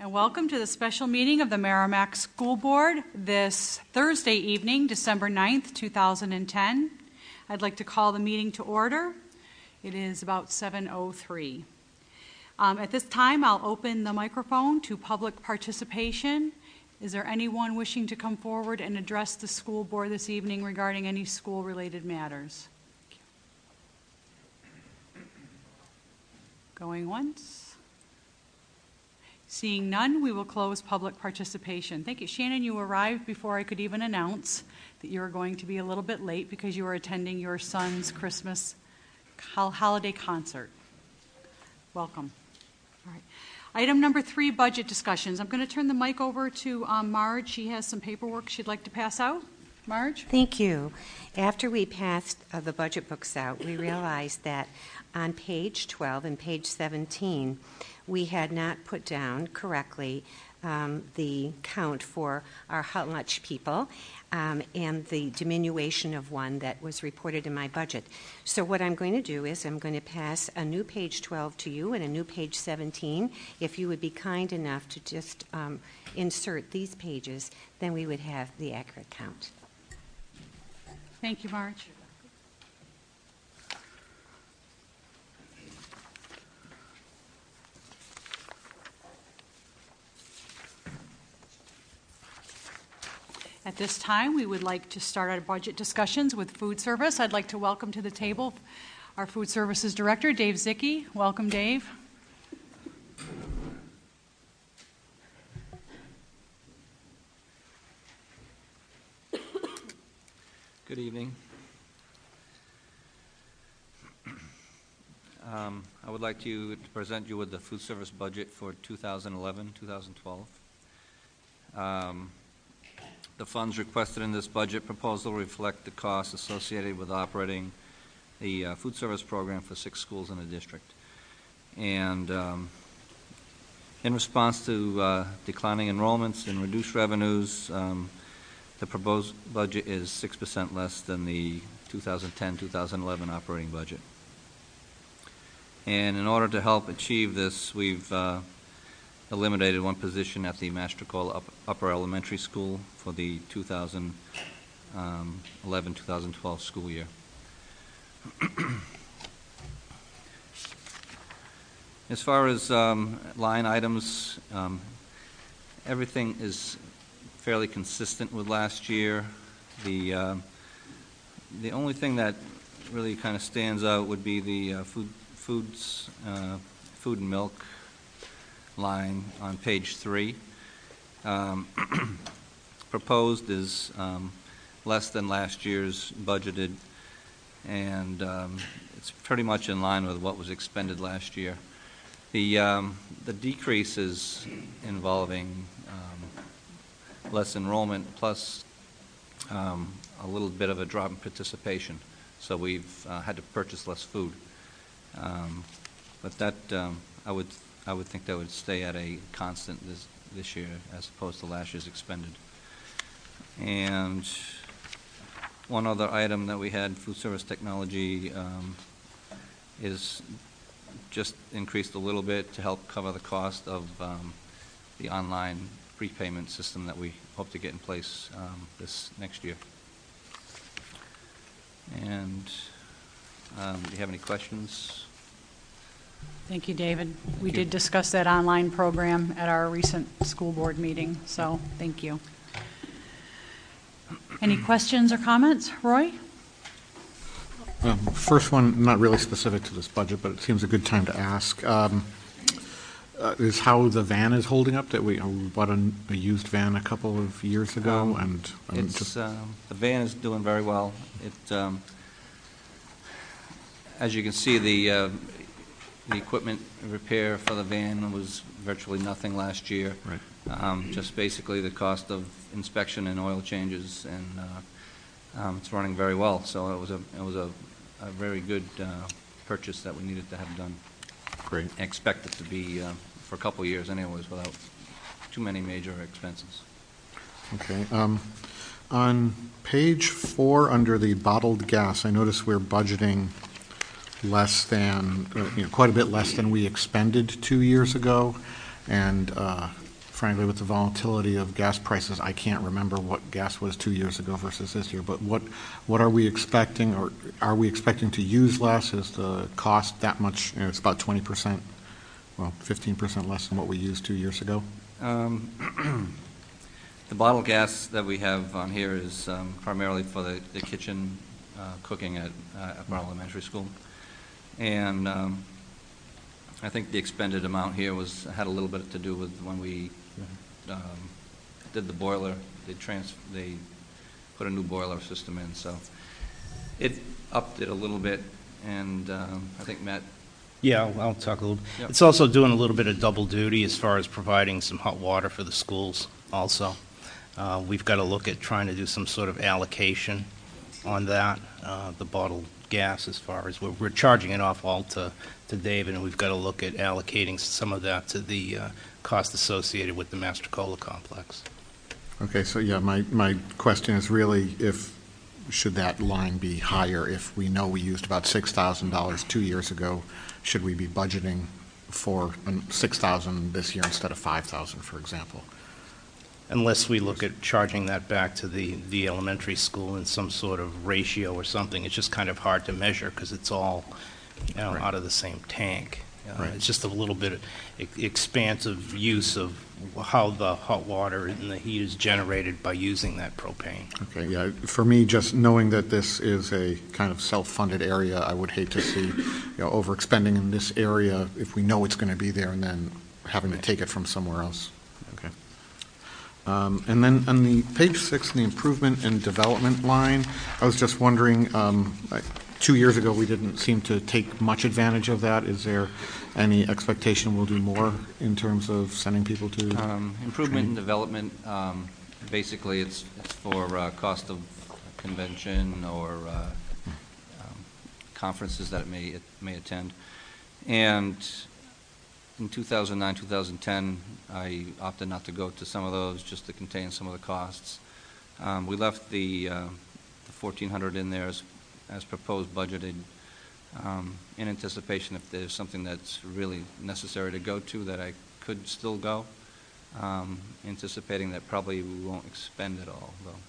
and welcome to the special meeting of the Merrimack School Board this Thursday evening, December 9th, 2010. I'd like to call the meeting to order. It is about 7:03. Um, At this time, I'll open the microphone to public participation. Is there anyone wishing to come forward and address the school board this evening regarding any school-related matters? Going once? Seeing none, we will close public participation. Thank you. Shannon, you arrived before I could even announce that you were going to be a little bit late because you were attending your son's Christmas holiday concert. Welcome. All right. Item number three, budget discussions. I'm going to turn the mic over to um, Marge. She has some paperwork she'd like to pass out. Marge? Thank you. After we passed uh, the budget books out, we realized that on page 12 and page 17, we had not put down correctly um, the count for our hot lunch people um, and the diminution of one that was reported in my budget. So, what I'm going to do is I'm going to pass a new page 12 to you and a new page 17. If you would be kind enough to just um, insert these pages, then we would have the accurate count. Thank you, Marge. At this time, we would like to start our budget discussions with food service. I'd like to welcome to the table our food services director, Dave Zicki. Welcome, Dave. Good evening. Um, I would like to present you with the food service budget for 2011, 2012. Um, The funds requested in this budget proposal reflect the costs associated with operating the uh, food service program for six schools in the district. And um, in response to uh, declining enrollments and reduced revenues, um, the proposed budget is 6% less than the 2010-2011 operating budget. And in order to help achieve this, we've uh, eliminated one position at the Mastricola Up- Upper Elementary School for the 2011-2012 school year. As far as um, line items, um, everything is fairly consistent with last year. The, um, the only thing that really kind of stands out would be the uh, food, foods, uh, food and milk line on page three. Um, Proposed is um, less than last year's budgeted, and um, it's pretty much in line with what was expended last year. The, um, the decreases involving um, less enrollment plus um, a little bit of a drop in participation. So we've uh, had to purchase less food. Um, But that, um, I would, I would think that would stay at a constant this, this year as opposed to last year's expended. And one other item that we had, food service technology, um, is just increased a little bit to help cover the cost of um, the online prepayment system that we hope to get in place um, this next year. And um, do you have any questions? Thank you, David. We you. did discuss that online program at our recent school board meeting, so thank you. Any questions or comments? Roy? Um, First one, not really specific to this budget, but it seems a good time to ask, um, uh, is how the van is holding up, that we uh, we bought a a used van a couple of years ago, Um, and um, It's, just, um, the van is doing very well. It, um, as you can see, the, uh, the equipment repair for the van was virtually nothing last year. Right. Um, Just basically the cost of inspection and oil changes, and uh, um, it's running very well. So it was a, it was a, a very good uh, purchase that we needed to have done. great. Expect it to be uh, for a couple of years anyways, without too many major expenses. Okay. um, On page four, under the bottled gas, I notice we're budgeting less than, uh, you know, quite a bit less than we expended two years ago. And uh, frankly, with the volatility of gas prices, I can't remember what gas was two years ago versus this year, but what, what are we expecting, or are we expecting to use less? Is the cost that much, you know, it's about 20%, well, 15% less than what we used two years ago? Um, The bottle gas that we have on here is um, primarily for the the kitchen uh, cooking at uh, Elementary School. And um, I think the expended amount here was, had a little bit to do with when we um, did the boiler, they trans, they put a new boiler system in, so it upped it a little bit, and um, I think Matt, Yeah, I'll- I'll talk a little. Yep. It's also doing a little bit of double duty as far as providing some hot water for the schools also. Uh, We've got to look at trying to do some sort of allocation on that, uh, the bottled gas as far as, we're we're charging it off all to to David, and we've got to look at allocating some of that to the uh, cost associated with the Mastricola complex. Okay, so yeah, my, my question is really if, should that line be higher? If we know we used about $6,000 two years ago, should we be budgeting for um, 6,000 this year instead of 5,000, for example? Unless we look at charging that back to the, the elementary school in some sort of ratio or something, it's just kind of hard to measure because it's all, you know, Right. out of the same tank. Uh, Right. It's just a little bit ex- expansive use of how the hot water and the heat is generated by using that propane. Okay, yeah, for me, just knowing that this is a kind of self-funded area, I would hate to see, you know, overexpending in this area if we know it's going to be there and then having to take it from somewhere else. Um, And then on the page six, in the improvement and development line, I was just wondering, um, I- two years ago, we didn't seem to take much advantage of that. Is there any expectation we'll do more in terms of sending people to? um, improvement and development, um, basically, it's it's for uh, cost of convention or uh, um, conferences that it may, it may attend. And in 2009, 2010, I opted not to go to some of those, just to contain some of the costs. Um, We left the uh, the 1,400 in there as, as proposed budgeted, um, in anticipation if there's something that's really necessary to go to, that I could still go, um, anticipating that probably we won't expend it all, though.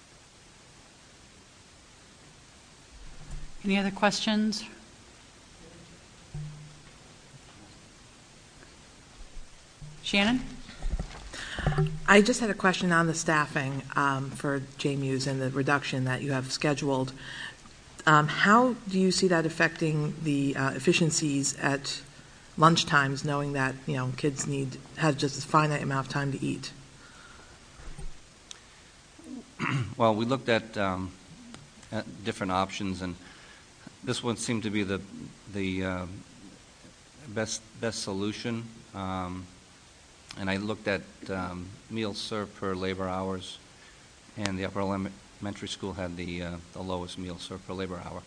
Any other questions? Shannon? I just had a question on the staffing um, for JMUs and the reduction that you have scheduled. Um, How do you see that affecting the uh, efficiencies at lunch times, knowing that, you know, kids need, have just a finite amount of time to eat? Well, we looked at, um, at different options, and this one seemed to be the, the um, best, best solution. Um, And I looked at um, meals served per labor hours, and the upper elementary school had the, uh, the lowest meal served per labor hour.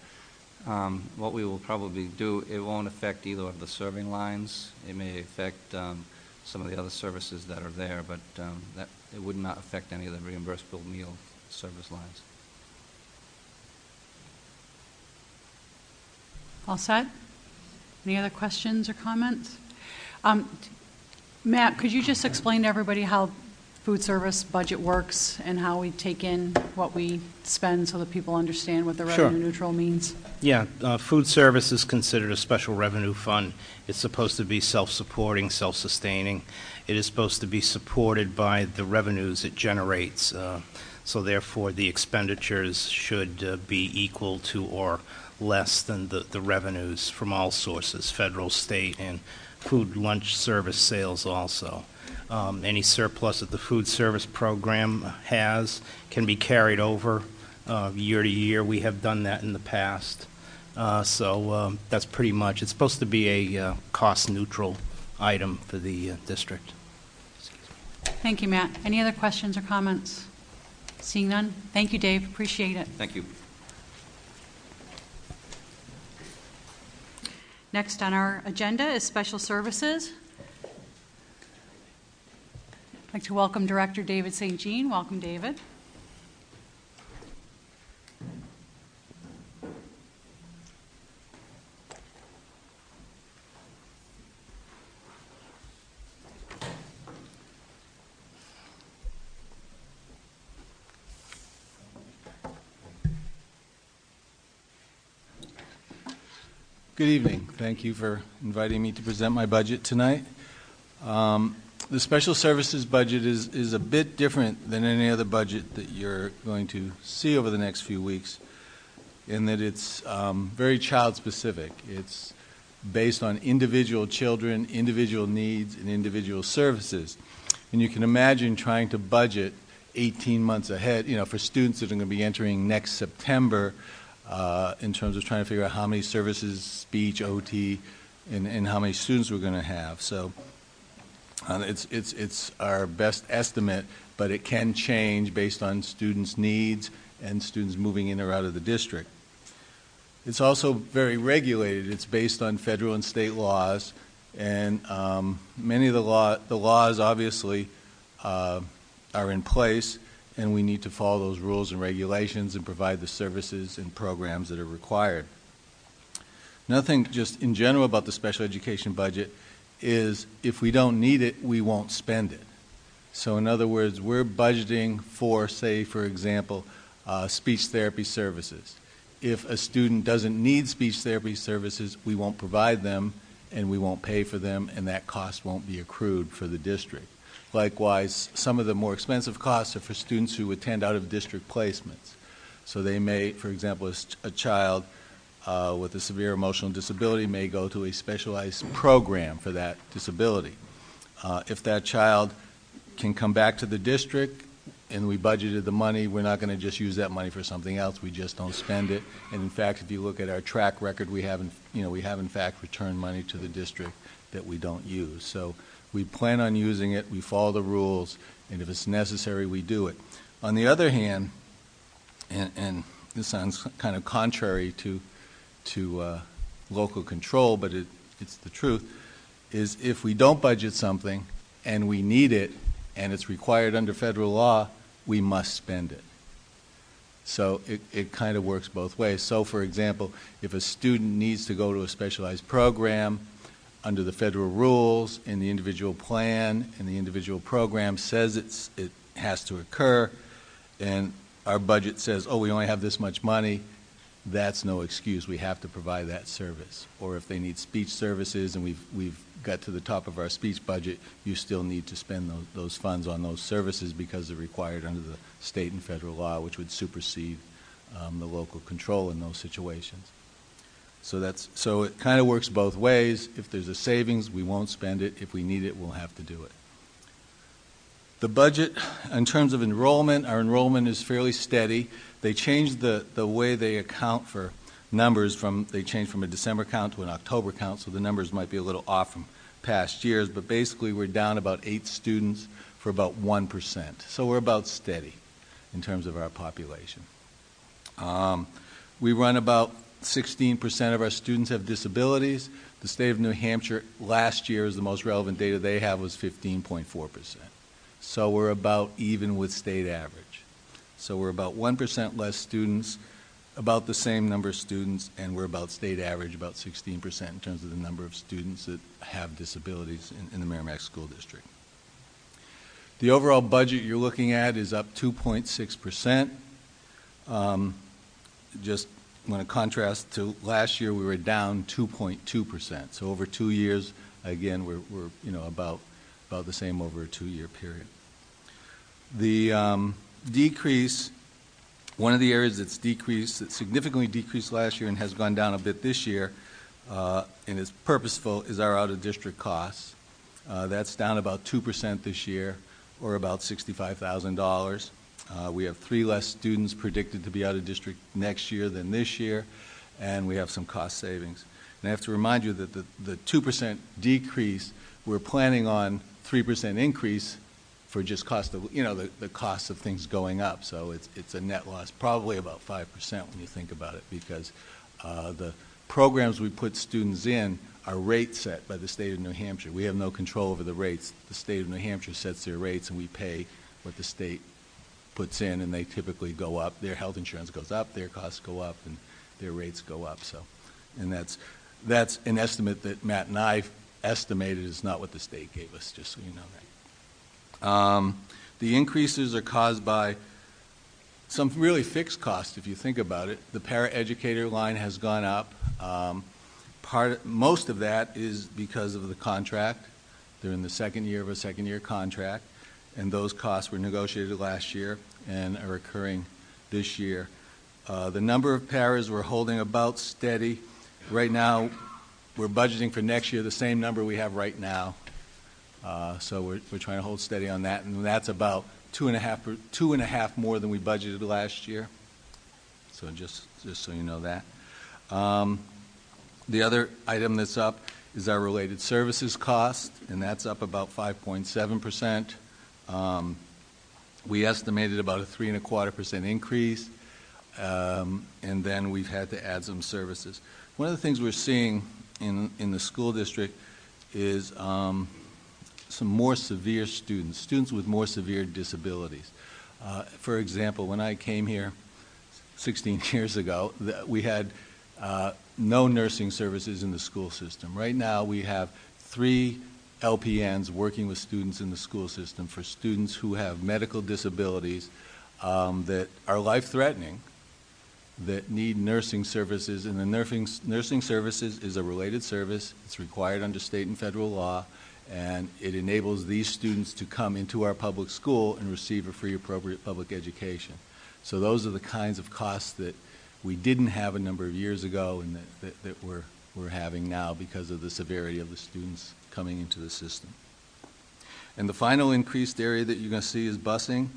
Um, What we will probably do, it won't affect either of the serving lines. It may affect um, some of the other services that are there, but um, that, it would not affect any of the reimbursable meal service lines. All set? Any other questions or comments? Um, Matt, could you just explain to everybody how food service budget works and how we take in what we spend so that people understand what the Sure. revenue neutral means? Yeah, uh, food service is considered a special revenue fund. It's supposed to be self-supporting, self-sustaining. It is supposed to be supported by the revenues it generates. uh, So therefore, the expenditures should uh, be equal to or less than the the revenues from all sources, federal, state, and food lunch service sales also. Um, Any surplus that the food service program has can be carried over uh, year to year. We have done that in the past. Uh, So um, that's pretty much, it's supposed to be a uh, cost-neutral item for the uh, district. Thank you, Matt. Any other questions or comments? Seeing none? Thank you, Dave. Appreciate it. Thank you. Next on our agenda is special services. I'd like to welcome Director David St. Jean. Welcome, David. Good evening. Thank you for inviting me to present my budget tonight. Um, The special services budget is, is a bit different than any other budget that you're going to see over the next few weeks in that it's um, very child-specific. It's based on individual children, individual needs, and individual services. And you can imagine trying to budget 18 months ahead, you know, for students that are going to be entering next September uh, in terms of trying to figure out how many services, speech, OT, and, and how many students we're going to have. So uh, it's, it's, it's our best estimate, but it can change based on students' needs and students moving in or out of the district. It's also very regulated. It's based on federal and state laws, and um, many of the, law, the laws obviously uh, are in place, and we need to follow those rules and regulations and provide the services and programs that are required. Another thing, just in general about the special education budget, is if we don't need it, we won't spend it. So, in other words, we're budgeting for, say, for example, uh, speech therapy services. If a student doesn't need speech therapy services, we won't provide them and we won't pay for them, and that cost won't be accrued for the district. Likewise, some of the more expensive costs are for students who attend out of district placements. So, they may, for example, a, child uh, with a severe emotional disability may go to a specialized program for that disability. Uh, if that child can come back to the district and we budgeted the money, we're not going to just use that money for something else. We just don't spend it. And in fact, if you look at our track record, we have, you know, we have in fact returned money to the district that we don't use. So we plan on using it. We follow the rules, and if it's necessary, we do it. On the other hand, and, and this sounds kind of contrary to to uh, local control, but it, it's the truth, is if we don't budget something and we need it and it's required under federal law, we must spend it. So it, it kind of works both ways. So, for example, if a student needs to go to a specialized program under the federal rules and the individual plan and the individual program says it's, it has to occur, and our budget says, oh, we only have this much money, that's no excuse. We have to provide that service. Or if they need speech services and we've, we've got to the top of our speech budget, you still need to spend those, those funds on those services because they're required under the state and federal law, which would supersede um, the local control in those situations. So that's so it kind of works both ways. If there's a savings, we won't spend it. If we need it, we'll have to do it. The budget, in terms of enrollment, our enrollment is fairly steady. They changed the, the way they account for numbers from, they changed from a December count to an October count, so the numbers might be a little off from past years, but basically we're down about eight students for about 1%. So we're about steady in terms of our population. Um, we run about 16% of our students have disabilities. The state of New Hampshire last year, is the most relevant data they have, was 15.4%. So we're about even with state average. So we're about 1% less students, about the same number of students, and we're about state average, about 16% in terms of the number of students that have disabilities in, in the Merrimack School District. The overall budget you're looking at is up 2.6%. Um, just want to contrast to last year, we were down 2.2%. So over two years, again, we're, we're you know about about the same over a two-year period. The um, decrease, one of the areas that's decreased, that significantly decreased last year and has gone down a bit this year, uh, and is purposeful, is our out-of-district costs. Uh, that's down about 2% this year, or about $65,000. Uh, we have three less students predicted to be out of district next year than this year, and we have some cost savings. And I have to remind you that the, the 2% decrease, we're planning on 3% increase for just cost of, you know, the, the cost of things going up. So it's, it's a net loss, probably about 5% when you think about it, because uh, the programs we put students in are rate set by the state of New Hampshire. We have no control over the rates. The state of New Hampshire sets their rates, and we pay what the state puts in, and they typically go up. Their health insurance goes up, their costs go up, and their rates go up. So, and that's that's an estimate that Matt and I estimated is not what the state gave us. Just so you know that. Um, the increases are caused by some really fixed costs, if you think about it. The paraeducator line has gone up. Um, Part, most of that is because of the contract. They're in the second year of a second-year contract, and those costs were negotiated last year and are occurring this year. Uh, The number of paras we're holding about steady. Right now, we're budgeting for next year the same number we have right now. Uh, So we're, we're trying to hold steady on that, and that's about two and a half, two and a half more than we budgeted last year. So just, just so you know that. Um, The other item that's up is our related services cost, and that's up about 5.7%. Um, We estimated about a three and a quarter percent increase, um, and then we've had to add some services. One of the things we're seeing in, in the school district is um, some more severe students, students with more severe disabilities. Uh, For example, when I came here 16 years ago, we had uh, no nursing services in the school system. Right now, we have three LPNs working with students in the school system for students who have medical disabilities um, that are life-threatening, that need nursing services, and the nursing, nursing services is a related service. It's required under state and federal law, and it enables these students to come into our public school and receive a free appropriate public education. So those are the kinds of costs that we didn't have a number of years ago and that, that, that we're, we're having now because of the severity of the students coming into the system. And the final increased area that you're going to see is busing.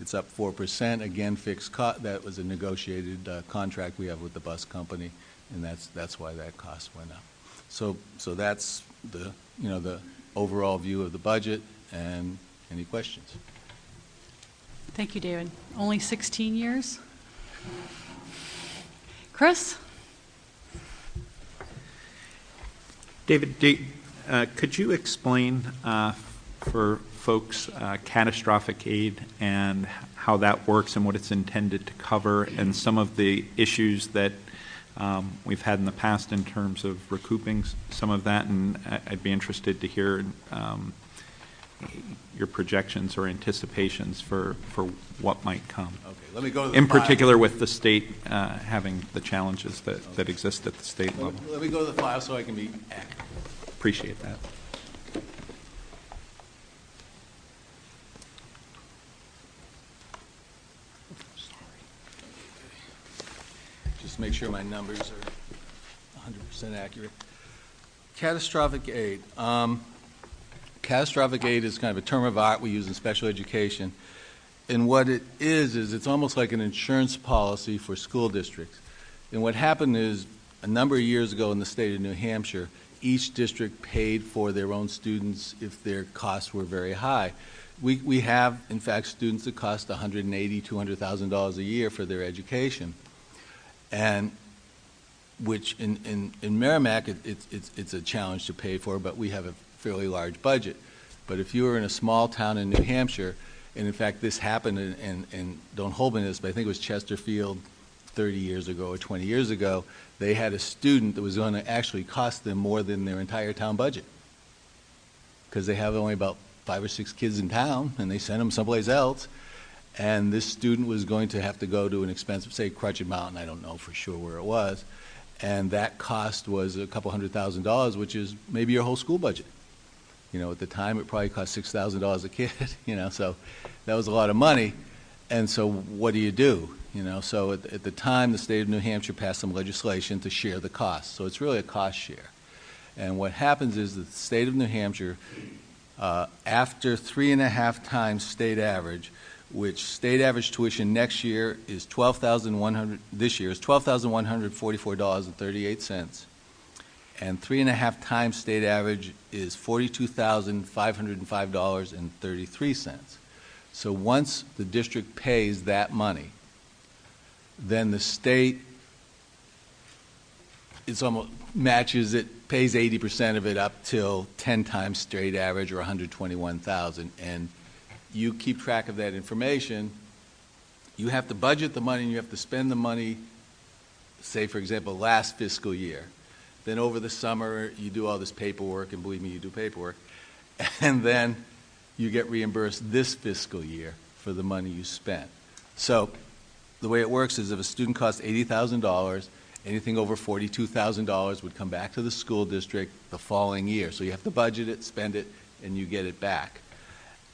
It's up 4%, again, fixed cost. That was a negotiated uh, contract we have with the bus company, and that's, that's why that cost went up. So, so that's the, you know, the overall view of the budget, and any questions? Thank you, David. Only 16 years? Chris? David, do- could you explain uh, for folks uh, catastrophic aid and how that works and what it's intended to cover, and some of the issues that um, we've had in the past in terms of recouping some of that? And I'd be interested to hear um, your projections or anticipations for for what might come. Okay, let me go to the In file. particular, with the state uh, having the challenges that that exist at the state Let level. me- let me go to the file so I can be accurate. Appreciate that. Just make sure my numbers are 100% accurate. Catastrophic aid. Um, Catastrophic aid is kind of a term of art we use in special education. And what it is, is it's almost like an insurance policy for school districts. And what happened is, a number of years ago in the state of New Hampshire, each district paid for their own students if their costs were very high. We, we have, in fact, students that cost $180,000, $200,000 a year for their education. And which in, Merrimack, it, it's, a challenge to pay for, but we have a fairly large budget. But if you were in a small town in New Hampshire, and in fact, this happened, in don't hold me to this, but I think it was Chesterfield 30 years ago or 20 years ago, they had a student that was going to actually cost them more than their entire town budget. Because they have only about five or six kids in town, and they sent them someplace else. And this student was going to have to go to an expensive, say, Crotched Mountain, I don't know for sure where it was. And that cost was a couple hundred thousand dollars, which is maybe your whole school budget. You know, at the time, it probably cost six thousand dollars a kid, you know, so that was a lot of money. And so what do you do? You know, so at, at the time, the state of New Hampshire passed some legislation to share the cost. So it's really a cost share. And what happens is the state of New Hampshire, uh, after three and a half times state average, which state average tuition next year is twelve thousand one hundred. This year is twelve thousand one hundred forty-four dollars and thirty-eight cents, and three and a half times state average is forty-two thousand five hundred and five dollars and thirty-three cents. So once the district pays that money, then the state it's almost matches it, pays eighty percent of it up till ten times straight average or one hundred twenty-one thousand, and you keep track of that information. You have to budget the money and you have to spend the money, say, for example, last fiscal year. Then over the summer, you do all this paperwork, and believe me, you do paperwork. And then you get reimbursed this fiscal year for the money you spent. So the way it works is if a student costs $80,000 Anything over $42,000 would come back to the school district the following year. So you have to budget it, spend it, and you get it back.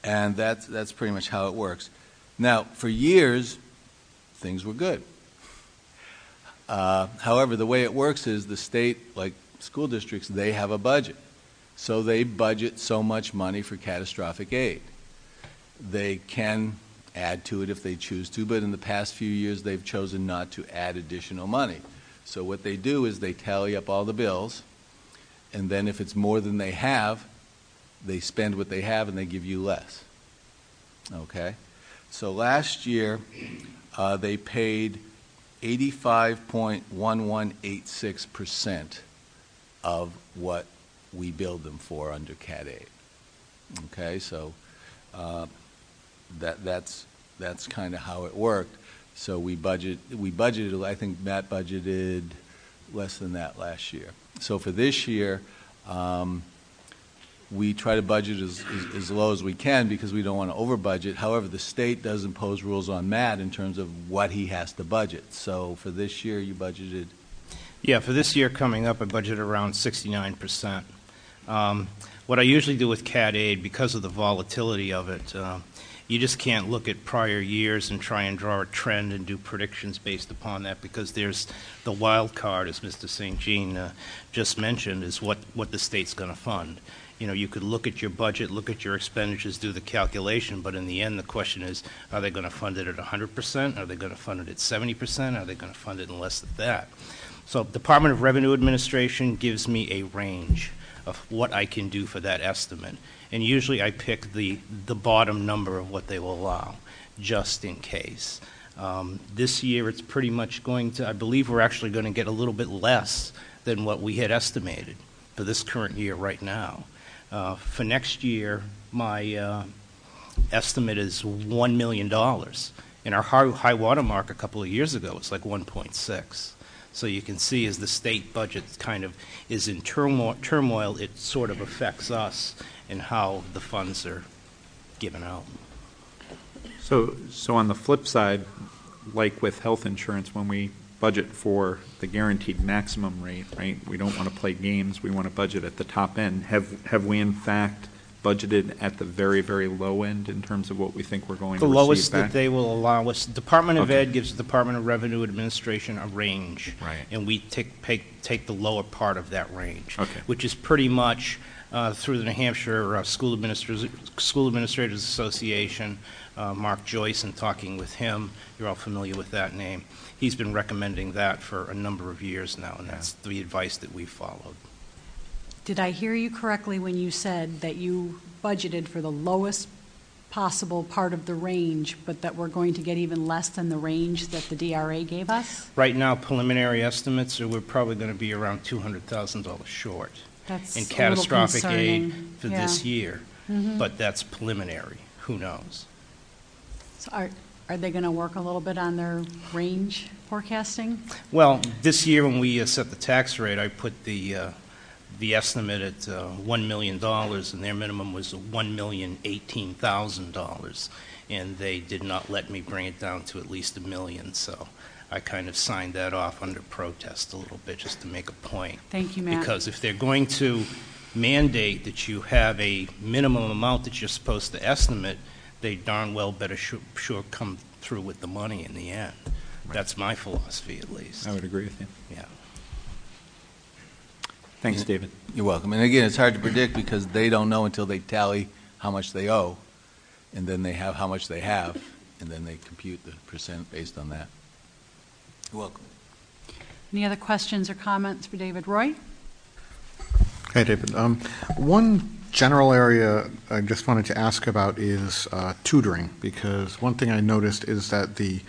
And that's, that's pretty much how it works. Now, for years, things were good. Uh, However, the way it works is the state, like school districts, they have a budget. So they budget so much money for catastrophic aid. They can add to it if they choose to, but in the past few years, they've chosen not to add additional money. So what they do is they tally up all the bills, and then if it's more than they have, they spend what they have and they give you less. Okay? So last year, uh, they paid 85.1186% of what we billed them for under Cat aid. Okay, so uh, that, that's, that's kind of how it worked. So we budget, we budgeted, I think Matt budgeted less than that last year. So for this year, um, we try to budget as, as, as low as we can because we don't want to over budget. However, the state does impose rules on Matt in terms of what he has to budget. So for this year, you budgeted, Yeah, for this year coming up, I budgeted around 69%. Um, What I usually do with Cat aid, because of the volatility of it, uh, you just can't look at prior years and try and draw a trend and do predictions based upon that, because there's the wild card, as Mr. St. Jean uh, just mentioned, is what, what the state's going to fund. You know, you could look at your budget, look at your expenditures, do the calculation, but in the end, the question is, are they going to fund it at 100%? Are they going to fund it at 70%? Are they going to fund it in less than that? So Department of Revenue Administration gives me a range of what I can do for that estimate. And usually I pick the, the bottom number of what they will allow, just in case. Um, This year, it's pretty much going to, I believe we're actually going to get a little bit less than what we had estimated for this current year right now. Uh, For next year, my uh, estimate is $1 million. And our high high water mark a couple of years ago was like 1.6. So you can see as the state budget kind of is in turmoil, turmoil, it sort of affects us and how the funds are given out. So, so on the flip side, like with health insurance, when we budget for the guaranteed maximum rate, right? We don't want to play games, we want to budget at the top end. Have, have we in fact budgeted at the very, very low end in terms of what we think we're going to The receive lowest that they will allow us, Department of Okay. Ed gives the Department of Revenue Administration a range. Right. And we take, take, take the lower part of that range. Okay. Which is pretty much uh, through the New Hampshire uh, School Administrators, School Administrators Association, uh, Mark Joyce, and talking with him, you're all familiar with that name. He's been recommending that for a number of years now, and that's the advice that we followed. Did I hear you correctly when you said that you budgeted for the lowest possible part of the range, but that we're going to get even less than the range that the DRA gave us? Right now, preliminary estimates are we're probably going to be around $200,000 short. That's in a little catastrophic aid concerning. for Yeah. this year, Mhm. but that's preliminary. Who knows? So Are, are they going to work a little bit on their range forecasting? Well, this year, when we uh, set the tax rate, I put the, uh, the estimate at uh, $1 million, and their minimum was $1,018,000. And they did not let me bring it down to at least a million, so I kind of signed that off under protest a little bit, just to make a point. Thank you, Matt. Because if they're going to mandate that you have a minimum amount that you're supposed to estimate, they darn well better sure, sure come through with the money in the end. That's my philosophy, at least. I would agree with you. Yeah. Thanks, David. you're welcome. And again, it's hard to predict because they don't know until they tally how much they owe, and then they have how much they have, and then they compute the percent based on that. You're welcome. Any other questions or comments for David Roy? Hey, David. Um, One general area I just wanted to ask about is uh, tutoring, because one thing I noticed is that the,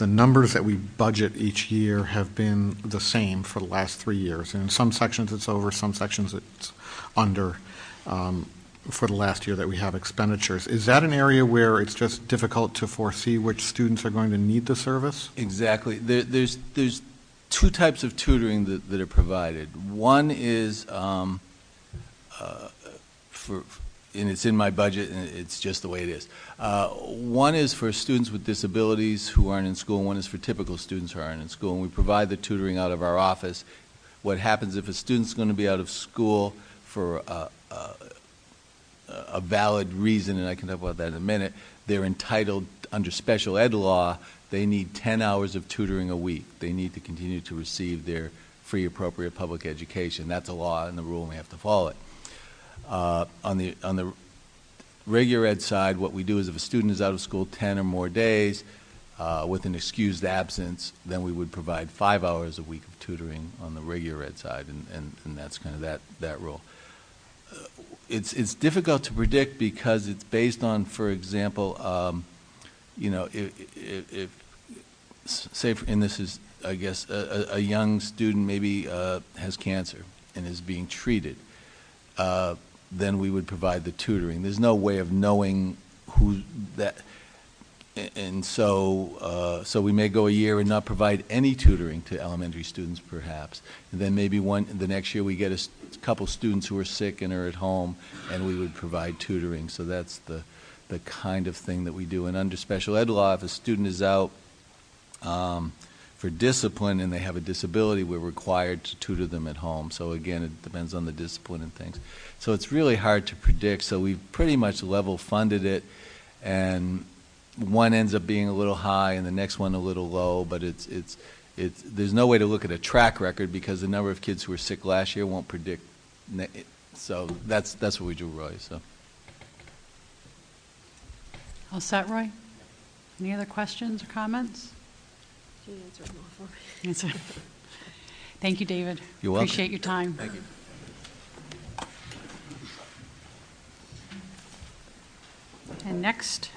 the numbers that we budget each year have been the same for the last three years. And in some sections it's over, some sections it's under um, for the last year that we have expenditures. Is that an area where it's just difficult to foresee which students are going to need the service? Exactly. There, there's, there's two types of tutoring that, that are provided. One is um, uh, for, and it's in my budget, and it's just the way it is. Uh, One is for students with disabilities who aren't in school, and one is for typical students who aren't in school, and we provide the tutoring out of our office. What happens if a student's going to be out of school for a, a, a valid reason, and I can talk about that in a minute, they're entitled, under special ed law, they need 10 hours of tutoring a week. They need to continue to receive their free appropriate public education. That's a law and the rule, and we have to follow it. Uh, on the on the regular ed side, what we do is if a student is out of school 10 or more days uh, with an excused absence, then we would provide five hours a week of tutoring on the regular ed side, and, that's kind of that, rule. Uh, it's, it's difficult to predict because it's based on, for example, um, you know, say, and this is, I guess, a, young student maybe has cancer and is being treated. Then we would provide the tutoring. There's no way of knowing who that, and so uh, so we may go a year and not provide any tutoring to elementary students, perhaps. And then maybe one the next year we get a couple students who are sick and are at home, and we would provide tutoring. So that's the the kind of thing that we do. And under special ed law, if a student is out. Um, for discipline and they have a disability, we're required to tutor them at home. So again, it depends on the discipline and things. So it's really hard to predict. So we've pretty much level funded it, and one ends up being a little high and the next one a little low. But it's it's it's there's no way to look at a track record because the number of kids who were sick last year won't predict. So that's that's what we do, Roy. So. All set, Roy? Any other questions or comments? She answered them all for me. Thank you, David. You're welcome. Appreciate your time. Thank you. And next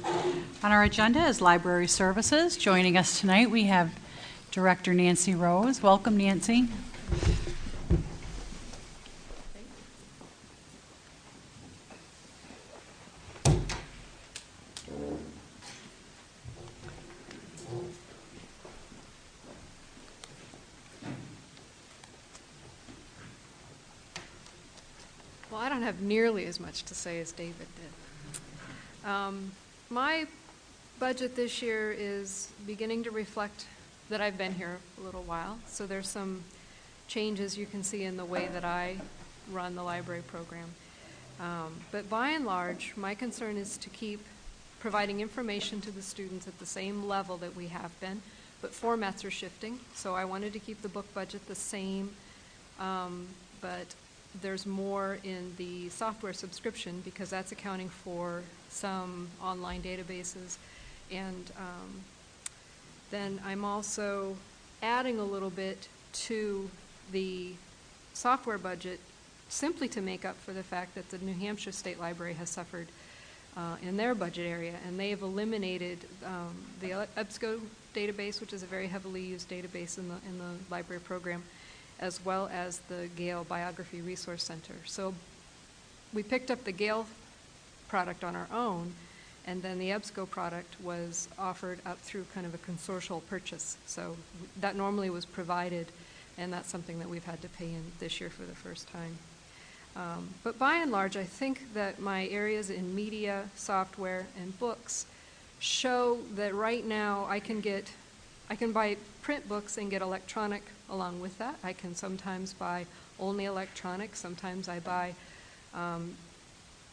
on our agenda is Library Services. Joining us tonight, we have Director Nancy Rose. Welcome, Nancy. Don't have nearly as much to say as David did. Um, my budget this year is beginning to reflect that I've been here a little while, so there's some changes you can see in the way that I run the library program. Um, but by and large, my concern is to keep providing information to the students at the same level that we have been, but formats are shifting. So I wanted to keep the book budget the same, um, but there's more in the software subscription because that's accounting for some online databases. And um, then I'm also adding a little bit to the software budget simply to make up for the fact that the New Hampshire State Library has suffered uh, in their budget area, and they have eliminated um, the EBSCO database, which is a very heavily used database in the in the library program, as well as the Gale Biography Resource Center. So we picked up the Gale product on our own, and then the EBSCO product was offered up through kind of a consortial purchase. So that normally was provided, and that's something that we've had to pay in this year for the first time. Um, but by and large, I think that my areas in media, software, and books show that right now I can get, I can buy print books and get electronic along with that. I can sometimes buy only electronic. Sometimes I buy um,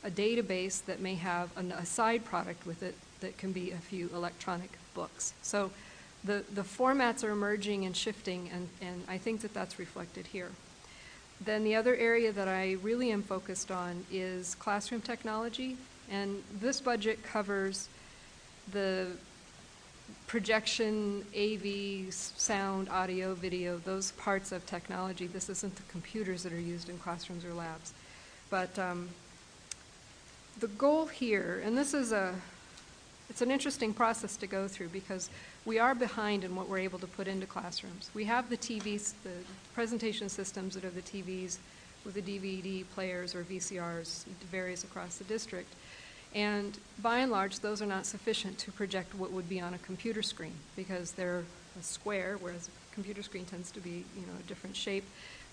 a database that may have an, a side product with it that can be a few electronic books. So the, the formats are emerging and shifting, and, and I think that that's reflected here. Then the other area that I really am focused on is classroom technology, and this budget covers the projection, AV, sound, audio, video, those parts of technology. This isn't the computers that are used in classrooms or labs. But um, the goal here, and this is a, it's an interesting process to go through because we are behind in what we're able to put into classrooms. We have the TVs, the presentation systems that are the TVs with the DVD players or VCRs, varies across the district. And by and large, those are not sufficient to project what would be on a computer screen because they're a square, whereas a computer screen tends to be, you know, a different shape,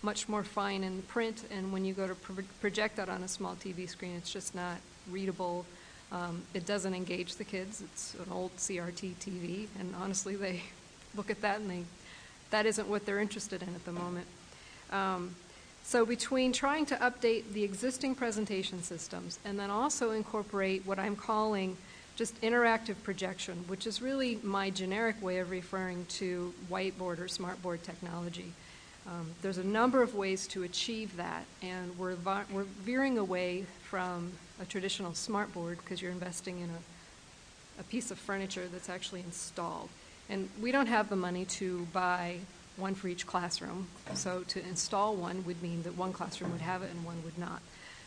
much more fine in print. And when you go to pro- project that on a small TV screen, it's just not readable. Um, It doesn't engage the kids. It's an old CRT TV, and honestly, they look at that and they, that isn't what they're interested in at the moment. Um, So between trying to update the existing presentation systems and then also incorporate what I'm calling just interactive projection, which is really my generic way of referring to whiteboard or smartboard technology. Um, There's a number of ways to achieve that, and we're, we're veering away from a traditional smartboard because you're investing in a, a piece of furniture that's actually installed. And we don't have the money to buy one for each classroom, so to install one would mean that one classroom would have it and one would not.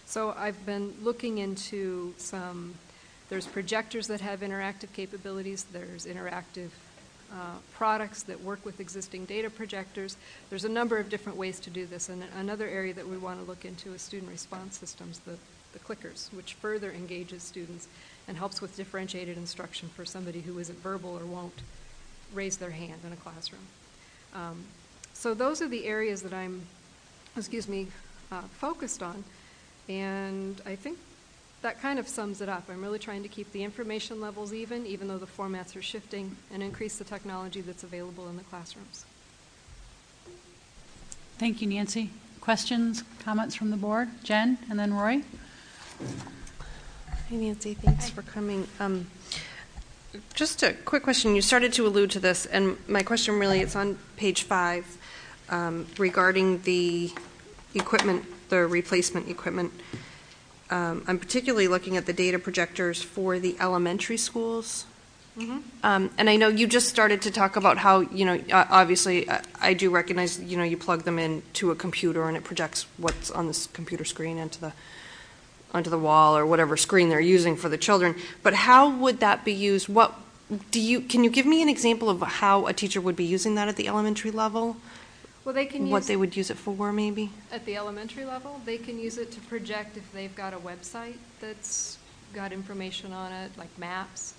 So I've been looking into some, there's projectors that have interactive capabilities, there's interactive uh, products that work with existing data projectors. There's a number of different ways to do this, and another area that we want to look into is student response systems, the, the clickers, which further engages students and helps with differentiated instruction for somebody who isn't verbal or won't raise their hand in a classroom. Um, So those are the areas that I'm, excuse me, uh, focused on, and I think that kind of sums it up. I'm really trying to keep the information levels even, even though the formats are shifting, and increase the technology that's available in the classrooms. Thank you, Nancy. Questions, comments from the board? Jen, and then Roy? Hey Nancy, thanks for coming. Um, Just a quick question. You started to allude to this, and my question really is on page five um, regarding the equipment, the replacement equipment. Um, I'm particularly looking at the data projectors for the elementary schools. Um, And I know you just started to talk about how, you know, uh, obviously, I- I do recognize, you know, you plug them in to a computer and it projects what's on this computer screen into the, onto the wall or whatever screen they're using for the children. But how would that be used? What, do you, can you give me an example of how a teacher would be using that at the elementary level? Well, they can use. What they would use it for, maybe? At the elementary level, they can use it to project if they've got a website that's got information on it, like maps.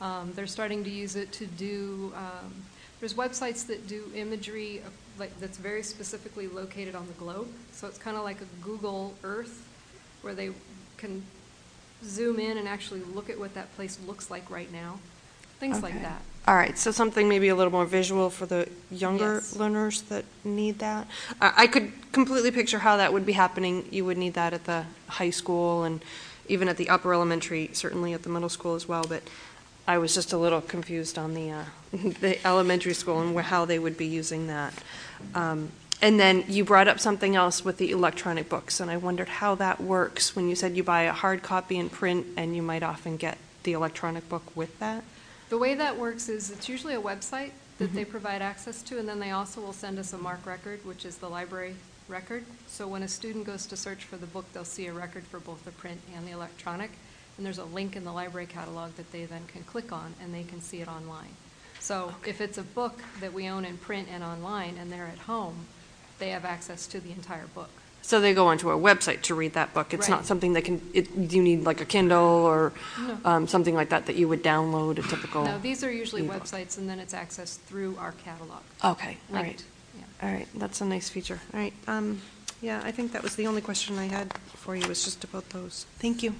Um, They're starting to use it to do, um, there's websites that do imagery, of- like, that's very specifically located on the globe. So it's kind of like a Google Earth, where they can zoom in and actually look at what that place looks like right now. Things like Okay. that. All right, so something maybe a little more visual for the younger Yes. learners that need that. I I could completely picture how that would be happening. You would need that at the high school and even at the upper elementary, certainly at the middle school as well, but I was just a little confused on the, uh, the elementary school and how they would be using that. Um, And then you brought up something else with the electronic books, and I wondered how that works when you said you buy a hard copy and print, and you might often get the electronic book with that? The way that works is it's usually a website that they mm-hmm. provide access to, and then they also will send us a MARC record, which is the library record. So when a student goes to search for the book, they'll see a record for both the print and the electronic, and there's a link in the library catalog that they then can click on, and they can see it online. So if it's a book that we own in print and online, and they're at home, they have access to the entire book. So they go onto a website to read that book. It's not Right. something that can, it, you need like a Kindle or No. um, something like that that you would download a typical. No, these are usually ebook. websites, and then it's accessed through our catalog. Okay, all right. Linked, yeah. All right, that's a nice feature. All right, um, yeah, I think that was the only question I had for you, was just about those. Thank you.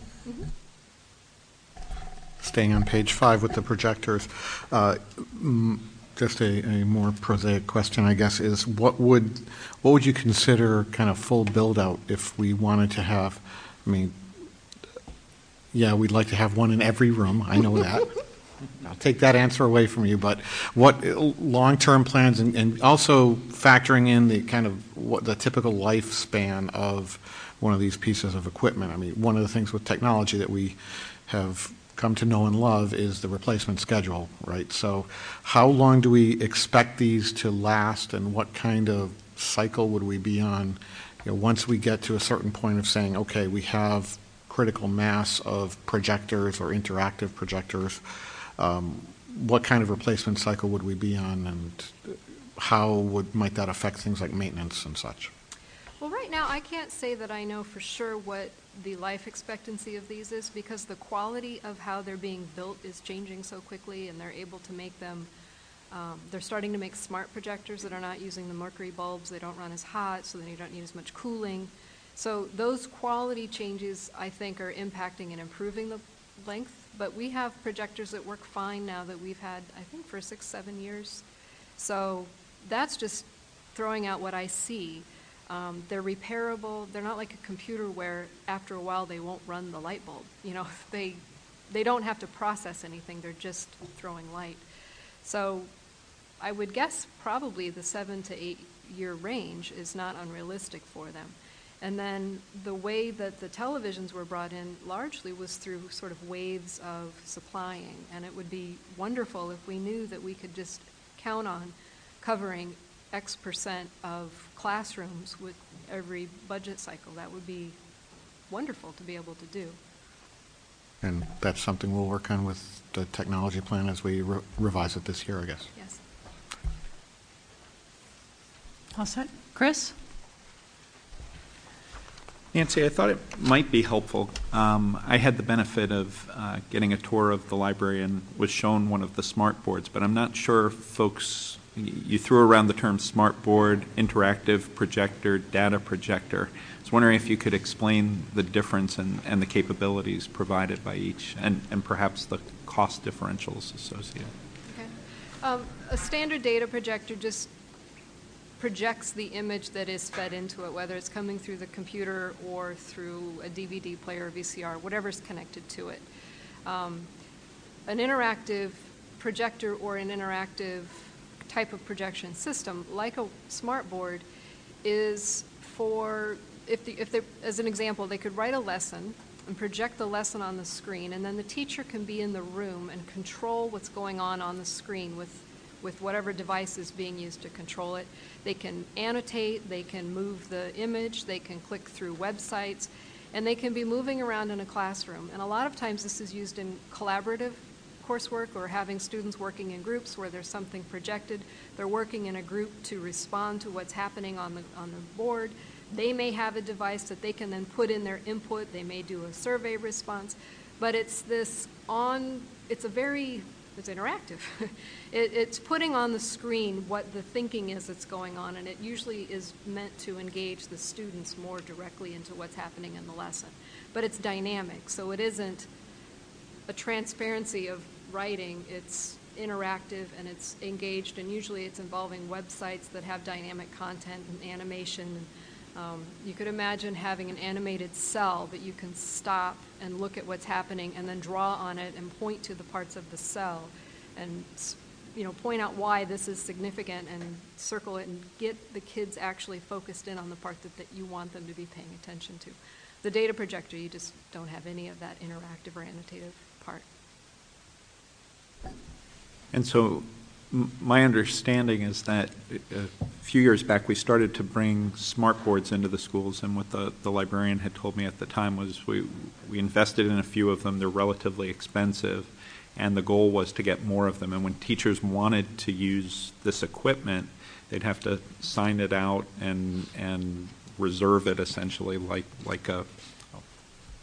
Staying on page five with the projectors, uh, mm, just a, a more prosaic question, I guess, is what would, what would you consider kind of full build-out if we wanted to have, I mean, yeah, we'd like to have one in every room, I know that. I'll take that answer away from you, but what uh, long-term plans and, and also factoring in the kind of, what the typical lifespan of one of these pieces of equipment. I mean, one of the things with technology that we have come to know and love is the replacement schedule, right? So how long do we expect these to last and what kind of cycle would we be on, you know, once we get to a certain point of saying, okay, we have critical mass of projectors or interactive projectors, um, what kind of replacement cycle would we be on and how would, might that affect things like maintenance and such? Well, right now, I can't say that I know for sure what the life expectancy of these is because the quality of how they're being built is changing so quickly and they're able to make them, um, they're starting to make smart projectors that are not using the mercury bulbs. They don't run as hot, so then you don't need as much cooling. So those quality changes, I think, are impacting and improving the length. But we have projectors that work fine now that we've had, I think, for six, seven years. So that's just throwing out what I see. Um, they're repairable. They're not like a computer where after a while they won't run the light bulb. You know, they they don't have to process anything. They're just throwing light. So I would guess probably the seven to eight year range is not unrealistic for them. And then the way that the televisions were brought in largely was through sort of waves of supplying. And it would be wonderful if we knew that we could just count on covering X percent of classrooms with every budget cycle. That would be wonderful to be able to do. And that's something we'll work on with the technology plan as we re- revise it this year, I guess. Yes. All set? Chris? Nancy, I thought it might be helpful. Um, I had the benefit of uh, getting a tour of the library and was shown one of the smart boards, but I'm not sure folks, you threw around the term smart board, interactive projector, data projector. I was wondering if you could explain the difference and, the capabilities provided by each and, perhaps the cost differentials associated. Okay. Um, a standard data projector just projects the image that is fed into it, whether it's coming through the computer or through a DVD player VCR, whatever's connected to it. Um, an interactive projector or an interactive type of projection system, like a smart board, is for, if, the, if they, as an example, they could write a lesson and project the lesson on the screen, and then the teacher can be in the room and control what's going on on the screen with with whatever device is being used to control it. They can annotate, they can move the image, they can click through websites, and they can be moving around in a classroom. And a lot of times this is used in collaborative coursework or having students working in groups where there's something projected. They're working in a group to respond to what's happening on the, on the board. They may have a device that they can then put in their input. They may do a survey response. But it's this on, it's a very it's interactive. it, it's putting on the screen what the thinking is that's going on, and it usually is meant to engage the students more directly into what's happening in the lesson. But it's dynamic, so it isn't a transparency of writing. It's interactive and it's engaged, and usually it's involving websites that have dynamic content and animation. Um, you could imagine having an animated cell that you can stop and look at what's happening and then draw on it and point to the parts of the cell and you know point out why this is significant and circle it and get the kids actually focused in on the part that, that you want them to be paying attention to. The data projector, you just don't have any of that interactive or annotative part. And so my understanding is that uh, a few years back we started to bring smart boards into the schools, and what the, the librarian had told me at the time was we, we invested in a few of them. They're relatively expensive, and the goal was to get more of them. And when teachers wanted to use this equipment, they'd have to sign it out and and reserve it essentially like like a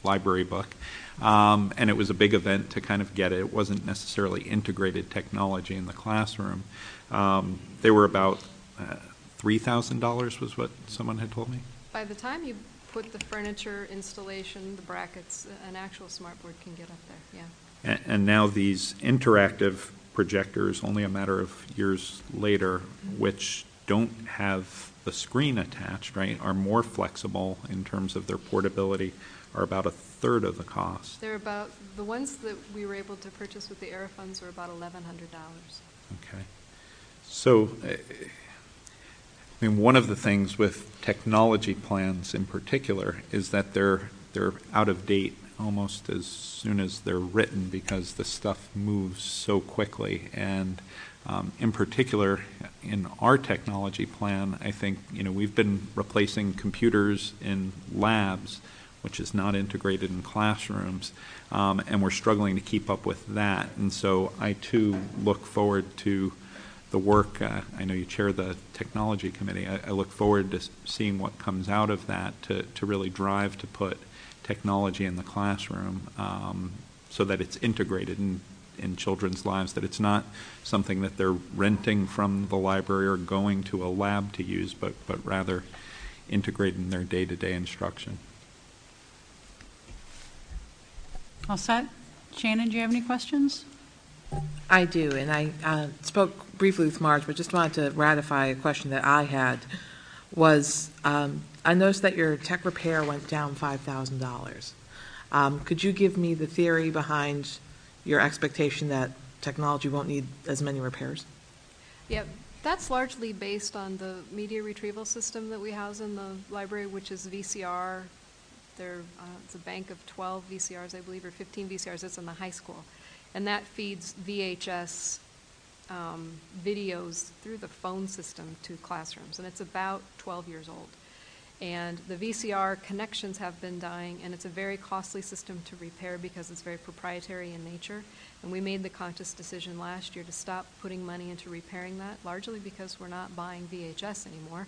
library book. Um, and it was a big event to kind of get it. It wasn't necessarily integrated technology in the classroom. Um, they were about uh, $3,000 was what someone had told me. By the time you put the furniture installation, the brackets, an actual smartboard can get up there, yeah. And, and now these interactive projectors, only a matter of years later, which don't have the screen attached, right, are more flexible in terms of their portability, are about a third of the cost. They're about, the ones that we were able to purchase with the ERA funds were about $1,100. Okay. So, I mean, one of the things with technology plans in particular is that they're they're out of date almost as soon as they're written because the stuff moves so quickly. And um, in particular, in our technology plan, I think you know we've been replacing computers in labs which is not integrated in classrooms, um, and we're struggling to keep up with that. And so I too look forward to the work. Uh, I know you chair the technology committee. I, I, look forward to seeing what comes out of that to, to really drive to put technology in the classroom um, so that it's integrated in, in children's lives, that it's not something that they're renting from the library or going to a lab to use, but, but rather integrate in their day-to-day instruction. All set? Shannon, do you have any questions? I do, and I uh, spoke briefly with Marge, but just wanted to ratify a question that I had, was um, I noticed that your tech repair went down $5,000. Um, Could you give me the theory behind your expectation that technology won't need as many repairs? Yeah, that's largely based on the media retrieval system that we house in the library, which is VCR. Uh, it's a bank of 12 VCRs, I believe, or 15 VCRs. It's in the high school, and that feeds VHS um, videos through the phone system to classrooms, and it's about 12 years old. And the VCR connections have been dying, and it's a very costly system to repair because it's very proprietary in nature. And we made the conscious decision last year to stop putting money into repairing that, largely because we're not buying VHS anymore.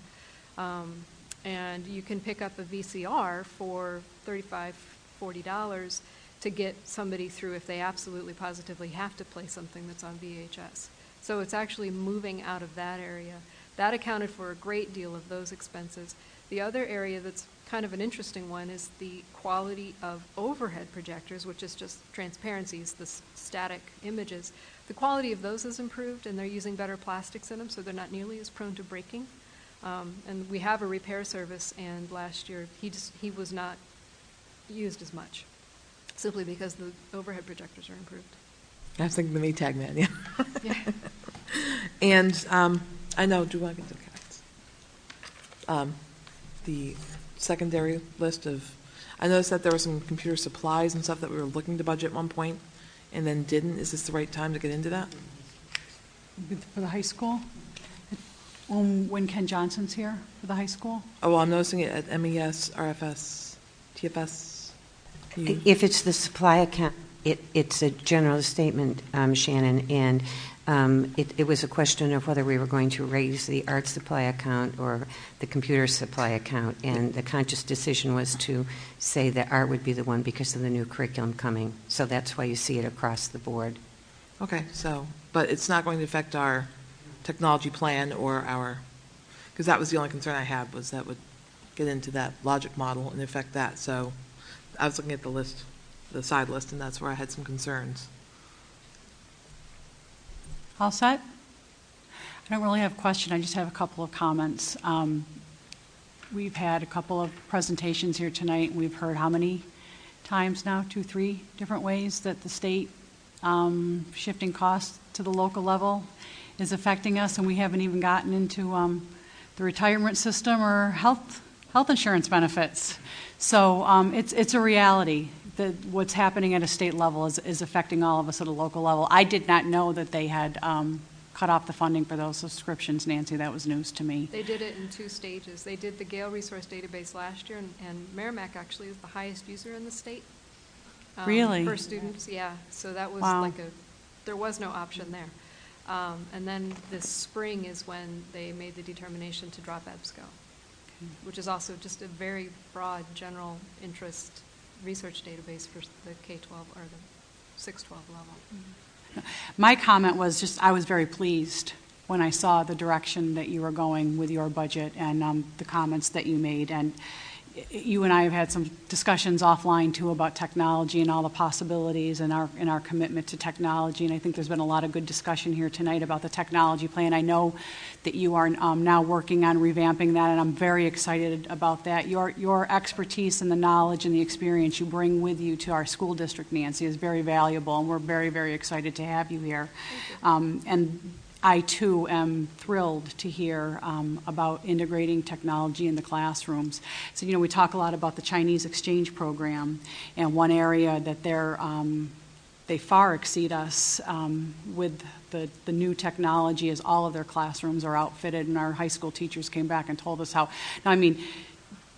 Um, and you can pick up a VCR for $35, $40 to get somebody through if they absolutely positively have to play something that's on VHS. So it's actually moving out of that area. That accounted for a great deal of those expenses. The other area that's kind of an interesting one is the quality of overhead projectors, which is just transparencies, the static images. The quality of those has improved, and they're using better plastics in them, so they're not nearly as prone to breaking. Um, and we have a repair service, and last year he just, he was not used as much, simply because the overhead projectors are improved. I was thinking the Maytag man, yeah. Yeah. And um, I know, do I get the cards? Um, the secondary list of, I noticed that there were some computer supplies and stuff that we were looking to budget at one point and then didn't. Is this the right time to get into that? For the high school? When when Ken Johnson's here for the high school? Oh, well, I'm noticing it at MES, RFS, TFS. Can you- If it's the supply account, it, it's a general statement, um, Shannon, and um, it, it was a question of whether we were going to raise the art supply account or the computer supply account, and the conscious decision was to say that art would be the one because of the new curriculum coming. So that's why you see it across the board. Okay, so, but it's not going to affect our technology plan or our, because that was the only concern I had, was that would get into that logic model and affect that. So I was looking at the list, the side list, and that's where I had some concerns. All set? I don't really have a question, I just have a couple of comments. Um, We've had a couple of presentations here tonight, we've heard how many times now? Two, three different ways that the state um, shifting costs to the local level is affecting us, and we haven't even gotten into um, the retirement system or health, health insurance benefits. So um, it's, it's a reality that what's happening at a state level is, is affecting all of us at a local level. I did not know that they had um, cut off the funding for those subscriptions, Nancy. That was news to me. They did it in two stages. They did the Gale Resource Database last year, and, and Merrimack actually is the highest user in the state. um, Really? For students, yeah. So that was Wow. like a, there was no option there. Um, and then this spring is when they made the determination to drop EBSCO, which is also just a very broad, general interest research database for the K-12 or the 6-12 level. My comment was just, I was very pleased when I saw the direction that you were going with your budget and um, the comments that you made. And you and I have had some discussions offline too about technology and all the possibilities and our, and our commitment to technology. And I think there's been a lot of good discussion here tonight about the technology plan. I know that you are um, now working on revamping that, and I'm very excited about that. Your, your expertise and the knowledge and the experience you bring with you to our school district, Nancy, is very valuable, and we're very, very excited to have you here. Um, and I too am thrilled to hear um, about integrating technology in the classrooms. So, you know, we talk a lot about the Chinese exchange program, and one area that they're um, they far exceed us um, with the, the new technology as all of their classrooms are outfitted and our high school teachers came back and told us how now i mean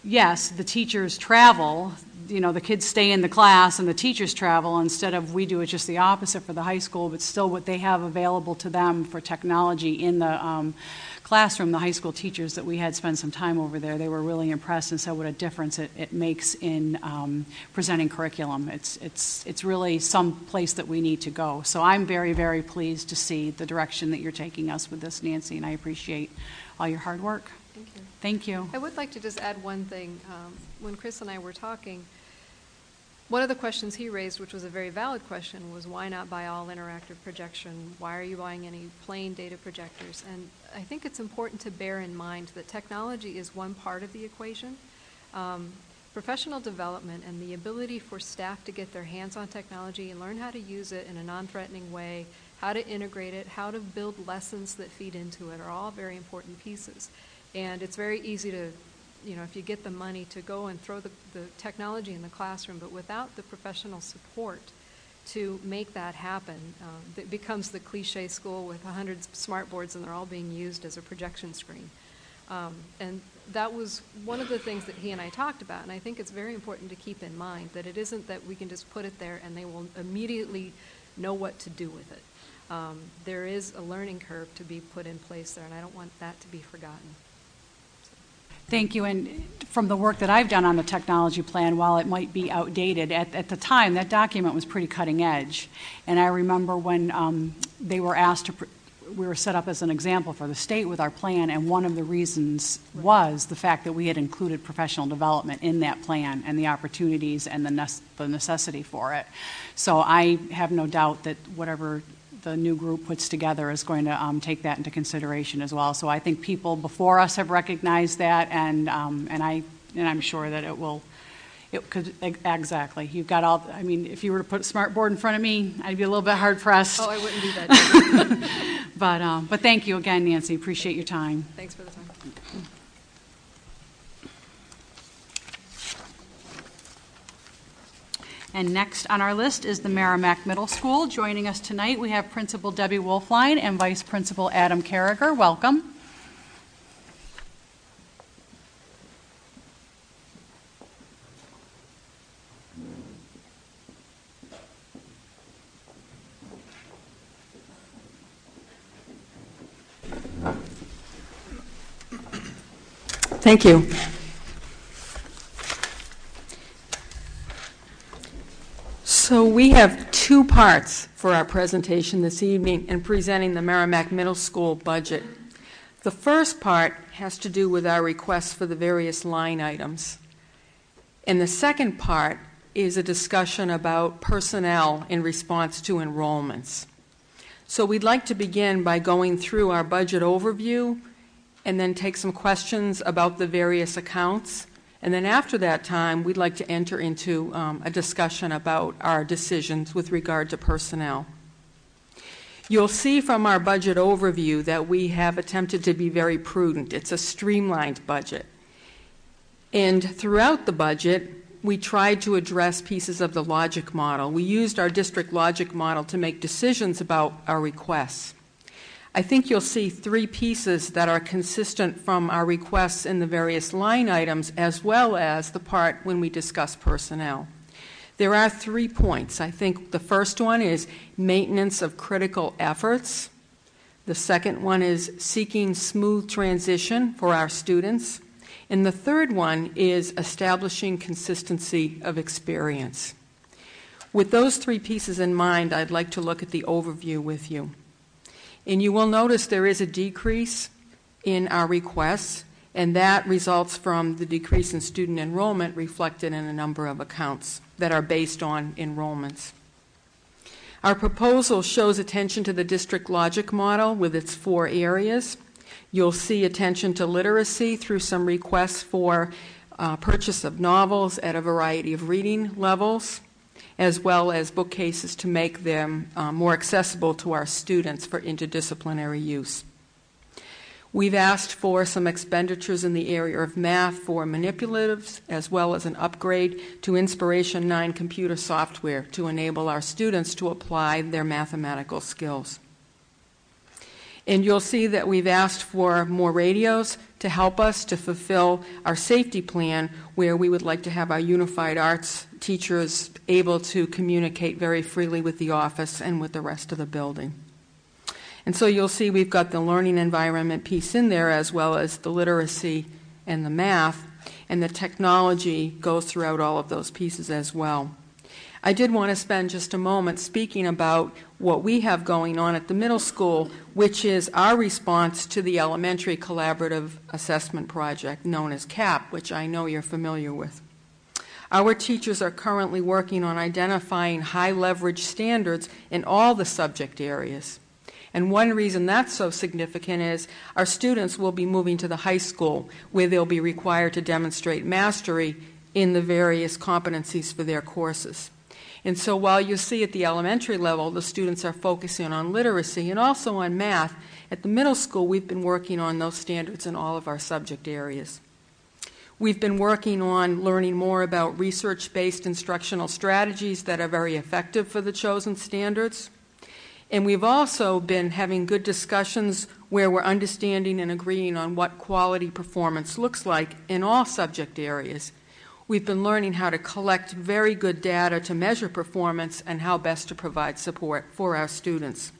yes the teachers travel you know the kids stay in the class and the teachers travel instead of we do it just the opposite for the high school but still what they have available to them for technology in the um, classroom the high school teachers that we had spend some time over there they were really impressed and said what a difference it, it makes in um, presenting curriculum it's, it's, it's really some place that we need to go so i'm very very pleased to see the direction that you're taking us with this nancy and i appreciate all your hard work Thank you. Thank you. I would like to just add one thing. Um, When Chris and I were talking, one of the questions he raised, which was a very valid question, was why not buy all interactive projection? Why are you buying any plain data projectors? And I think it's important to bear in mind that technology is one part of the equation. Um, Professional development and the ability for staff to get their hands on technology and learn how to use it in a non-threatening way, how to integrate it, how to build lessons that feed into it are all very important pieces. And it's very easy to, you know, if you get the money to go and throw the, the technology in the classroom, but without the professional support to make that happen, um, it becomes the cliche school with 100 smart boards and they're all being used as a projection screen. Um, and that was one of the things that he and I talked about, and I think it's very important to keep in mind that it isn't that we can just put it there and they will immediately know what to do with it. Um, there is a learning curve to be put in place there, and I don't want that to be forgotten. Thank you. And from the work that I've done on the technology plan, while it might be outdated, at, at the time, that document was pretty cutting edge. And I remember when um, they were asked to, pr- we were set up as an example for the state with our plan, and one of the reasons was the fact that we had included professional development in that plan and the opportunities and the, nece- the necessity for it. So I have no doubt that whatever the new group puts together is going to um, take that into consideration as well. So I think people before us have recognized that, and um, and I and I'm sure that it will. It could exactly. You've got all. I mean, if you were to put a smart board in front of me, I'd be a little bit hard pressed. Oh, I wouldn't do that. But um, but thank you again, Nancy. Appreciate your time. Thanks for the time. And next on our list is the Merrimack Middle School. Joining us tonight, we have Principal Debbie Wolfline and Vice Principal Adam Carriger. Welcome. Thank you. So we have two parts for our presentation this evening in presenting the Merrimack Middle School budget. The first part has to do with our requests for the various line items. And the second part is a discussion about personnel in response to enrollments. So we'd like to begin by going through our budget overview and then take some questions about the various accounts. And then after that time, we'd like to enter into um, a discussion about our decisions with regard to personnel. You'll see from our budget overview that we have attempted to be very prudent. It's a streamlined budget. And throughout the budget, we tried to address pieces of the logic model. We used our district logic model to make decisions about our requests. I think you'll see three pieces that are consistent from our requests in the various line items as well as the part when we discuss personnel. There are three points. I think the first one is maintenance of critical efforts. The second one is seeking smooth transition for our students. And the third one is establishing consistency of experience. With those three pieces in mind, I'd like to look at the overview with you. And you will notice there is a decrease in our requests, and that results from the decrease in student enrollment reflected in a number of accounts that are based on enrollments. Our proposal shows attention to the district logic model with its four areas. You'll see attention to literacy through some requests for uh, purchase of novels at a variety of reading levels, as well as bookcases to make them uh, more accessible to our students for interdisciplinary use. We've asked for some expenditures in the area of math for manipulatives, as well as an upgrade to Inspiration 9 computer software to enable our students to apply their mathematical skills. And you'll see that we've asked for more radios to help us to fulfill our safety plan, where we would like to have our unified arts teachers able to communicate very freely with the office and with the rest of the building. And so you'll see we've got the learning environment piece in there as well as the literacy and the math, and the technology goes throughout all of those pieces as well. I did want to spend just a moment speaking about what we have going on at the middle school, which is our response to the Elementary Collaborative Assessment Project, known as CAP, which I know you're familiar with. Our teachers are currently working on identifying high leverage standards in all the subject areas. And one reason that's so significant is our students will be moving to the high school where they'll be required to demonstrate mastery in the various competencies for their courses. And so while you see at the elementary level the students are focusing on literacy and also on math, at the middle school we've been working on those standards in all of our subject areas. We've been working on learning more about research based instructional strategies that are very effective for the chosen standards. And we've also been having good discussions where we're understanding and agreeing on what quality performance looks like in all subject areas. We've been learning how to collect very good data to measure performance and how best to provide support for our students.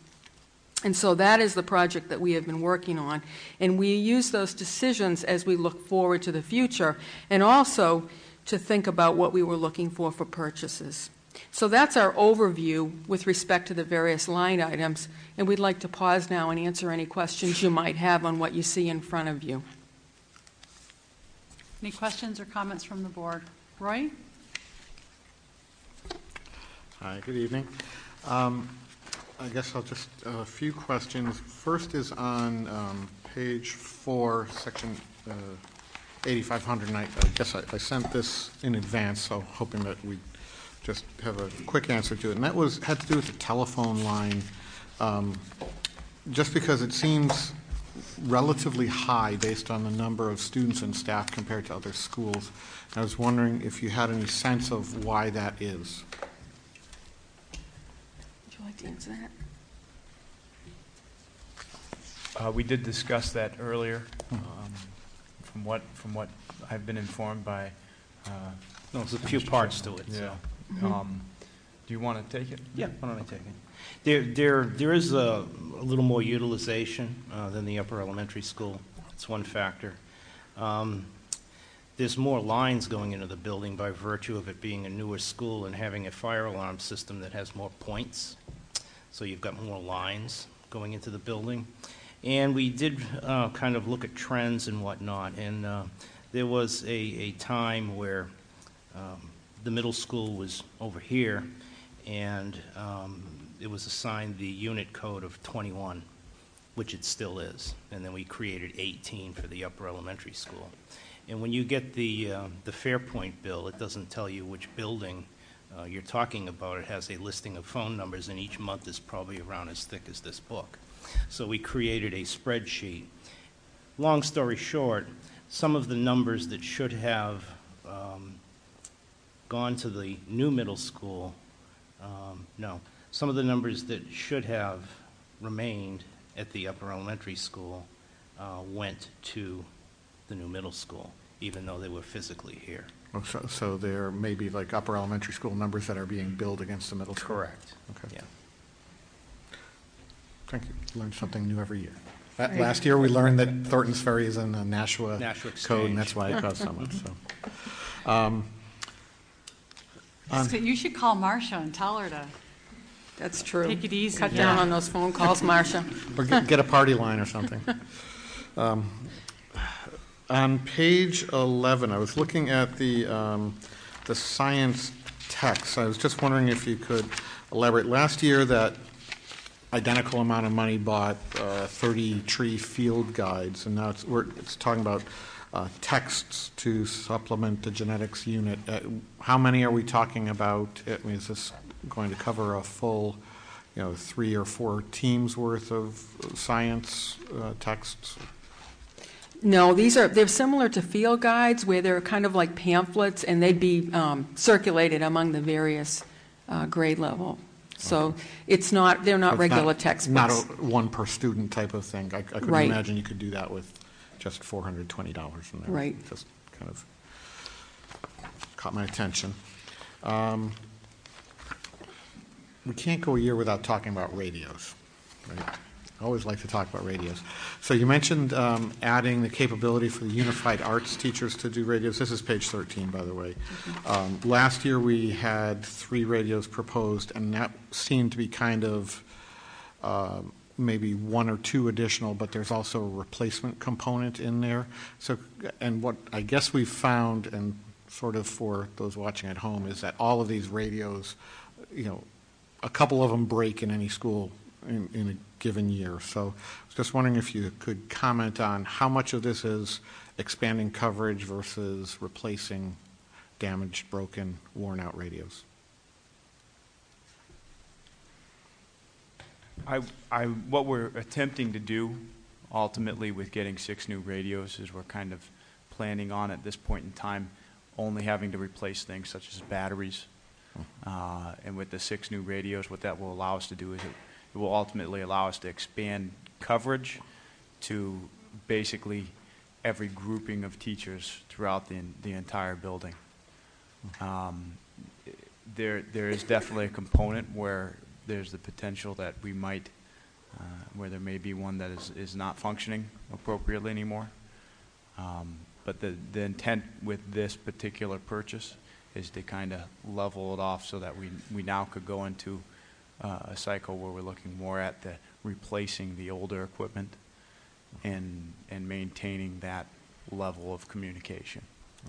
And so that is the project that we have been working on. And we use those decisions as we look forward to the future and also to think about what we were looking for for purchases. So that's our overview with respect to the various line items. And we'd like to pause now and answer any questions you might have on what you see in front of you. Any questions or comments from the board? Roy? Hi, good evening. Um, I guess I'll just, a few questions. First is on um, page four, section uh, 8500, and I I guess I I sent this in advance, so hoping that we just have a quick answer to it. And that was, had to do with the telephone line, um, just because it seems relatively high based on the number of students and staff compared to other schools. And I was wondering if you had any sense of why that is. Would you like to answer that? Uh, We did discuss that earlier. Um, From what, from what I've been informed by. uh, No, there's a few parts to it, Yeah. so. Um, Do you want to take it? Yeah, why don't I take it? There, there, there is a, a little more utilization uh, than the upper elementary school. It's one factor. Um, there's more lines going into the building by virtue of it being a newer school and having a fire alarm system that has more points. So you've got more lines going into the building. And we did uh, kind of look at trends and whatnot. And uh, there was a, a time where um, the middle school was over here, and um, it was assigned the unit code of 21, which it still is. And then we created 18 for the upper elementary school. And when you get the, uh, the Fairpoint bill, it doesn't tell you which building uh, you're talking about. It has a listing of phone numbers, and each month is probably around as thick as this book. So we created a spreadsheet. Long story short, some of the numbers that should have um, gone to the new middle school, um, no, some of the numbers that should have remained at the upper elementary school uh, went to the new middle school, even though they were physically here. Oh, So, so there may be like upper elementary school numbers that are being billed against the middle school? Correct. Okay. Yeah. Thank you. Learn something new every year. La- Right. Last year, we learned that Thornton's Ferry is in the Nashua Nashua code, and that's why it costs so much, so. Um, on- You should call Marcia and tell her to That's true. Take it easy. Cut down Yeah. on those phone calls, Marcia. Or get get a party line or something. Um, On page 11, I was looking at the, um, the science text. I was just wondering if you could elaborate. Last year, that identical amount of money bought uh, 30 tree field guides, and now it's, we're, it's talking about uh, texts to supplement the genetics unit. Uh, How many are we talking about? I mean, is this going to cover a full, you know, three or four teams worth of science uh, texts? No, these are, they're similar to field guides where they're kind of like pamphlets and they'd be um, circulated among the various uh, grade level. So it's not, they're not regular Not textbooks. Not a one per student type of thing. I I couldn't Right. imagine you could do that with just $420 in there. Right. Just kind of caught my attention. Um, We can't go a year without talking about radios, right? I always like to talk about radios. So you mentioned um, adding the capability for the unified arts teachers to do radios. This is page 13, by the way. Um, last year we had three radios proposed, and that seemed to be kind of uh, maybe one or two additional, but there's also a replacement component in there. So, and what I guess we've found, and sort of for those watching at home, is that all of these radios, you know, a couple of them break in any school in, in a given year. So I was just wondering if you could comment on how much of this is expanding coverage versus replacing damaged, broken, worn out radios. I, I, what we're attempting to do ultimately with getting six new radios is we're kind of planning on at this point in time only having to replace things such as batteries. Uh, and with the six new radios, what that will allow us to do is it, it will ultimately allow us to expand coverage to basically every grouping of teachers throughout the, the entire building. Um, there, there is definitely a component where there's the potential that we might, uh, where there may be one that is, is not functioning appropriately anymore. Um, but the, the intent with this particular purchase is to kind of level it off so that we, we now could go into uh, a cycle where we're looking more at the replacing the older equipment and, and maintaining that level of communication.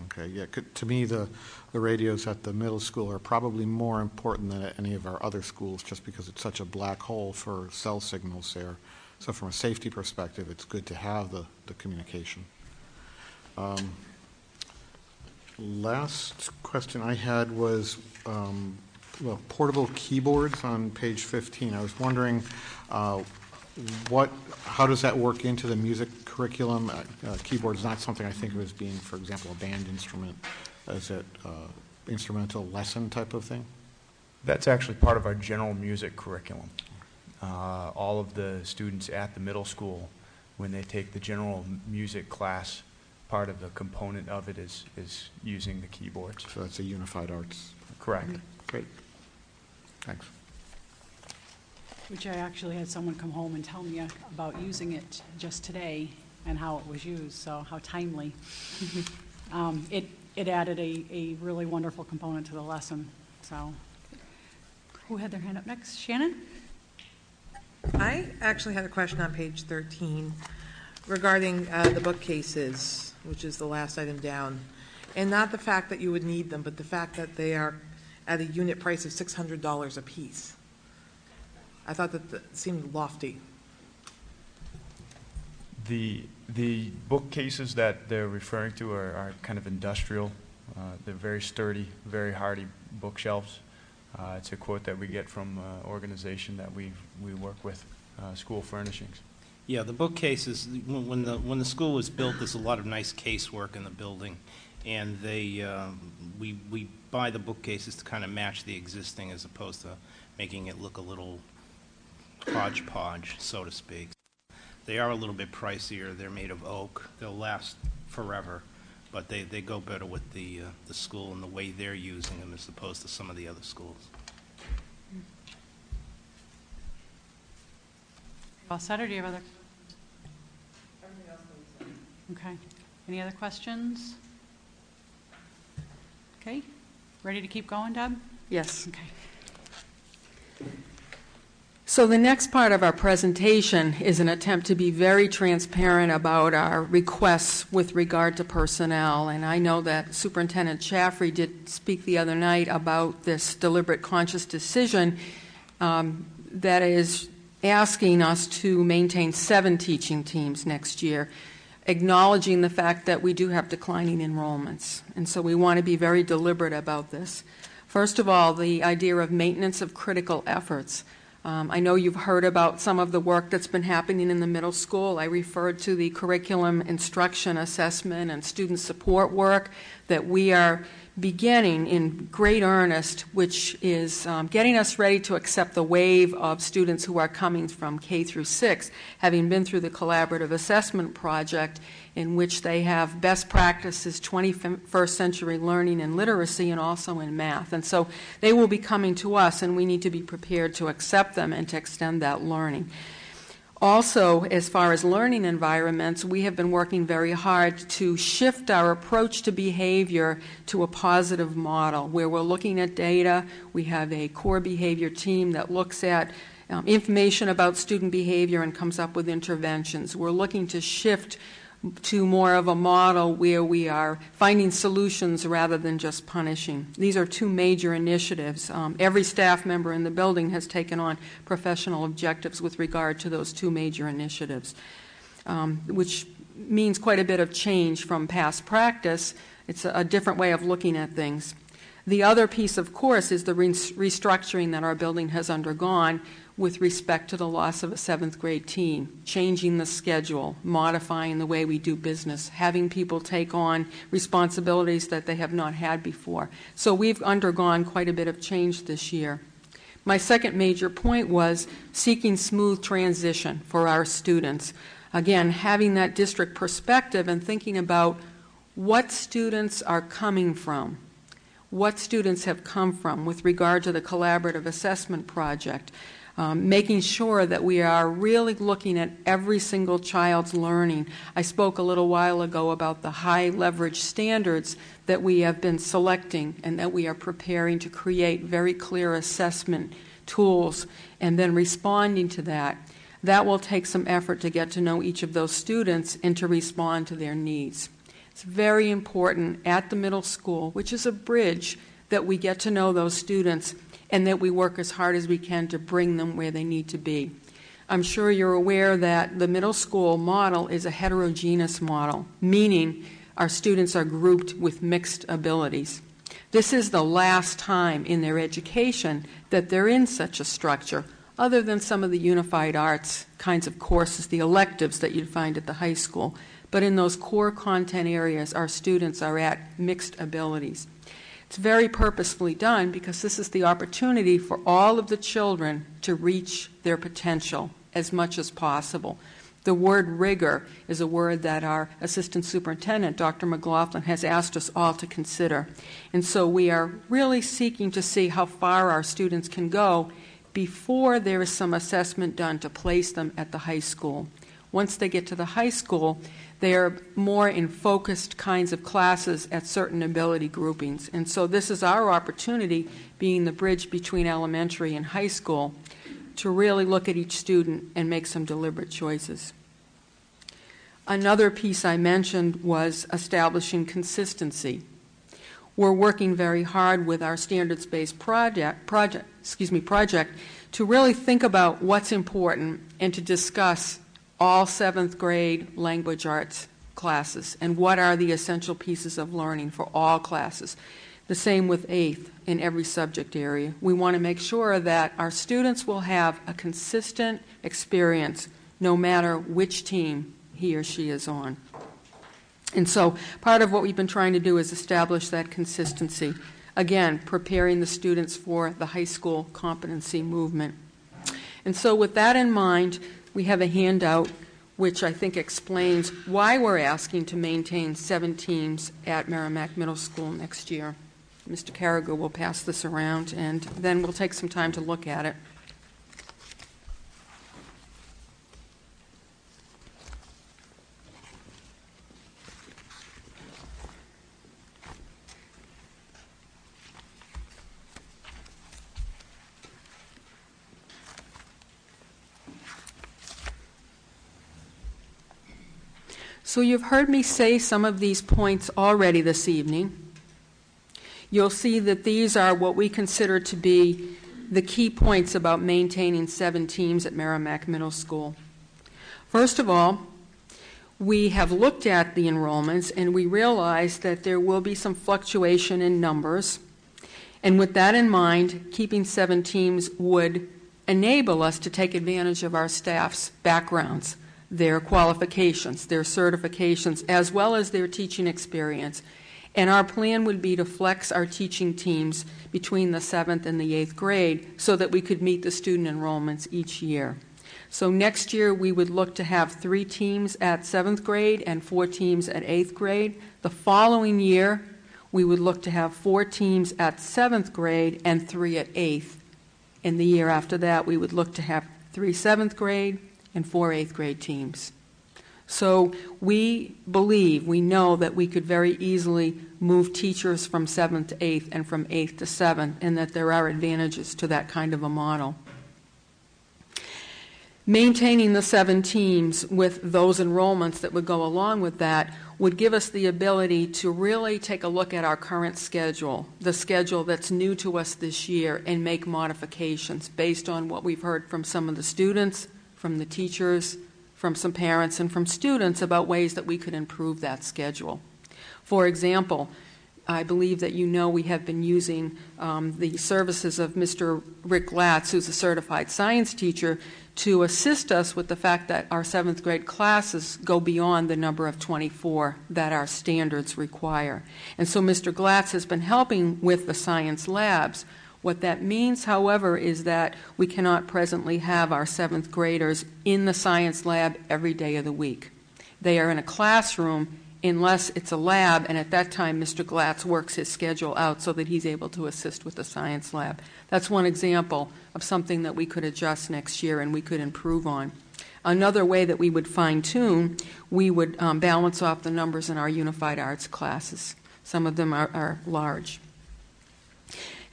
Okay, yeah, to me, the, the radios at the middle school are probably more important than at any of our other schools, just because it's such a black hole for cell signals there. So from a safety perspective, it's good to have the, the communication. Um, Last question I had was, um, well, portable keyboards on page 15. I was wondering, uh, what, how does that work into the music curriculum? Uh, uh, not something I think of as being, for example, a band instrument. Is it uh, instrumental lesson type of thing? That's actually part of our general music curriculum. Uh, all of the students at the middle school, when they take the general music class, part of the component of it is, is using the keyboards. So that's a unified arts. Correct. Great. Thanks. Which I actually had someone come home and tell me about using it just today and how it was used, so how timely. Um, It, it added a, a really wonderful component to the lesson, so. Who had their hand up next? Shannon? I actually had a question on page 13 regarding uh, the bookcases, which is the last item down. And not the fact that you would need them, but the fact that they are at a unit price of $600 apiece. I thought that seemed lofty. The, the bookcases that they're referring to are, are kind of industrial. Uh, they're very sturdy, very hardy bookshelves. Uh, it's a quote that we get from an organization that we, we work with, uh, School Furnishings. Yeah, the bookcases, when the, when the school was built, there's a lot of nice casework in the building, and they, um, we, we buy the bookcases to kind of match the existing as opposed to making it look a little hodgepodge, so to speak. They are a little bit pricier, they're made of oak, they'll last forever, but they, they go better with the, uh, the school and the way they're using them as opposed to some of the other schools. All set, or do you have other? Okay. Any other questions? Okay. Ready to keep going, Deb? Yes. Okay. So the next part of our presentation is an attempt to be very transparent about our requests with regard to personnel. And I know that Superintendent Chiafery did speak the other night about this deliberate conscious decision um, that is asking us to maintain seven teaching teams next year, acknowledging the fact that we do have declining enrollments. And so we want to be very deliberate about this. First of all, the idea of maintenance of critical efforts. Um, I know you've heard about some of the work that's been happening in the middle school. I referred to the curriculum instruction assessment and student support work that we are beginning in great earnest, which is um, getting us ready to accept the wave of students who are coming from K through 6, having been through the collaborative assessment project in which they have best practices, 21st century learning and literacy, and also in math. And so they will be coming to us, and we need to be prepared to accept them and to extend that learning. Also, as far as learning environments, we have been working very hard to shift our approach to behavior to a positive model where we're looking at data. We have a core behavior team that looks at um, information about student behavior and comes up with interventions. We're looking to shift to more of a model where we are finding solutions rather than just punishing. These are two major initiatives. Um, every staff member in the building has taken on professional objectives with regard to those two major initiatives, um, which means quite a bit of change from past practice. It's a, a different way of looking at things. The other piece, of course, is the re- restructuring that our building has undergone with respect to the loss of a seventh grade team, changing the schedule, modifying the way we do business, having people take on responsibilities that they have not had before. So we've undergone quite a bit of change this year. My second major point was seeking smooth transition for our students. Again, having that district perspective and thinking about what students are coming from, what students have come from with regard to the collaborative assessment project um, making sure that we are really looking at every single child's learning. I spoke a little while ago about the high leverage standards that we have been selecting and that we are preparing to create very clear assessment tools and then responding to that. That will take some effort to get to know each of those students and to respond to their needs. It's very important at the middle school, which is a bridge, that we get to know those students and that we work as hard as we can to bring them where they need to be. I'm sure you're aware that the middle school model is a heterogeneous model, meaning our students are grouped with mixed abilities. This is the last time in their education that they're in such a structure, other than some of the unified arts kinds of courses, the electives that you'd find at the high school. But in those core content areas, our students are at mixed abilities. It's very purposefully done because this is the opportunity for all of the children to reach their potential as much as possible. The word rigor is a word that our assistant superintendent, Dr. McLaughlin, has asked us all to consider. And so we are really seeking to see how far our students can go before there is some assessment done to place them at the high school. Once they get to the high school, they are more in focused kinds of classes at certain ability groupings. And so this is our opportunity, being the bridge between elementary and high school, to really look at each student and make some deliberate choices. Another piece I mentioned was establishing consistency. We're working very hard with our standards-based project, project, excuse me, project to really think about what's important and to discuss all seventh grade language arts classes and what are the essential pieces of learning for all classes. The same with eighth in every subject area. We want to make sure that our students will have a consistent experience no matter which team he or she is on. And so part of what we've been trying to do is establish that consistency. Again, preparing the students for the high school competency movement. And so, with that in mind, we have a handout which I think explains why we're asking to maintain seven teams at Merrimack Middle School next year. Mr. Carragher will pass this around, and then we'll take some time to look at it. So you've heard me say some of these points already this evening. You'll see that these are what we consider to be the key points about maintaining seven teams at Merrimack Middle School. First of all, we have looked at the enrollments and we realize that there will be some fluctuation in numbers. And with that in mind, keeping seven teams would enable us to take advantage of our staff's backgrounds their qualifications, their certifications, as well as their teaching experience. And our plan would be to flex our teaching teams between the seventh and the eighth grade so that we could meet the student enrollments each year. So next year we would look to have three teams at seventh grade and four teams at eighth grade. The following year we would look to have four teams at seventh grade and three at eighth. And the year after that we would look to have three seventh grade, and four eighth grade teams. So we believe, we know that we could very easily move teachers from seventh to eighth and from eighth to seventh, and that there are advantages to that kind of a model. Maintaining the seven teams with those enrollments that would go along with that would give us the ability to really take a look at our current schedule, the schedule that's new to us this year, and make modifications based on what we've heard from some of the students, from the teachers, from some parents, and from students about ways that we could improve that schedule. For example, I believe that you know we have been using um, the services of Mr. Rick Glatz, who's a certified science teacher, to assist us with the fact that our seventh grade classes go beyond the number of 24 that our standards require. And so Mr. Glatz has been helping with the science labs. What that means, however, is that we cannot presently have our seventh graders in the science lab every day of the week. They are in a classroom unless it's a lab, and at that time, Mr. Glatz works his schedule out so that he's able to assist with the science lab. That's one example of something that we could adjust next year and we could improve on. Another way that we would fine tune, we would um, balance off the numbers in our unified arts classes. Some of them are, are large.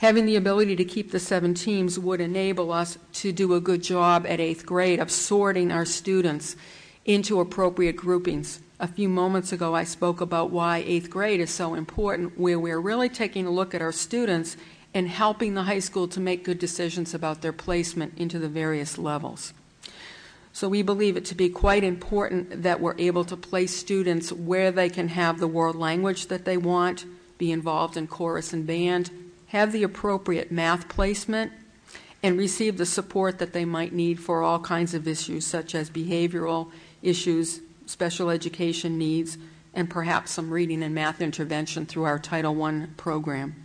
Having the ability to keep the seven teams would enable us to do a good job at eighth grade of sorting our students into appropriate groupings. A few moments ago, I spoke about why eighth grade is so important, where we're really taking a look at our students and helping the high school to make good decisions about their placement into the various levels. So we believe it to be quite important that we're able to place students where they can have the world language that they want, be involved in chorus and band, have the appropriate math placement, and receive the support that they might need for all kinds of issues such as behavioral issues, special education needs, and perhaps some reading and math intervention through our Title I program.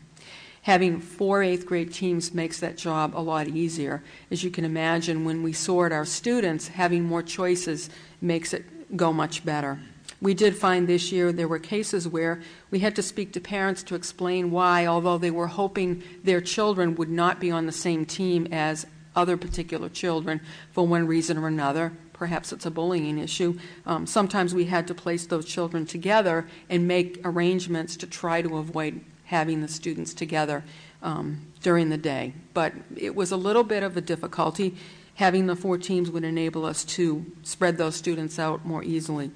Having four eighth grade teams makes that job a lot easier. As you can imagine, when we sort our students, having more choices makes it go much better. We did find this year there were cases where we had to speak to parents to explain why, although they were hoping their children would not be on the same team as other particular children for one reason or another, perhaps it's a bullying issue. Um, sometimes we had to place those children together and make arrangements to try to avoid having the students together um, during the day. But it was a little bit of a difficulty. Having the four teams would enable us to spread those students out more easily.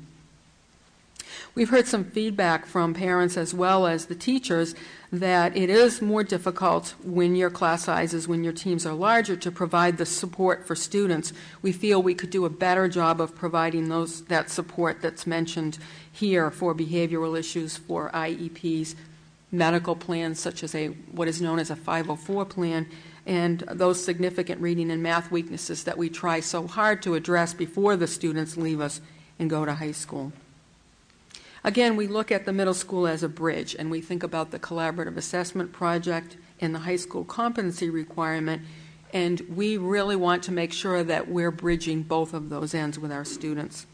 We've heard some feedback from parents as well as the teachers that it is more difficult when your class sizes, when your teams are larger, to provide the support for students. We feel we could do a better job of providing those that support that's mentioned here for behavioral issues, for IEPs, medical plans such as a what is known as a 504 plan and those significant reading and math weaknesses that we try so hard to address before the students leave us and go to high school. Again, we look at the middle school as a bridge and we think about the collaborative assessment project and the high school competency requirement and we really want to make sure that we're bridging both of those ends with our students.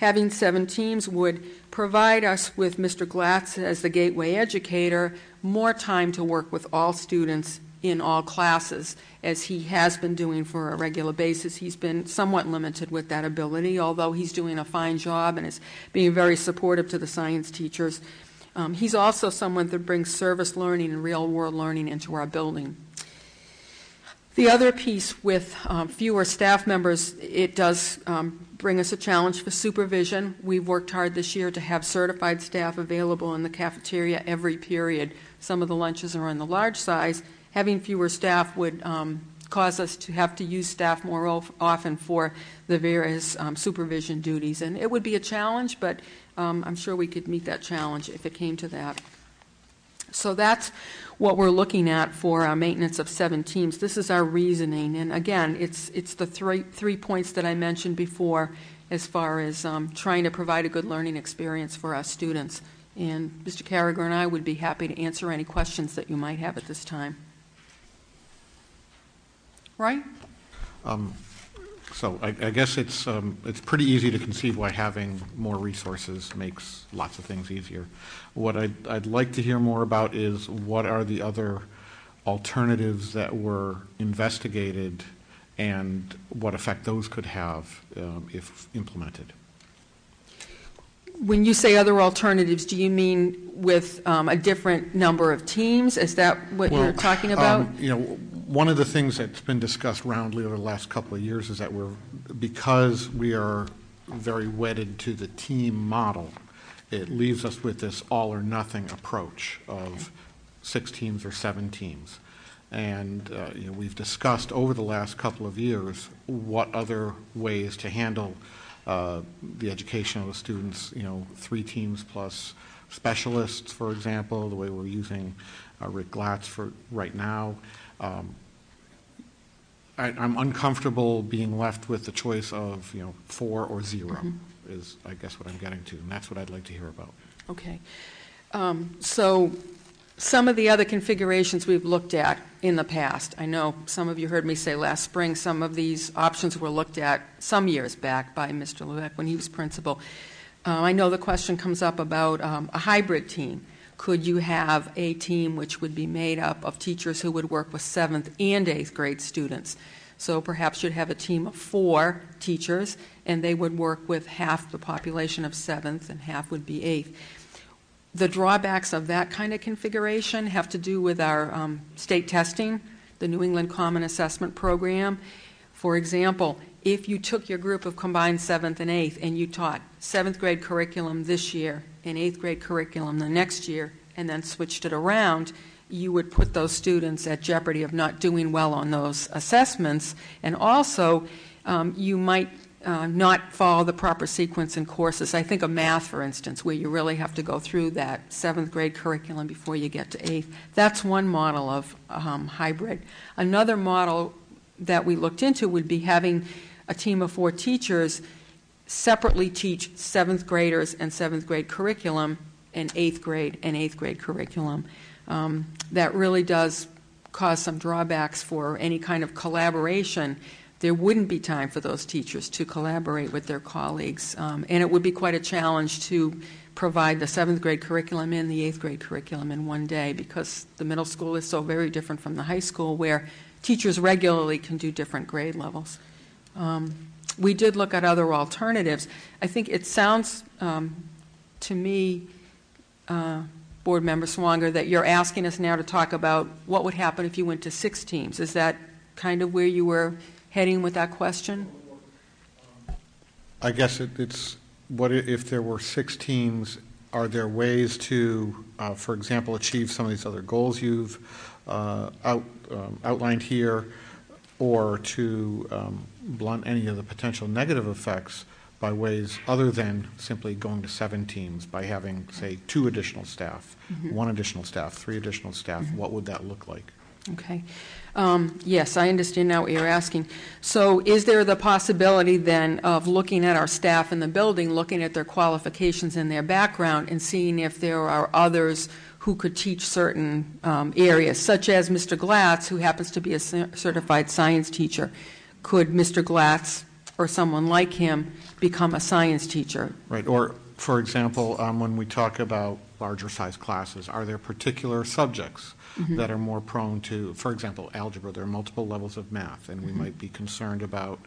Having seven teams would provide us with Mr. Glatz as the gateway educator more time to work with all students in all classes, as he has been doing for a regular basis. He's been somewhat limited with that ability, although he's doing a fine job and is being very supportive to the science teachers. Um, he's also someone that brings service learning and real world learning into our building. The other piece with um, fewer staff members, it does um, bring us a challenge for supervision. We've worked hard this year to have certified staff available in the cafeteria every period. Some of the lunches are on the large size. Having fewer staff would um, cause us to have to use staff more of, often for the various um, supervision duties. And it would be a challenge, but um, I'm sure we could meet that challenge if it came to that. So that's what we're looking at for our maintenance of seven teams. This is our reasoning, and again, it's it's the three three points that I mentioned before, as far as um, trying to provide a good learning experience for our students. And Mr. Carragher and I would be happy to answer any questions that you might have at this time. Right? Um, so I, I guess it's um, it's pretty easy to conceive why having more resources makes lots of things easier. What I'd, I'd like to hear more about is what are the other alternatives that were investigated and what effect those could have um, if implemented. When you say other alternatives, do you mean with um, a different number of teams? Is that what you're talking about? um, You know, one of the things that's been discussed roundly over the last couple of years is that we're, because we are very wedded to the team model, it leaves us with this all-or-nothing approach of six teams or seven teams. And, uh, you know, we've discussed over the last couple of years what other ways to handle uh, the education of the students, you know, three teams plus specialists, for example, the way we're using uh, Rick Glatz for right now. Um, I, I'm uncomfortable being left with the choice of, you know, four or 0 is, I guess, what I'm getting to, and that's what I'd like to hear about. Okay. Um, So some of the other configurations we've looked at in the past, I know some of you heard me say last spring, some of these options were looked at some years back by Mr. Levesque when he was principal. Uh, I know the question comes up about um, a hybrid team. Could you have a team which would be made up of teachers who would work with seventh and eighth grade students? So perhaps you'd have a team of four teachers, and they would work with half the population of seventh and half would be eighth. The drawbacks of that kind of configuration have to do with our um, state testing, the New England Common Assessment Program. For example, if you took your group of combined seventh and eighth and you taught seventh grade curriculum this year and eighth grade curriculum the next year and then switched it around, you would put those students at jeopardy of not doing well on those assessments. And also, um, you might uh, not follow the proper sequence in courses. I think of math, for instance, where you really have to go through that seventh grade curriculum before you get to eighth. That's one model of um, hybrid. Another model that we looked into would be having a team of four teachers separately teach seventh graders and seventh grade curriculum and eighth grade and eighth grade curriculum. Um, that really does cause some drawbacks for any kind of collaboration. There wouldn't be time for those teachers to collaborate with their colleagues, um, and it would be quite a challenge to provide the seventh grade curriculum and the eighth grade curriculum in one day because the middle school is so very different from the high school where teachers regularly can do different grade levels. Um, we did look at other alternatives. I think it sounds um, to me, uh, Board Member Swanger, that you're asking us now to talk about what would happen if you went to six teams. Is that kind of where you were heading with that question? I guess it, it's, what if there were six teams, are there ways to, uh, for example, achieve some of these other goals you've uh, out, um, outlined here, or to um, blunt any of the potential negative effects by ways other than simply going to seven teams, by having, say, two additional staff, one additional staff, three additional staff? What would that look like? Okay. Um, Yes, I understand now what you're asking. So is there the possibility then of looking at our staff in the building, looking at their qualifications and their background, and seeing if there are others who could teach certain um, areas, such as Mr. Glatz, who happens to be a cer- certified science teacher? Could Mr. Glatz or someone like him become a science teacher? Right, or, for example, um, when we talk about larger size classes, are there particular subjects that are more prone to, for example, algebra, there are multiple levels of math, and we might be concerned about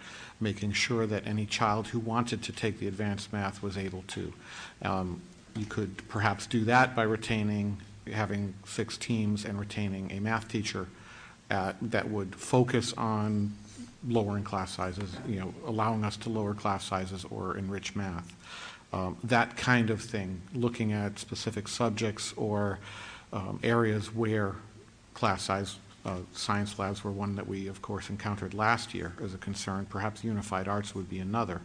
making sure that any child who wanted to take the advanced math was able to. Um, You could perhaps do that by retaining, having six teams and retaining a math teacher uh, that would focus on lowering class sizes, you know, allowing us to lower class sizes or enrich math. Um, That kind of thing, looking at specific subjects or um, areas where class size, uh, science labs were one that we, of course, encountered last year as a concern. Perhaps unified arts would be another.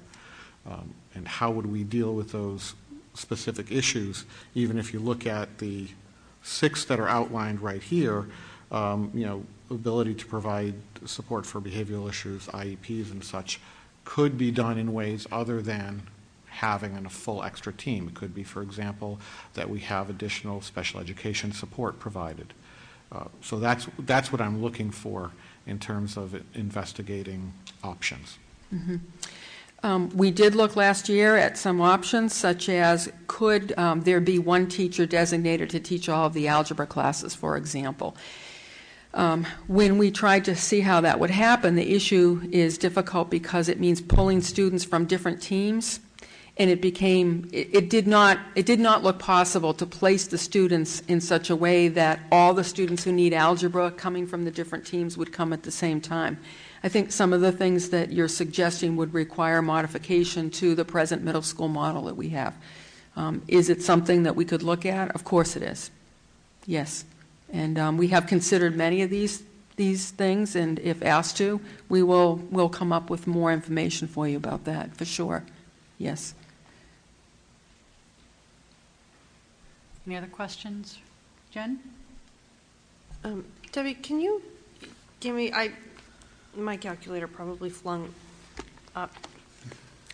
Um, And how would we deal with those specific issues, even if you look at the six that are outlined right here, um, you know, ability to provide support for behavioral issues, IEPs and such, could be done in ways other than having a full extra team. It could be, for example, that we have additional special education support provided. Uh, So that's, that's what I'm looking for in terms of investigating options. Um, We did look last year at some options, such as could um, there be one teacher designated to teach all of the algebra classes, for example? Um, When we tried to see how that would happen, the issue is difficult because it means pulling students from different teams, and it became, it it did not, it did not look possible to place the students in such a way that all the students who need algebra coming from the different teams would come at the same time. I think some of the things that you're suggesting would require modification to the present middle school model that we have. Um, Is it something that we could look at? Of course it is. Yes. And um, we have considered many of these, these things, and if asked to, we will, will come up with more information for you about that, for sure. Yes. Any other questions? Jen? Um, Debbie, can you give me, I, my calculator probably flung up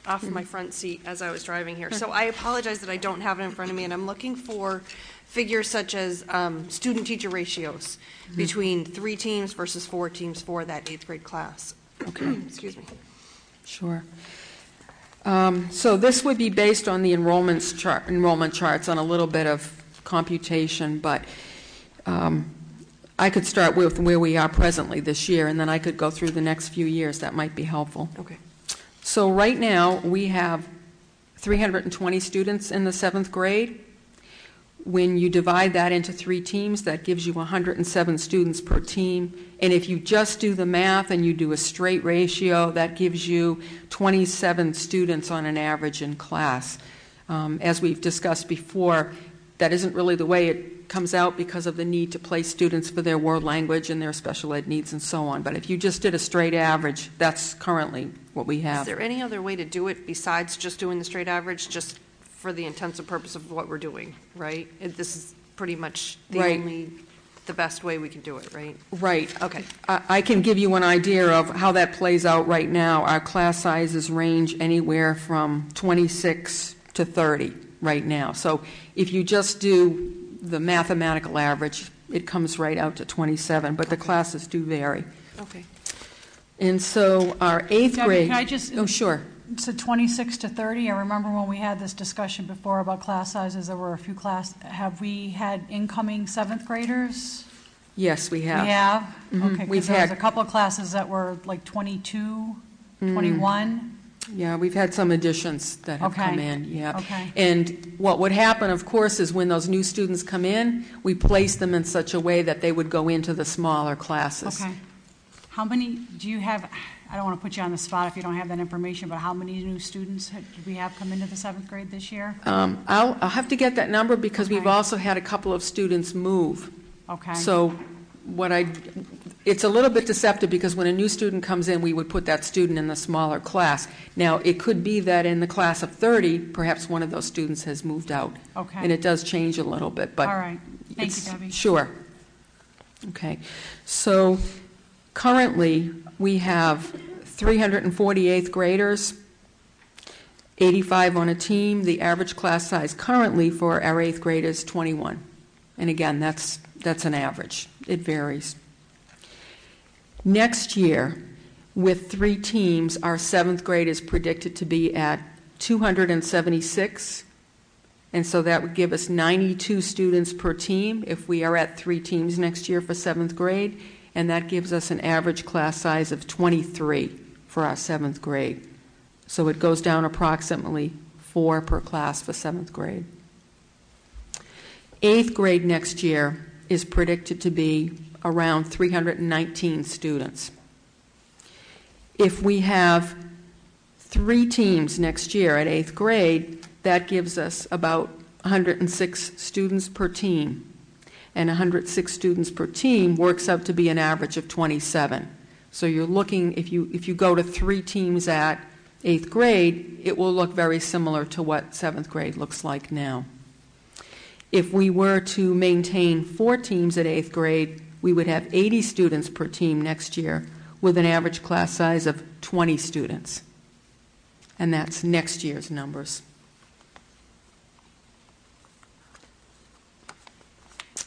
off of my front seat as I was driving here. So I apologize that I don't have it in front of me, and I'm looking for figures such as um, student-teacher ratios between three teams versus four teams for that eighth grade class. Okay. Excuse me. Sure. Um, So this would be based on the enrollments chart, enrollment charts on a little bit of computation, but um, I could start with where we are presently this year, and then I could go through the next few years. That might be helpful. Okay. So right now, we have 320 students in the seventh grade. When you divide that into three teams, that gives you 107 students per team. And if you just do the math and you do a straight ratio, that gives you 27 students on an average in class. Um, As we've discussed before, that isn't really the way it comes out because of the need to place students for their world language and their special ed needs and so on. But if you just did a straight average, that's currently what we have. Is there any other way to do it besides just doing the straight average, just for the intensive purpose of what we're doing, right? It- This is pretty much the Right. only, the best way we can do it, right? Right. Okay. I I can give you an idea of how that plays out right now. Our class sizes range anywhere from 26 to 30 right now. So if you just do the mathematical average, it comes right out to 27, but the classes do vary. Okay. And so our eighth Debbie, grade... can I just- Oh, sure. So 26 to 30, I remember when we had this discussion before about class sizes, there were a few class, have we had incoming seventh graders? Yes, we have. We have. have? Mhm. Okay, We've because there was a had- couple of classes that were like 22, 21. Yeah, we've had some additions that have come Okay. in, yeah. Okay. And what would happen, of course, is when those new students come in, we place them in such a way that they would go into the smaller classes. Okay. How many, do you have, I don't want to put you on the spot if you don't have that information, but how many new students had- did we have come into the seventh grade this year? Um, I'll, I'll have to get that number because we've Okay. also had a couple of students move. Okay. So what I, it's a little bit deceptive because when a new student comes in, we would put that student in the smaller class. Now, it could be that in the class of 30, perhaps one of those students has moved out. Okay. And it does change a little bit, but. All right. Thank you, it's- Debbie. Sure. Okay. So currently, we have 348th graders, 85 on a team. The average class size currently for our eighth grade is 21. And again, that's, that's an average. It varies. Next year, with three teams, our seventh grade is predicted to be at 276. And so that would give us 92 students per team if we are at three teams next year for seventh grade. And that gives us an average class size of 23 for our seventh grade. So it goes down approximately four per class for seventh grade. Eighth grade next year is predicted to be around 319 students. If we have three teams next year at eighth grade, that gives us about 106 students per team. And 106 students per team works out to be an average of 27. So you're looking, if you, if you go to three teams at eighth grade, it will look very similar to what seventh grade looks like now. If we were to maintain four teams at eighth grade, we would have 80 students per team next year with an average class size of 20 students. And that's next year's numbers.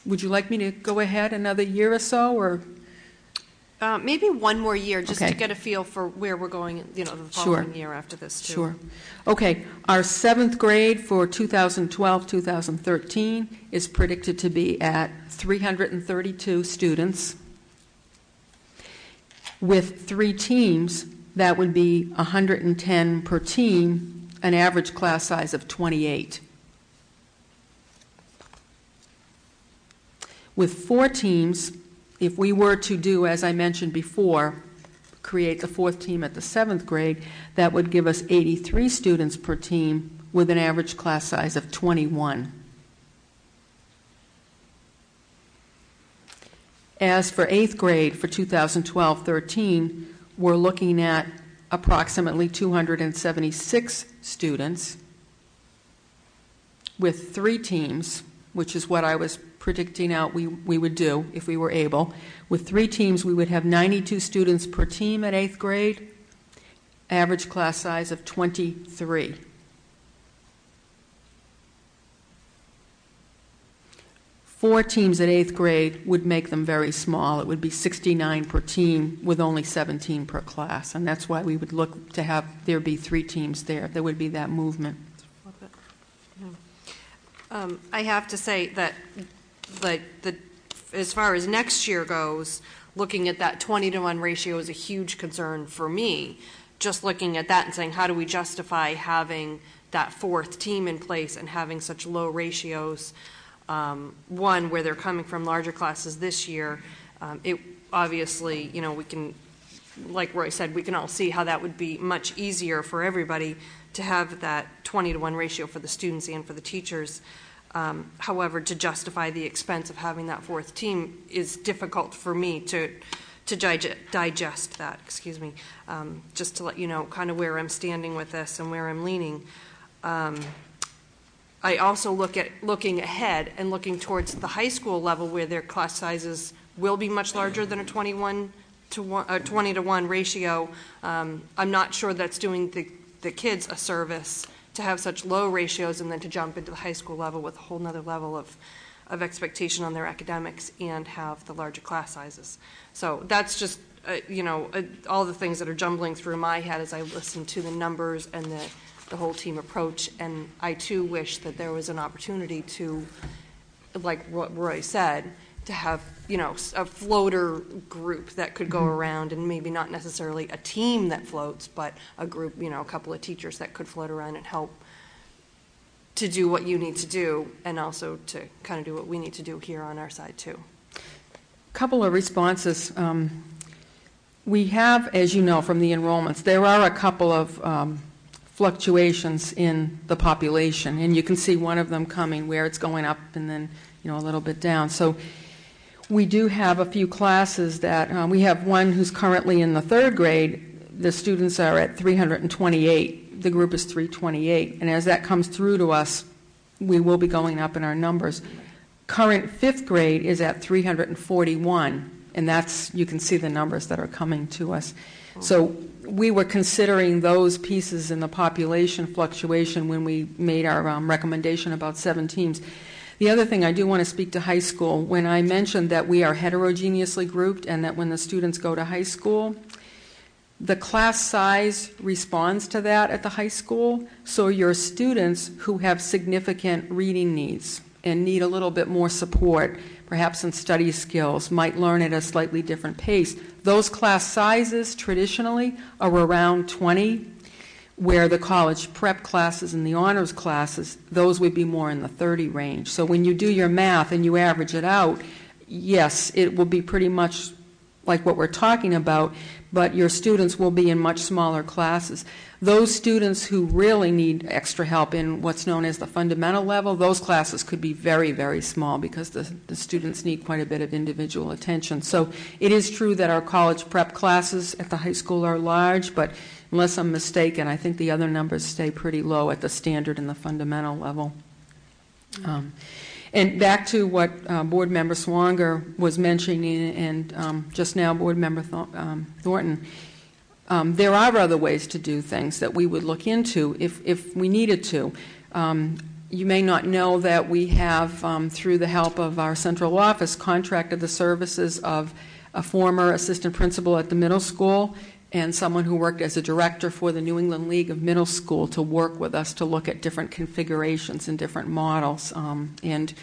Would you like me to go ahead another year or so, or? Uh, Maybe one more year, just to Okay. get a feel for where we're going, you know, the Sure. following year after this, too. Sure. Okay, our seventh grade for 2012, 2013 is predicted to be at 332 students. With three teams, that would be 110 per team, an average class size of 28. With four teams, if we were to do, as I mentioned before, create the fourth team at the seventh grade, that would give us 83 students per team with an average class size of 21. As for eighth grade for 2012 13, we're looking at approximately 276 students with three teams, which is what I was predicting out we, we would do if we were able. With three teams, we would have 92 students per team at eighth grade, average class size of 23. Four teams at eighth grade would make them very small. It would be 69 per team with only 17 per class. And that's why we would look to have there be three teams there. There would be that movement. Um, I have to say that, the, as far as next year goes, looking at that 20 to 1 ratio is a huge concern for me. Just looking at that and saying, how do we justify having that fourth team in place and having such low ratios? um, one, where they're coming from larger classes this year. Um, it obviously, you know, we can, like Roy said, we can all see how that would be much easier for everybody to have that 20 to 1 ratio for the students and for the teachers. Um, however, to justify the expense of having that fourth team is difficult for me to to digest that. Excuse me. Um, just to let you know, kind of where I'm standing with this and where I'm leaning. Um, I also look at looking ahead and looking towards the high school level where their class sizes will be much larger than a 21 to one, a 20 to 1 ratio. Um, I'm not sure that's doing the, the kids a service to have such low ratios and then to jump into the high school level with a whole nother level of, of expectation on their academics and have the larger class sizes. So that's just, uh, you know, uh, all the things that are jumbling through my head as I listen to the numbers and the the whole team approach. And I too wish that there was an opportunity to, like what Roy said, to have you know a floater group that could go mm-hmm. around and maybe not necessarily a team that floats, but a group, you know, a couple of teachers that could float around and help to do what you need to do and also to kind of do what we need to do here on our side too. A couple of responses. Um, we have, as you know from the enrollments, there are a couple of um, fluctuations in the population. And you can see one of them coming where it's going up and then, you know, a little bit down. So we do have a few classes that um, we have one who's currently in the third grade. The students are at 328. The group is 328. And as that comes through to us, we will be going up in our numbers. Current fifth grade is at 341. And that's, you can see the numbers that are coming to us. So we were considering those pieces in the population fluctuation when we made our um, recommendation about seven teams. The other thing I do want to speak to high school. When I mentioned that we are heterogeneously grouped and that when the students go to high school, the class size responds to that at the high school. So your students who have significant reading needs and need a little bit more support, perhaps in study skills, might learn at a slightly different pace. Those class sizes traditionally are around 20, where the college prep classes and the honors classes, those would be more in the 30 range. So when you do your math and you average it out, yes, it will be pretty much like what we're talking about, but your students will be in much smaller classes. Those students who really need extra help in what's known as the fundamental level, those classes could be very, very small because the, the students need quite a bit of individual attention. So it is true that our college prep classes at the high school are large, but unless I'm mistaken, I think the other numbers stay pretty low at the standard and the fundamental level. Um, and back to what uh, Board Member Swanger was mentioning, and um, just now Board Member Th- um, Thornton, um, there are other ways to do things that we would look into if, if we needed to. Um, you may not know that we have, um, through the help of our central office, contracted the services of a former assistant principal at the middle school and someone who worked as a director for the New England League of Middle School to work with us to look at different configurations and different models. Um, and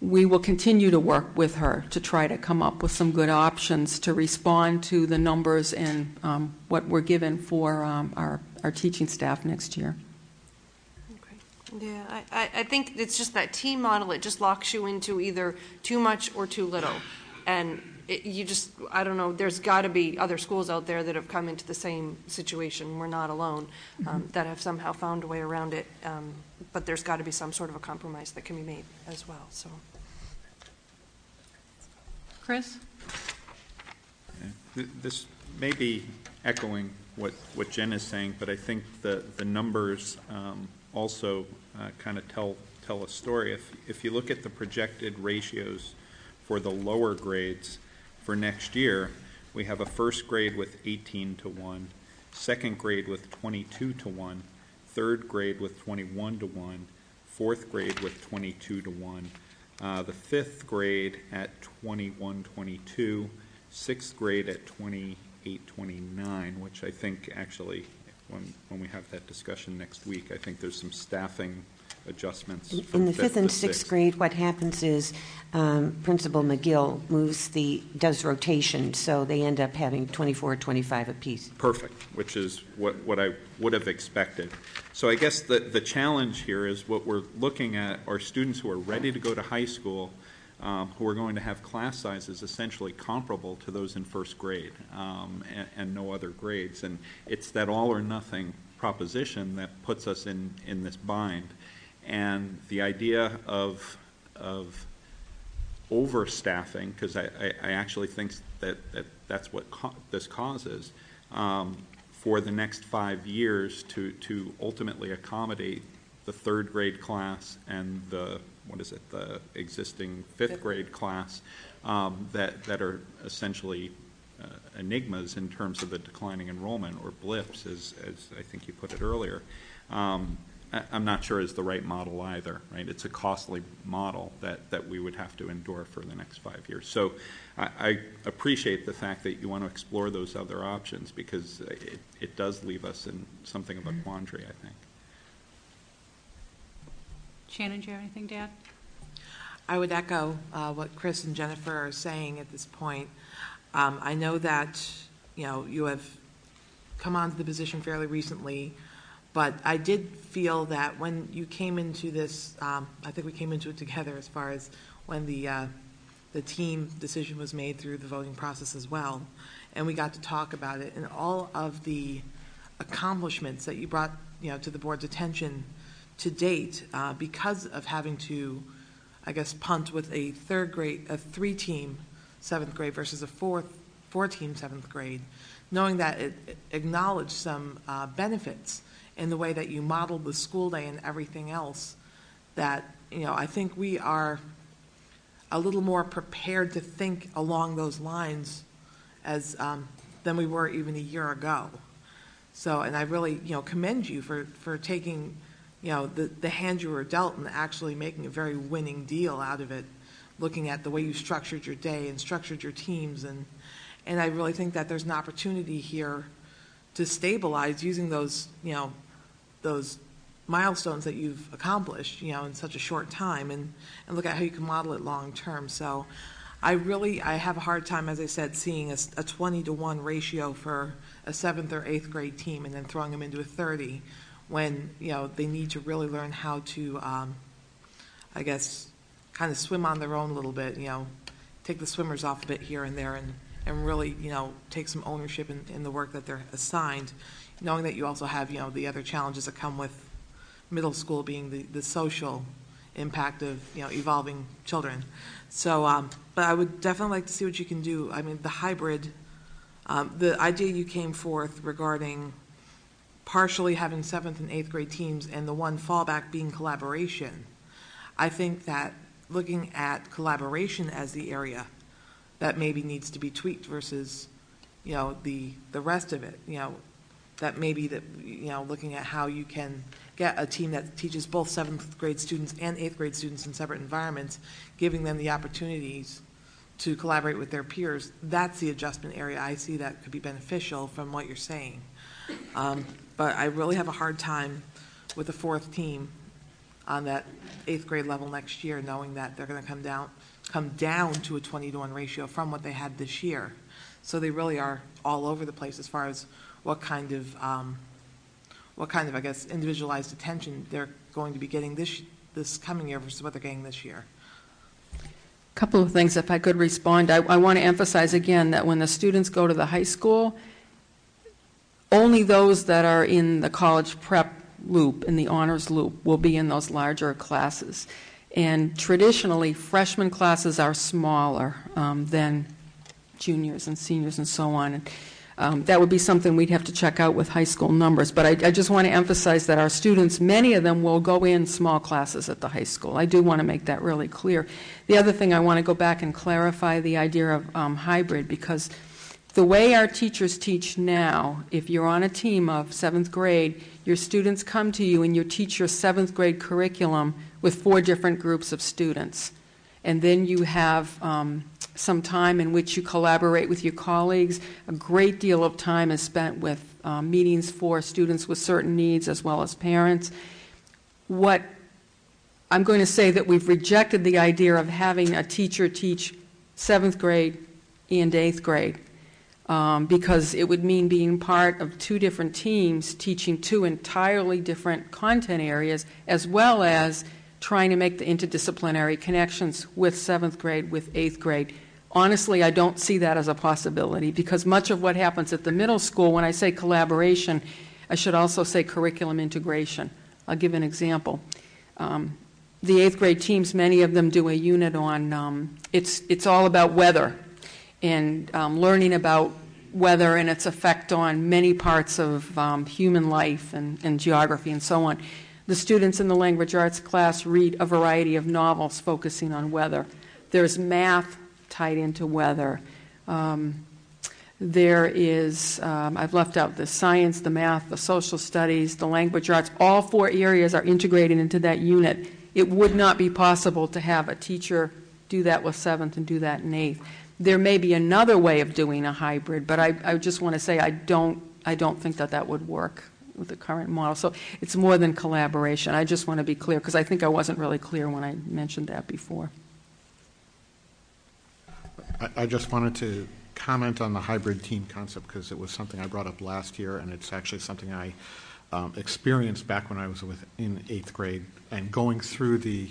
we will continue to work with her to try to come up with some good options to respond to the numbers and um, what we're given for um, our, our teaching staff next year. Yeah, I, I, I think it's just that team model, it just locks you into either too much or too little. And it, you just, I don't know, there's got to be other schools out there that have come into the same situation, we're not alone, um, that have somehow found a way around it. Um, but there's got to be some sort of a compromise that can be made as well, so. Chris? Th- This may be echoing what, what Jen is saying, but I think the, the numbers um, also kind of tell, tell a story. If, if you look at the projected ratios for the lower grades for next year, we have a first grade with 18 to 1, second grade with 22 to 1, third grade with 21 to 1, fourth grade with 22 to 1, uh, the fifth grade at 21 22, sixth grade at 28 29, which I think actually, when, when we have that discussion next week, I think there's some staffing adjustments. In- the fifth and to sixth grade, what happens is um, Principal McGill moves the, does rotation, so they end up having 24, 25 apiece. Perfect, which is what, what I would have expected. So I guess the, the challenge here is what we're looking at are students who are ready to go to high school, um, who are going to have class sizes essentially comparable to those in first grade um, and, and no other grades. And it's that all or nothing proposition that puts us in, in this bind. And the idea of, of overstaffing, because I, I, I actually think that, that that's what this causes, um, for the next five years to, to ultimately accommodate the third grade class and the, what is it, the existing fifth grade class, um, that, that are essentially uh, enigmas in terms of the declining enrollment, or blips, as, as I think you put it earlier. Um, I'm not sure is the right model either, right? It's a costly model that, that we would have to endure for the next five years. So I, I appreciate the fact that you want to explore those other options because it, it does leave us in something of a quandary, I think. Shannon, do you have anything to add? I would echo uh, what Chris and Jennifer are saying at this point. Um, I know that, you know, you have come onto the position fairly recently, but I did feel that when you came into this, um, I think we came into it together as far as when the, uh, the team decision was made through the voting process as well, and we got to talk about it, and all of the accomplishments that you brought, you know, to the board's attention to date, uh, because of having to, I guess, punt with a third grade, a three-team seventh grade versus a fourth, four-team seventh grade, knowing that it acknowledged some uh, benefits in the way that you modeled the school day and everything else, that, you know, I think we are a little more prepared to think along those lines as, um, than we were even a year ago. So, and I really, you know, commend you for, for taking, you know, the, the hand you were dealt and actually making a very winning deal out of it, looking at the way you structured your day and structured your teams. And, and I really think that there's an opportunity here to stabilize using those, you know, those milestones that you've accomplished, you know, in such a short time and, and look at how you can model it long term. So I really, I have a hard time, as I said, seeing a 20 to 1 ratio for a seventh or eighth grade team and then throwing them into a 30 when, you know, they need to really learn how to, um, I guess, kind of swim on their own a little bit, you know, take the swimmers off a bit here and there and, and really, you know, take some ownership in, in the work that they're assigned, knowing that you also have, you know, the other challenges that come with middle school being the, the social impact of, you know, evolving children. So, um, but I would definitely like to see what you can do. I mean, the hybrid, um, the idea you came forth regarding partially having seventh and eighth grade teams and the one fallback being collaboration. I think that looking at collaboration as the area that maybe needs to be tweaked versus, you know, the, the rest of it, you know, that maybe that, you know, looking at how you can get a team that teaches both seventh grade students and eighth grade students in separate environments, giving them the opportunities to collaborate with their peers, that's the adjustment area I see that could be beneficial from what you're saying. Um, But I really have a hard time with a fourth team on that eighth grade level next year, knowing that they're going to come down, come down to a 20 to 1 ratio from what they had this year. So they really are all over the place as far as what kind of, um, what kind of, I guess, individualized attention they're going to be getting this, this coming year versus what they're getting this year. A couple of things, if I could respond. I, I want to emphasize again that when the students go to the high school, only those that are in the college prep loop, in the honors loop, will be in those larger classes. And traditionally, freshman classes are smaller um, than juniors and seniors and so on. And, um, that would be something we'd have to check out with high school numbers. But I, I, just want to emphasize that our students, many of them will go in small classes at the high school. I do want to make that really clear. The other thing I want to go back and clarify the idea of um, hybrid because the way our teachers teach now, if you're on a team of seventh grade, your students come to you and you teach your seventh grade curriculum with four different groups of students. And then you have um, some time in which you collaborate with your colleagues. A great deal of time is spent with um, meetings for students with certain needs as well as parents. What I'm going to say that we've rejected the idea of having a teacher teach seventh grade and eighth grade um, because it would mean being part of two different teams teaching two entirely different content areas as well as trying to make the interdisciplinary connections with seventh grade, with eighth grade. Honestly, I don't see that as a possibility because much of what happens at the middle school, when I say collaboration, I should also say curriculum integration. I'll give an example. Um, the eighth grade teams, many of them do a unit on um, it's it's all about weather and um, learning about weather and its effect on many parts of um, human life and, and geography and so on. The students in the language arts class read a variety of novels focusing on weather. There's math tied into weather. Um, there is, um, I've left out the science, the math, the social studies, the language arts. All four areas are integrated into that unit. It would not be possible to have a teacher do that with seventh and do that in eighth. There may be another way of doing a hybrid, but I, I just want to say I don't, I don't think that that would work with the current model. So it's more than collaboration. I just want to be clear because I think I wasn't really clear when I mentioned that before. I, just wanted to comment on the hybrid team concept because it was something I brought up last year, and it's actually something I um, experienced back when I was with, in eighth grade and going through the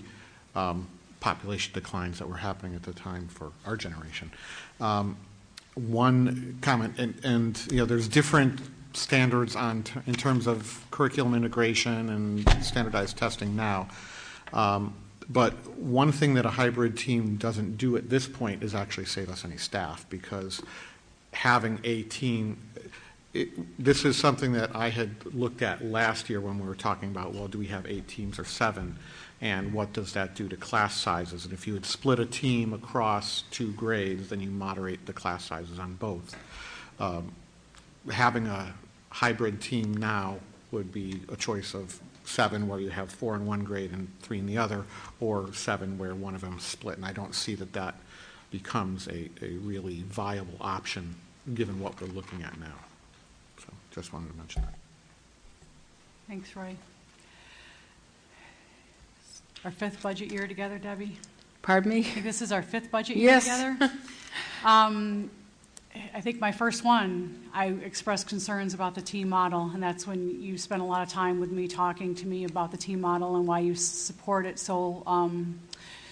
um, population declines that were happening at the time for our generation. Um, one comment, and, and, you know, there's different standards on in terms of curriculum integration and standardized testing now. Um, but one thing that a hybrid team doesn't do at this point is actually save us any staff because having a team, it, this is something that I had looked at last year when we were talking about, well, do we have eight teams or seven? And what does that do to class sizes? And if you would split a team across two grades, then you moderate the class sizes on both. Um, having a hybrid team now would be a choice of seven where you have four in one grade and three in the other, or seven where one of them is split. And I don't see that that becomes a, a really viable option given what we're looking at now. So just wanted to mention that. Thanks, Roy. Our fifth budget year together, Debbie? Pardon me? I think this is our fifth budget year Yes. together. Um, I think my first one, I expressed concerns about the team model, and that's when you spent a lot of time with me talking to me about the team model and why you support it so um,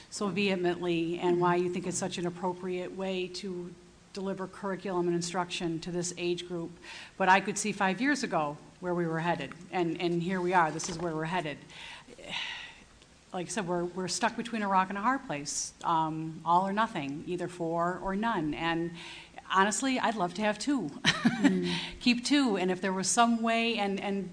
so vehemently, and why you think it's such an appropriate way to deliver curriculum and instruction to this age group. But I could see five years ago where we were headed, and and here we are. This is where we're headed. Like I said, we're, we're stuck between a rock and a hard place, um, all or nothing, either four or none. And honestly, I'd love to have two. Keep two. And if there was some way, and, and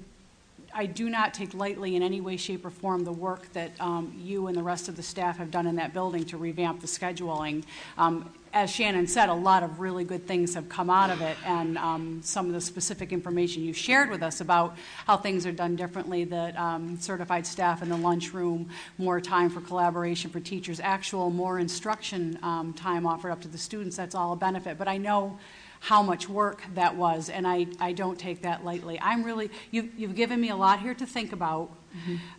I do not take lightly in any way, shape, or form the work that um, you and the rest of the staff have done in that building to revamp the scheduling. Um, as Shannon said, a lot of really good things have come out of it, and um, some of the specific information you shared with us about how things are done differently, that um, certified staff in the lunchroom, more time for collaboration for teachers, actual more instruction um, time offered up to the students, that's all a benefit. But I know how much work that was, and I, I don't take that lightly. I'm really, you, you've given me a lot here to think about.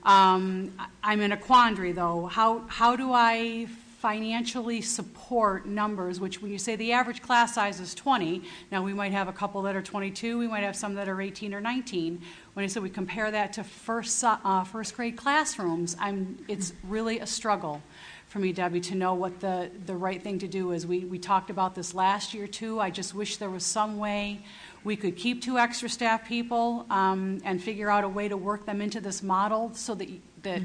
Um, I- I'm in a quandary, though. How, how do I financially support numbers, which when you say the average class size is 20, now we might have a couple that are 22, we might have some that are 18 or 19. When I say we compare that to first, so- uh, first grade classrooms, I'm, it's really a struggle for me, Debbie, to know what the, the right thing to do is. We, we talked about this last year, too. I just wish there was some way we could keep two extra staff people um, and figure out a way to work them into this model so that, that,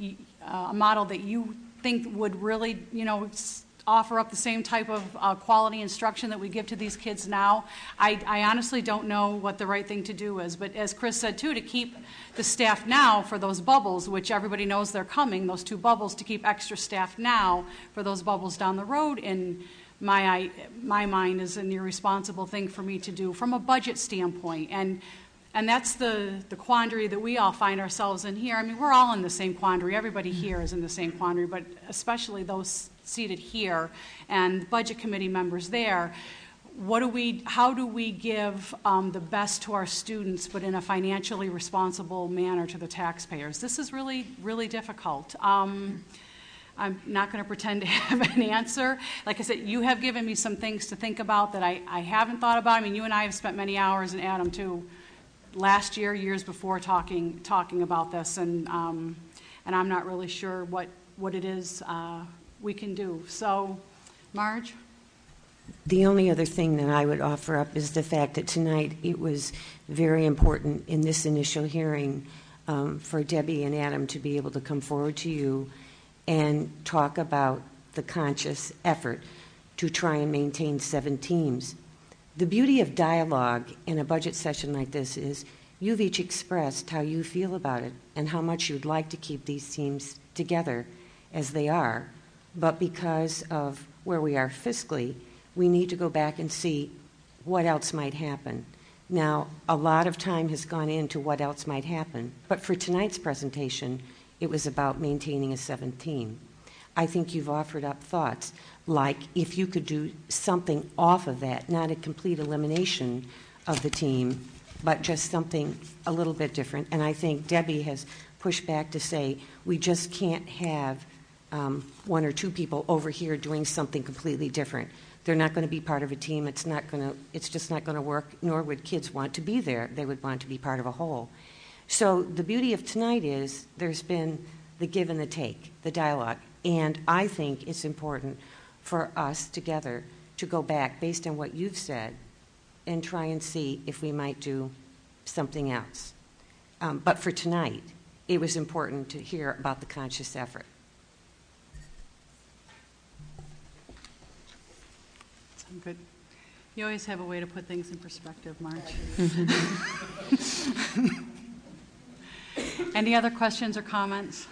uh, a model that you think would really, you know, offer up the same type of uh, quality instruction that we give to these kids now. I, I honestly don't know what the right thing to do is, but as Chris said too, to keep the staff now for those bubbles, which everybody knows they're coming, those two bubbles, to keep extra staff now for those bubbles down the road, in my, my mind is an irresponsible thing for me to do from a budget standpoint. And and that's the, the quandary that we all find ourselves in here. I mean, we're all in the same quandary. Everybody here is in the same quandary, but especially those seated here and budget committee members there. What do we, how do we give um, the best to our students, but in a financially responsible manner to the taxpayers? This is really, really difficult. Um, I'm not going to pretend to have an answer. Like I said, you have given me some things to think about that I, I haven't thought about. I mean, you and I have spent many hours, and Adam too, last year, years before, talking, talking about this, and, um, and I'm not really sure what, what it is uh, we can do. So, Marge? The only other thing that I would offer up is the fact that tonight it was very important in this initial hearing um, for Debbie and Adam to be able to come forward to you and talk about the conscious effort to try and maintain seven teams. The beauty of dialogue in a budget session like this is you've each expressed how you feel about it and how much you'd like to keep these teams together as they are. But because of where we are fiscally, we need to go back and see what else might happen. Now, a lot of time has gone into what else might happen, but for tonight's presentation, it was about maintaining a 17. I think you've offered up thoughts like if you could do something off of that, not a complete elimination of the team, but just something a little bit different. And I think Debbie has pushed back to say we just can't have one or two people over here doing something completely different. They're not going to be part of a team. It's not going to. It's just not going to work. Nor would kids want to be there. They would want to be part of a whole. So the beauty of tonight is there's been the give and the take, the dialogue, and I think it's important for us together to go back based on what you've said and try and see if we might do something else. Um, but for tonight, it was important to hear about the conscious effort. Sound good? You always have a way to put things in perspective, Marge. Any other questions or comments?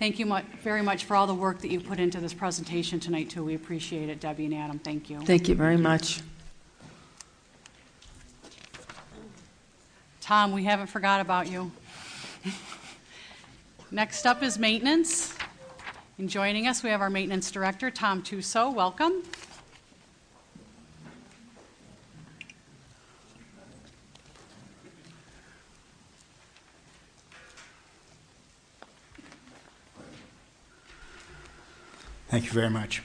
Thank you mu- very much for all the work that you put into this presentation tonight, too. We appreciate it, Debbie and Adam. Thank you. Thank you very much. Tom, we haven't forgot about you. Next up is maintenance. And joining us, we have our maintenance director, Tom Tuso. Welcome. Thank you very much.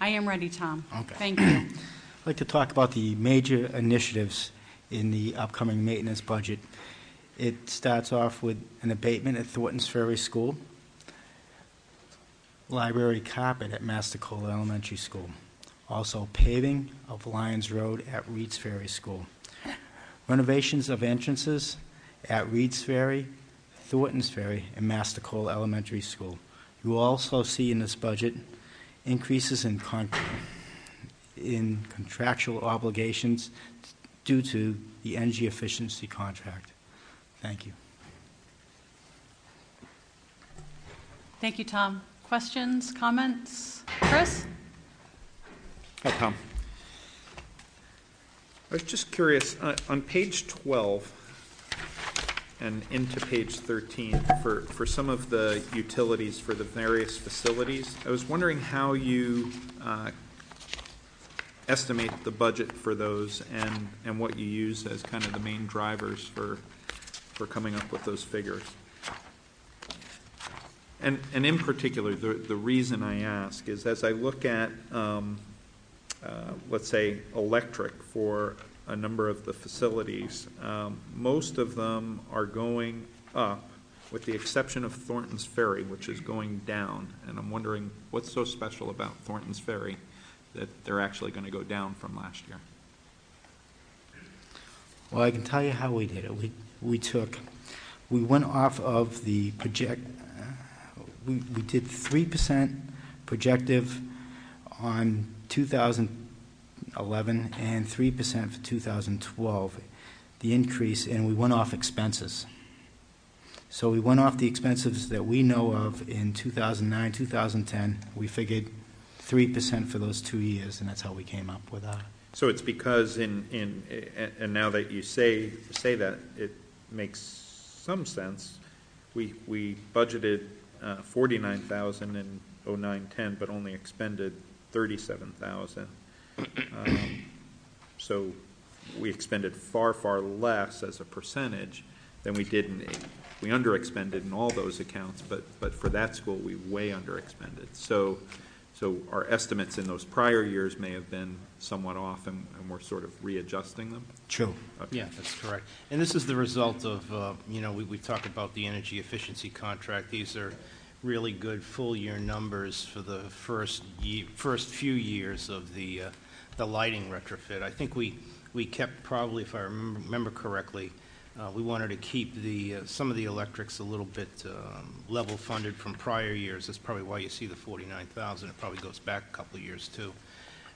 I am ready, Tom. Okay. Thank you. I'd like to talk about the major initiatives in the upcoming maintenance budget. It starts off with an abatement at Thornton's Ferry School, library carpet at Mastricola Elementary School, also paving of Lyons Road at Reed's Ferry School, renovations of entrances at Reed's Ferry, Thornton's Ferry, and Mastricola Elementary School. You will also see in this budget increases in, con- in contractual obligations due to the energy efficiency contract. Thank you. Thank you, Tom. Questions, comments? Chris? Hi, Tom. I was just curious, uh, on page 12, and into page 13 for, for some of the utilities for the various facilities. I was wondering how you uh, estimate the budget for those and, and what you use as kind of the main drivers for, for coming up with those figures. And, and in particular, the, the reason I ask is as I look at, um, uh, let's say, electric for a number of the facilities, um, most of them are going up, with the exception of Thornton's Ferry, which is going down. And I'm wondering what's so special about Thornton's Ferry that they're actually going to go down from last year? Well, I can tell you how we did it. We, we took, we went off of the project, uh, we, we did 3% projective on 2011 and 3% for 2012, the increase, and we went off expenses. So we went off the expenses that we know of in 2009, 2010. We figured 3% for those two years, and that's how we came up with our. So it's because in, in, and now that you say, say that, it makes some sense. We, we budgeted uh, 49,000 in 0910, but only expended 37,000. Um, So we expended far, far less as a percentage than we did in, we under-expended in all those accounts, but, but for that school, we way under-expended. So so our estimates in those prior years may have been somewhat off, and, and we're sort of readjusting them? True. Okay. Yeah, that's correct. And this is the result of, uh, you know, we, we talk about the energy efficiency contract. These are really good full-year numbers for the first ye- first few years of the, uh, the lighting retrofit. I think we, we kept probably, if I remember correctly, uh, we wanted to keep the, uh, some of the electrics a little bit um, level funded from prior years. That's probably why you see the 49,000. It probably goes back a couple of years too.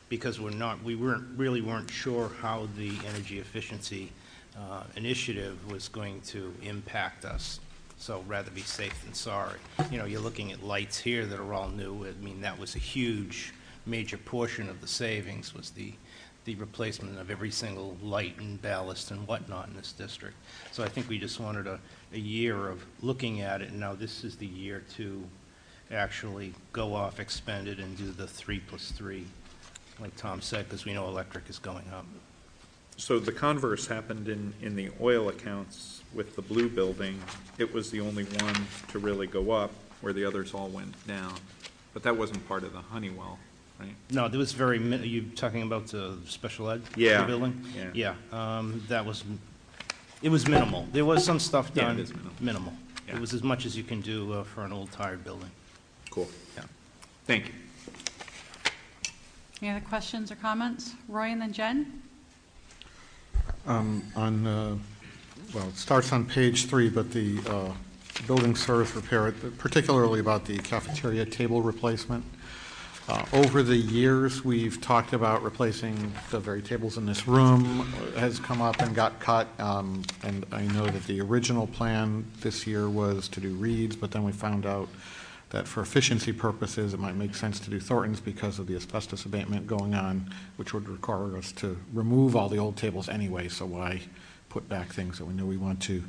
Because we're not, we weren't, really weren't sure how the energy efficiency uh, initiative was going to impact us. So rather be safe than sorry. You know, you're looking at lights here that are all new. I mean, that was a huge, major portion of the savings was the the replacement of every single light and ballast and whatnot in this district. So I think we just wanted a, a year of looking at it, and now this is the year to actually go off expended and do the three plus three, like Tom said, because we know electric is going up. So the converse happened in, in the oil accounts with the blue building. It was the only one to really go up, where the others all went down. But that wasn't part of the Honeywell right? No, there was very, mi- are you talking about the special ed? Yeah, Building? yeah. Yeah, um, that was, it was minimal. There was some stuff Yeah, it done. is minimal. Minimal. Yeah. It was as much as you can do uh, for an old tired building. Cool. Yeah. Thank you. Any other questions or comments? Roy and then Jen? Um, On, uh, well, it starts on page three, but the uh, building service repair, particularly about the cafeteria table replacement. Uh, Over the years, we've talked about replacing the very tables in this room has come up and got cut. Um, And I know that the original plan this year was to do Reed's, but then we found out that for efficiency purposes, it might make sense to do Thornton's because of the asbestos abatement going on, which would require us to remove all the old tables anyway, so why put back things that we know we want to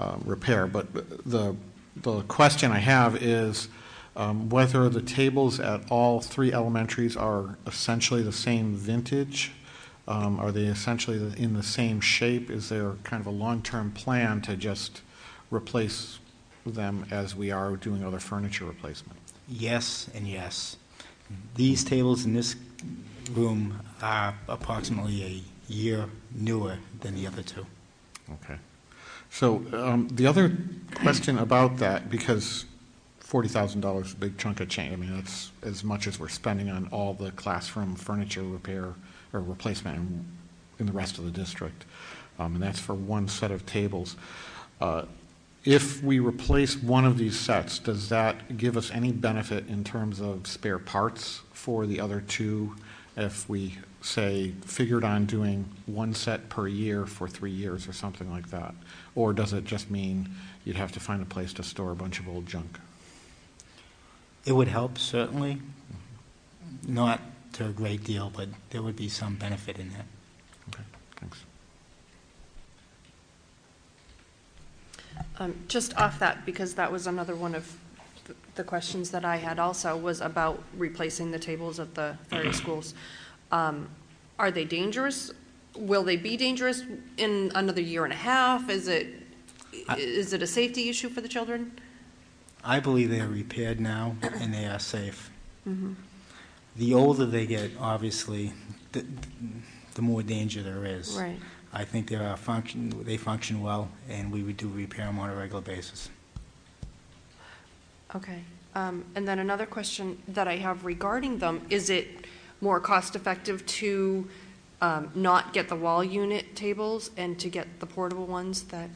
uh, repair? But the, the question I have is, um, whether the tables at all three elementaries are essentially the same vintage. Um, Are they essentially in the same shape? Is there kind of a long-term plan to just replace them as we are doing other furniture replacement? Yes and yes. These tables in this room are approximately a year newer than the other two. Okay. So um, the other question about that, because $40,000 is a big chunk of change, I mean, that's as much as we're spending on all the classroom furniture repair or replacement in, in the rest of the district, Um, and that's for one set of tables. Uh, If we replace one of these sets, does that give us any benefit in terms of spare parts for the other two? If we, say, figured on doing one set per year for three years or something like that? Or does it just mean you'd have to find a place to store a bunch of old junk? It would help, certainly. Not to a great deal, but there would be some benefit in that. Okay, thanks. Um, Just off that, because that was another one of th- the questions that I had also, was about replacing the tables at the various schools. Um, Are they dangerous? Will they be dangerous in another year and a half? Is it, is it a safety issue for the children? I believe they are repaired now and they are safe. Mhm. The older they get, obviously, the, the more danger there is. Right. I think they are function, they function well, and we would do repair them on a regular basis. Okay. Um, And then another question that I have regarding them, is it more cost-effective to um, not get the wall unit tables and to get the portable ones that,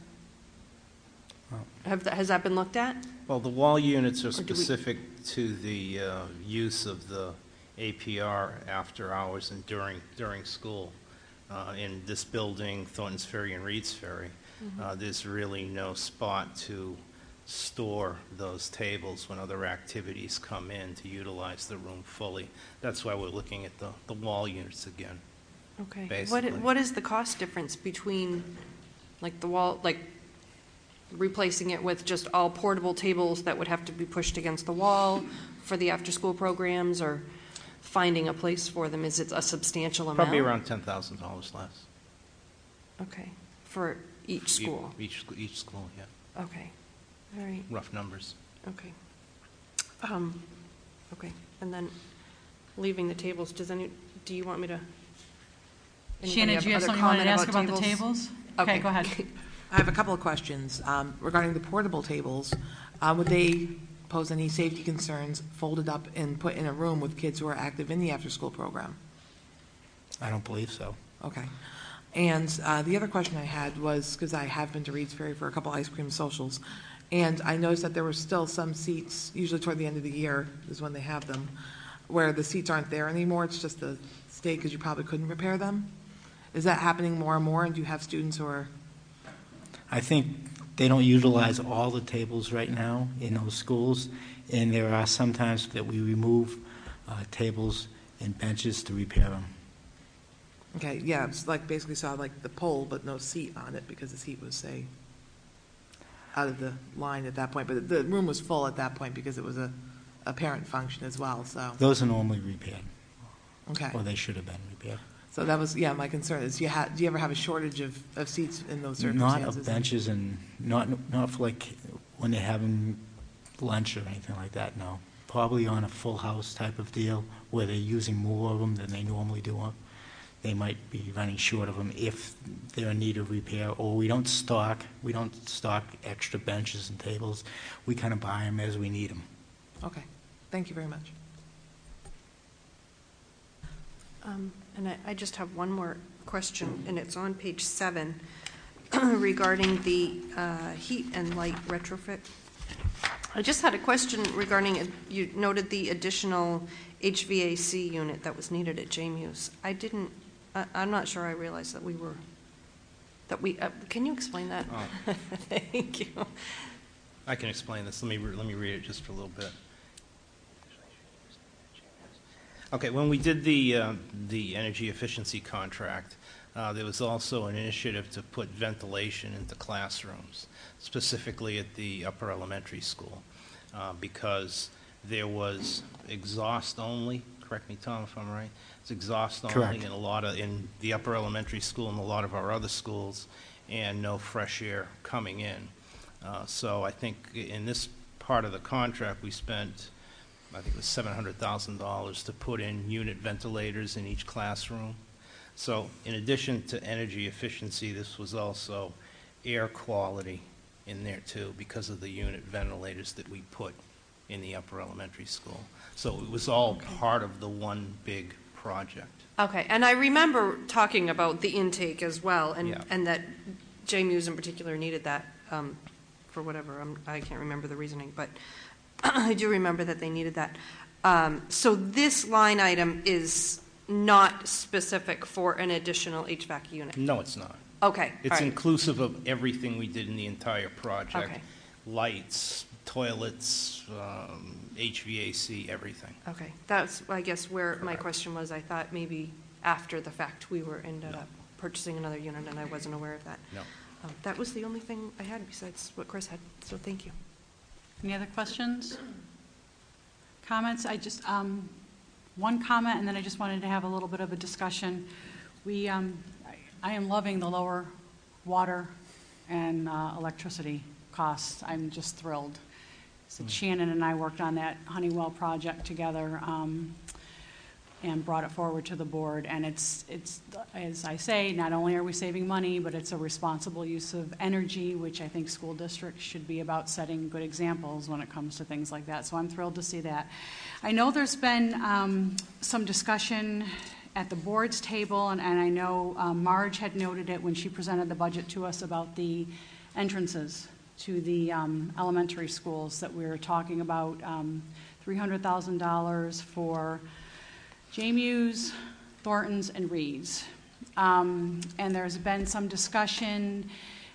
have, has that been looked at? Well, the wall units are do we- specific to the uh, use of the APR after hours and during, during school. Uh, In this building, Thornton's Ferry and Reed's Ferry, Mhm. uh, there's really no spot to store those tables when other activities come in to utilize the room fully. That's why we're looking at the, the wall units again. Okay. Basically. What, what is the cost difference between, like, the wall, like, replacing it with just all portable tables that would have to be pushed against the wall for the after-school programs, or finding a place for them? Is it a substantial amount? Probably around $10,000 less. Okay, for each school? Each, each school, yeah. Okay, all right, Rough numbers. okay. Um, okay, and then leaving the tables, does any, do you want me to? anybody Shannon, do you have other something you want to comment ask about the tables? Okay, go ahead. I have a couple of questions um, regarding the portable tables. Uh, Would they pose any safety concerns folded up and put in a room with kids who are active in the after-school program? I don't believe so. Okay. And uh, the other question I had was, because I have been to Reed's Ferry for a couple ice cream socials, and I noticed that there were still some seats, usually toward the end of the year is when they have them, where the seats aren't there anymore, it's just the state because you probably couldn't repair them? Is that happening more and more, and do you have students who are, I think they don't utilize all the tables right now in those schools, and there are some times that we remove uh, tables and benches to repair them. okay, yeah, it's like basically saw like the pole but no seat on it because the seat was, say, out of the line at that point, but the room was full at that point because it was a, a parent function as well, so, Those are normally repaired, okay. or they should have been repaired. So that was, yeah, my concern is, you ha do you ever have a shortage of, of seats in those Not circumstances? of benches and, not, not for like when they're having lunch or anything like that, no. Probably on a full house type of deal, where they're using more of them than they normally do. They might be running short of them if they're in need of repair, or we don't stock, we don't stock extra benches and tables. We kind of buy them as we need them. Okay, thank you very much. Um, And I, I just have one more question, and it's on page seven regarding the uh, heat and light retrofit. I just had a question regarding, uh, you noted the additional HVAC unit that was needed at JMU's. I didn't, I, I'm not sure I realized that we were, that we, uh, can you explain that? Oh. Thank you. I can explain this. Let me, re- let me read it just for a little bit. Okay, when we did the, uh, the energy efficiency contract, uh, there was also an initiative to put ventilation into classrooms, specifically at the upper elementary school, uh, because there was exhaust only, correct me, Tom, if I'm right? It's exhaust only Correct. in a lot of, in the upper elementary school and a lot of our other schools, and no fresh air coming in. Uh, So I think in this part of the contract, we spent, I think it was $700,000 to put in unit ventilators in each classroom. So in addition to energy efficiency, this was also air quality in there too, because of the unit ventilators that we put in the upper elementary school. So it was all part of the one big project. Okay, and I remember talking about the intake as well, and, Yeah. and that JMU's in particular needed that, um, for whatever, I'm, I can't remember the reasoning, but I do remember that they needed that. Um, so this line item is not specific for an additional HVAC unit? No, it's not. Okay, all It's right. inclusive of everything we did in the entire project. Okay. Lights, toilets, um, HVAC, everything. Okay, that's, I guess, where my question was, I thought maybe after the fact, we were, ended No. up purchasing another unit, and I wasn't aware of that. No. Um, That was the only thing I had besides what Chris had, so thank you. Any other questions? Comments? I just, um, one comment, and then I just wanted to have a little bit of a discussion. We, um, I- am loving the lower water and uh, electricity costs. I'm just thrilled. So Shannon and I worked on that Honeywell project together um, and brought it forward to the board. And it's, it's, as I say, not only are we saving money, but it's a responsible use of energy, which I think school districts should be about setting good examples when it comes to things like that. So I'm thrilled to see that. I know there's been um, some discussion at the board's table, and, and I know um, Marge had noted it when she presented the budget to us about the entrances to the um, elementary schools, that we were talking about um, $300,000 for JMU's, Thornton's, and Reed's. Um, And there's been some discussion,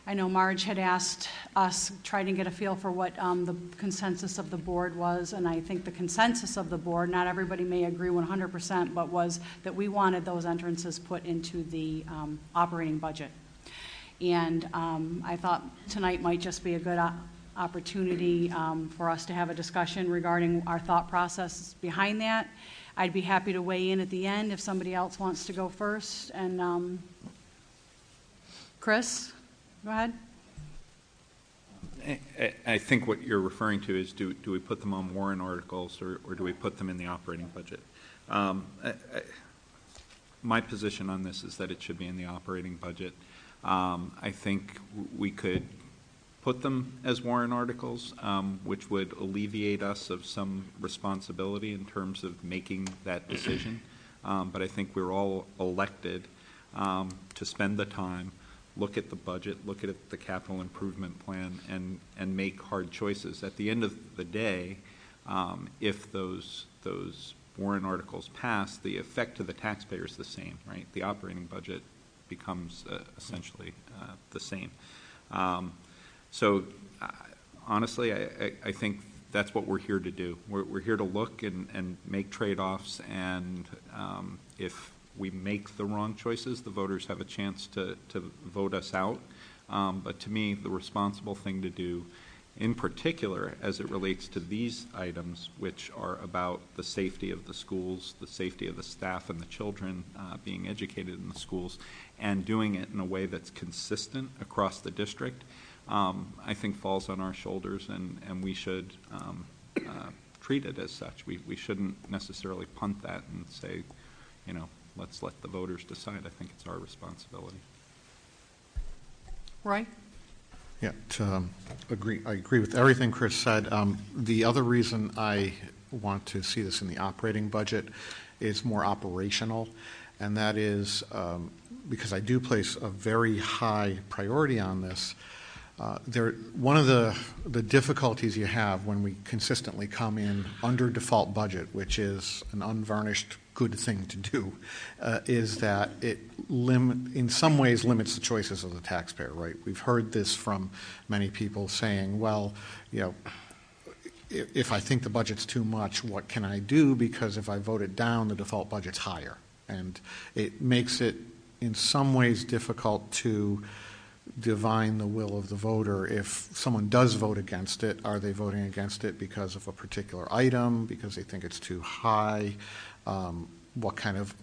I know Marge had asked us, try to get a feel for what um, the consensus of the board was, and I think the consensus of the board, not everybody may agree 100%, but was that we wanted those entrances put into the um, operating budget. And um, I thought tonight might just be a good o- opportunity um, for us to have a discussion regarding our thought process behind that. I'd be happy to weigh in at the end if somebody else wants to go first. And um, Chris, go ahead. I- think what you're referring to is, do, do we put them on warrant articles, or, or do we put them in the operating budget? Um, I- I- My position on this is that it should be in the operating budget. Um, I think we could put them as warrant articles, um, which would alleviate us of some responsibility in terms of making that decision. Um, But I think we're all elected um, to spend the time, look at the budget, look at the capital improvement plan, and, and make hard choices. At the end of the day, um, if those, those warrant articles pass, the effect to the taxpayer is the same, right? The operating budget becomes uh, essentially uh, the same. Um, So uh, honestly, I, I- think that's what we're here to do. We're, we're here to look and, and make trade-offs, and um, if we make the wrong choices, the voters have a chance to, to vote us out. Um, But to me, the responsible thing to do, in particular, as it relates to these items, which are about the safety of the schools, the safety of the staff and the children uh, being educated in the schools, and doing it in a way that's consistent across the district, um, I think falls on our shoulders, and, and we should um, uh, treat it as such. We, we shouldn't necessarily punt that and say, you know, let's let the voters decide. I think it's our responsibility. Roy? Yeah, to, um, agree, I agree with everything Chris said. Um, The other reason I want to see this in the operating budget is more operational, and that is um, because I do place a very high priority on this. Uh, There, one of the, the difficulties you have when we consistently come in under default budget, which is an unvarnished good thing to do, uh, is that it lim, in some ways limits the choices of the taxpayer, right? We've heard this from many people saying, well, you know, i- if I think the budget's too much, what can I do? Because if I vote it down, the default budget's higher. And it makes it, in some ways, difficult to divine the will of the voter. If someone does vote against it, are they voting against it because of a particular item, because they think it's too high? Um, What kind of,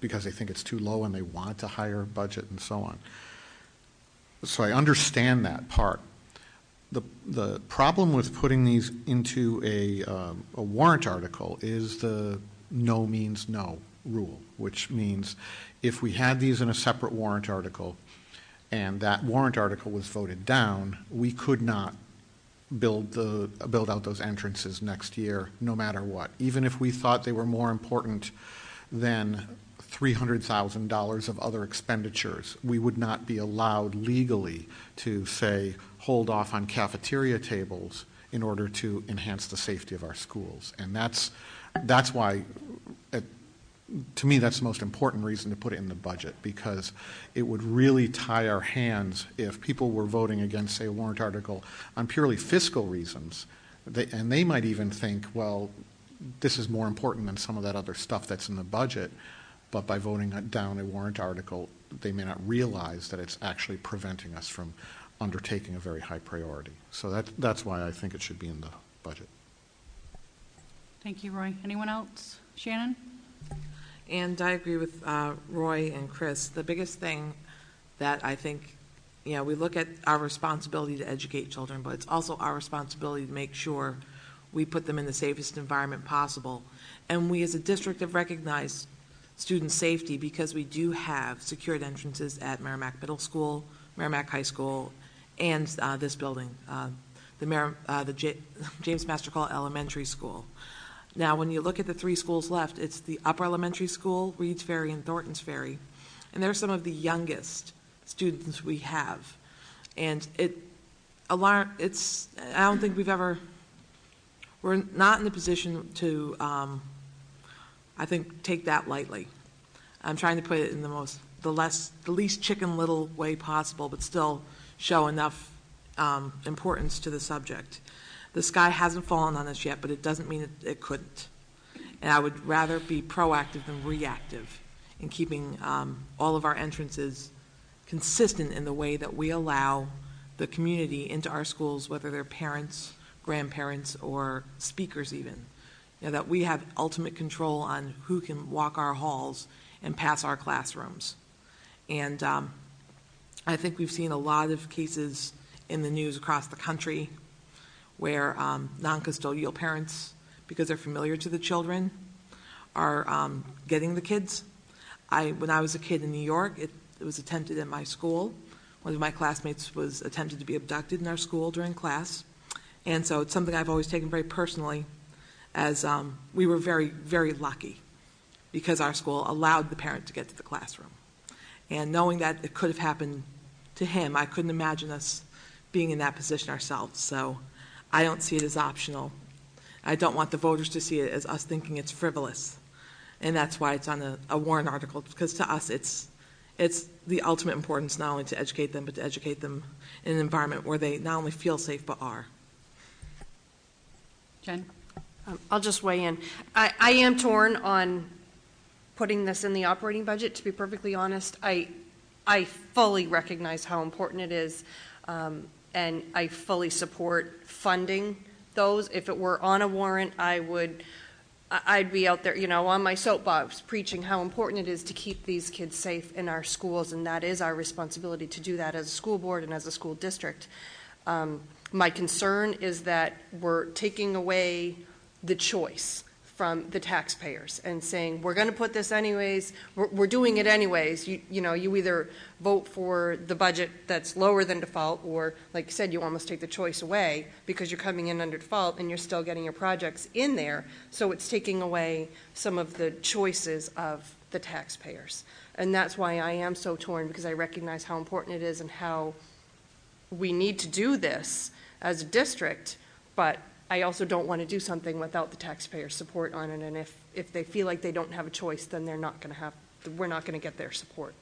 because they think it's too low and they want a higher budget and so on. So I understand that part. The, the problem with putting these into a, um, a warrant article is the no means no rule, which means if we had these in a separate warrant article and that warrant article was voted down, we could not build the, build out those entrances next year, no matter what. Even if we thought they were more important than $300,000 of other expenditures, we would not be allowed legally to say, hold off on cafeteria tables in order to enhance the safety of our schools. And that's, that's why, to me, that's the most important reason to put it in the budget, because it would really tie our hands if people were voting against, say, a warrant article on purely fiscal reasons. They, and they might even think, well, this is more important than some of that other stuff that's in the budget. But by voting down a warrant article, they may not realize that it's actually preventing us from undertaking a very high priority. So that, that's why I think it should be in the budget. Thank you, Roy. Anyone else? Shannon? And I agree with uh, Roy and Chris. The biggest thing that I think, you know, we look at our responsibility to educate children, but it's also our responsibility to make sure we put them in the safest environment possible. And we as a district have recognized student safety because we do have secured entrances at Merrimack Middle School, Merrimack High School, and uh, this building, uh, the, Mer- uh, the J- James Mastricola Elementary School. Now, when you look at the three schools left, it's the Upper Elementary School, Reed's Ferry, and Thornton's Ferry. And they're some of the youngest students we have. And it, alarm, it's, I don't think we've ever, we're not in the position to, um, I think, take that lightly. I'm trying to put it in the most, the less, the least chicken little way possible, but still show enough um, importance to the subject. The sky hasn't fallen on us yet, but it doesn't mean it, it couldn't. And I would rather be proactive than reactive in keeping um, all of our entrances consistent in the way that we allow the community into our schools, whether they're parents, grandparents, or speakers even. You know, that we have ultimate control on who can walk our halls and pass our classrooms. And um, I think we've seen a lot of cases in the news across the country where um, non-custodial parents, because they're familiar to the children, are um, getting the kids. I, when I was a kid in New York, it, it was attempted at my school. One of my classmates was attempted to be abducted in our school during class, and so it's something I've always taken very personally. As um, we were very, very lucky because our school allowed the parent to get to the classroom, and knowing that it could have happened to him, I couldn't imagine us being in that position ourselves. So I don't see it as optional. I don't want the voters to see it as us thinking it's frivolous. And that's why it's on a, a warrant article, because to us it's, it's the ultimate importance not only to educate them, but to educate them in an environment where they not only feel safe, but are. Jen? Um, I'll just weigh in. I, I am torn on putting this in the operating budget, to be perfectly honest. I, I fully recognize how important it is, um, and I fully support funding those. If it were on a warrant, I would, I'd be out there, you know, on my soapbox, preaching how important it is to keep these kids safe in our schools, and that is our responsibility to do that as a school board and as a school district. Um, My concern is that we're taking away the choice from the taxpayers and saying, we're going to put this anyways, we're, we're doing it anyways. You, you know, you either vote for the budget that's lower than default, or, like you said, you almost take the choice away because you're coming in under default and you're still getting your projects in there. So it's taking away some of the choices of the taxpayers. And that's why I am so torn, because I recognize how important it is and how we need to do this as a district, but I also don't want to do something without the taxpayer support on it, and if, if they feel like they don't have a choice, then they're not going to have, we're not going to get their support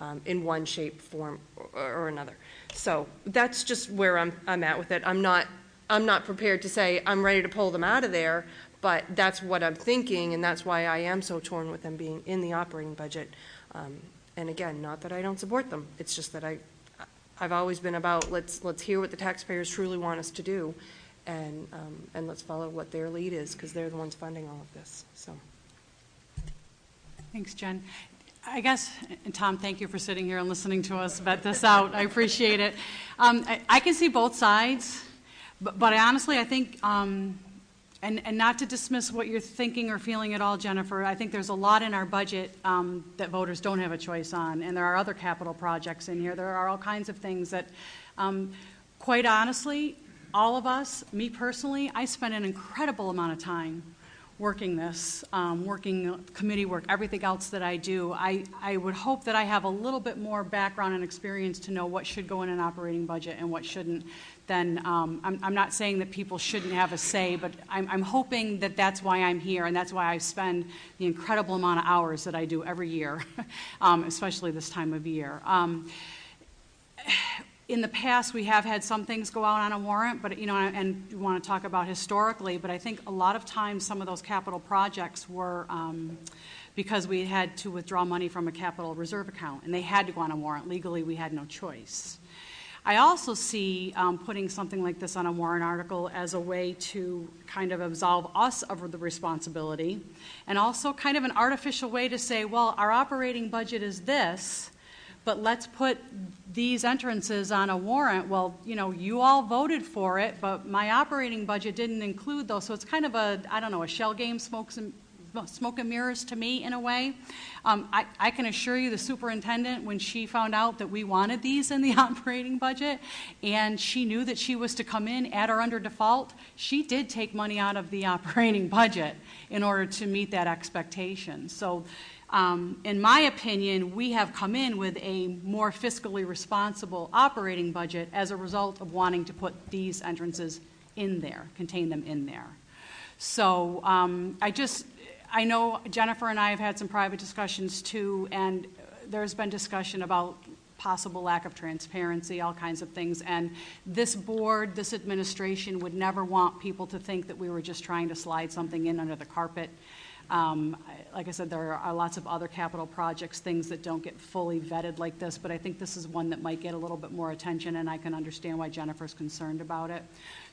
um, in one shape, form, or, or another. So that's just where I'm, I'm at with it. I'm not, I'm not prepared to say I'm ready to pull them out of there, but that's what I'm thinking, and that's why I am so torn with them being in the operating budget. Um, and again, not that I don't support them, it's just that I, I've always been about let's let's hear what the taxpayers truly want us to do, and um, and let's follow what their lead is because they're the ones funding all of this. So. Thanks, Jen. I guess, and Tom, thank you for sitting here and listening to us vet this out. I appreciate it. Um, I, I can see both sides, but, but I honestly, I think, um, and, and not to dismiss what you're thinking or feeling at all, Jennifer, I think there's a lot in our budget um, that voters don't have a choice on, and there are other capital projects in here. There are all kinds of things that, um, quite honestly, all of us, me personally, I spend an incredible amount of time working this, um, working committee work, everything else that I do. I, I would hope that I have a little bit more background and experience to know what should go in an operating budget and what shouldn't. Then um, I'm, I'm not saying that people shouldn't have a say, but I'm, I'm hoping that that's why I'm here and that's why I spend the incredible amount of hours that I do every year, um, especially this time of year. In the past, we have had some things go out on a warrant, but, you know, and you want to talk about historically, but I think a lot of times some of those capital projects were um, because we had to withdraw money from a capital reserve account, and they had to go on a warrant. Legally, we had no choice. I also see um, putting something like this on a warrant article as a way to kind of absolve us of the responsibility, and also kind of an artificial way to say, well, our operating budget is this, but let's put these entrances on a warrant. Well, you know, you all voted for it, but my operating budget didn't include those. So it's kind of a, I don't know, a shell game, smoke and mirrors to me in a way. Um, I, can assure you the superintendent, when she found out that we wanted these in the operating budget, and she knew that she was to come in at or under default, she did take money out of the operating budget in order to meet that expectation. So, in my opinion, we have come in with a more fiscally responsible operating budget as a result of wanting to put these entrances in there, contain them in there. So um, I just, I know Jennifer and I have had some private discussions too, and there's been discussion about possible lack of transparency, all kinds of things. And this board, this administration would never want people to think that we were just trying to slide something in under the carpet. Um, like I said, there are lots of other capital projects, things that don't get fully vetted like this, but I think this is one that might get a little bit more attention, and I can understand why Jennifer's concerned about it.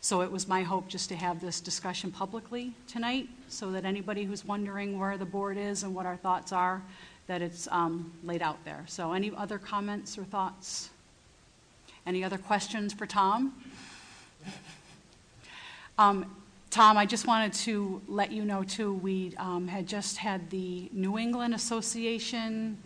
So it was my hope just to have this discussion publicly tonight, so that anybody who's wondering where the board is and what our thoughts are, that it's um, laid out there. So any other comments or thoughts? Any other questions for Tom? Um, Tom, I just wanted to let you know too, we um, had just had the New England Association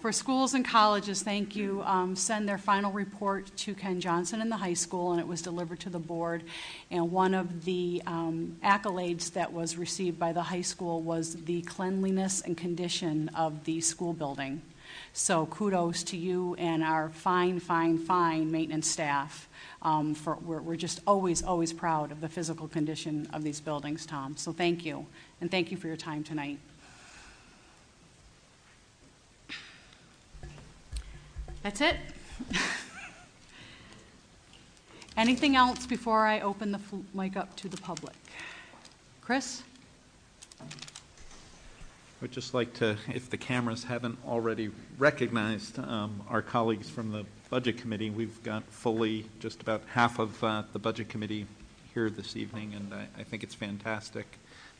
for Schools and Colleges, thank you, um, send their final report to Ken Johnson in the high school, and it was delivered to the board. And one of the um, accolades that was received by the high school was the cleanliness and condition of the school building. So kudos to you and our fine, fine, fine maintenance staff. Um, for, we're, we're just always, always proud of the physical condition of these buildings, Tom. So thank you, and thank you for your time tonight. That's it. Anything else before I open the mic up to the public? Chris? I'd just like to, if the cameras haven't already recognized um, our colleagues from the Budget Committee, we've got fully just about half of uh, the Budget Committee here this evening, and I, I think it's fantastic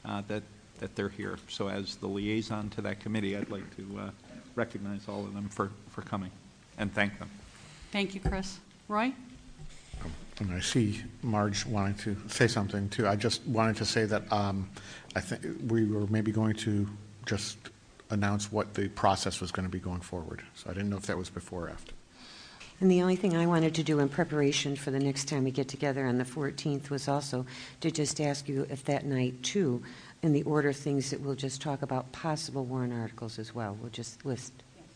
uh, that, that they're here. So as the liaison to that committee, I'd like to uh, recognize all of them for, for coming and thank them. Thank you, Chris. Roy? And I see Marge wanting to say something too. I just wanted to say that um, I think we were maybe going to just announce what the process was going to be going forward. So I didn't know if that was before or after. And the only thing I wanted to do in preparation for the next time we get together on the 14th was also to just ask you if that night, too, in the order of things that we'll just talk about possible warrant articles as well. We'll just list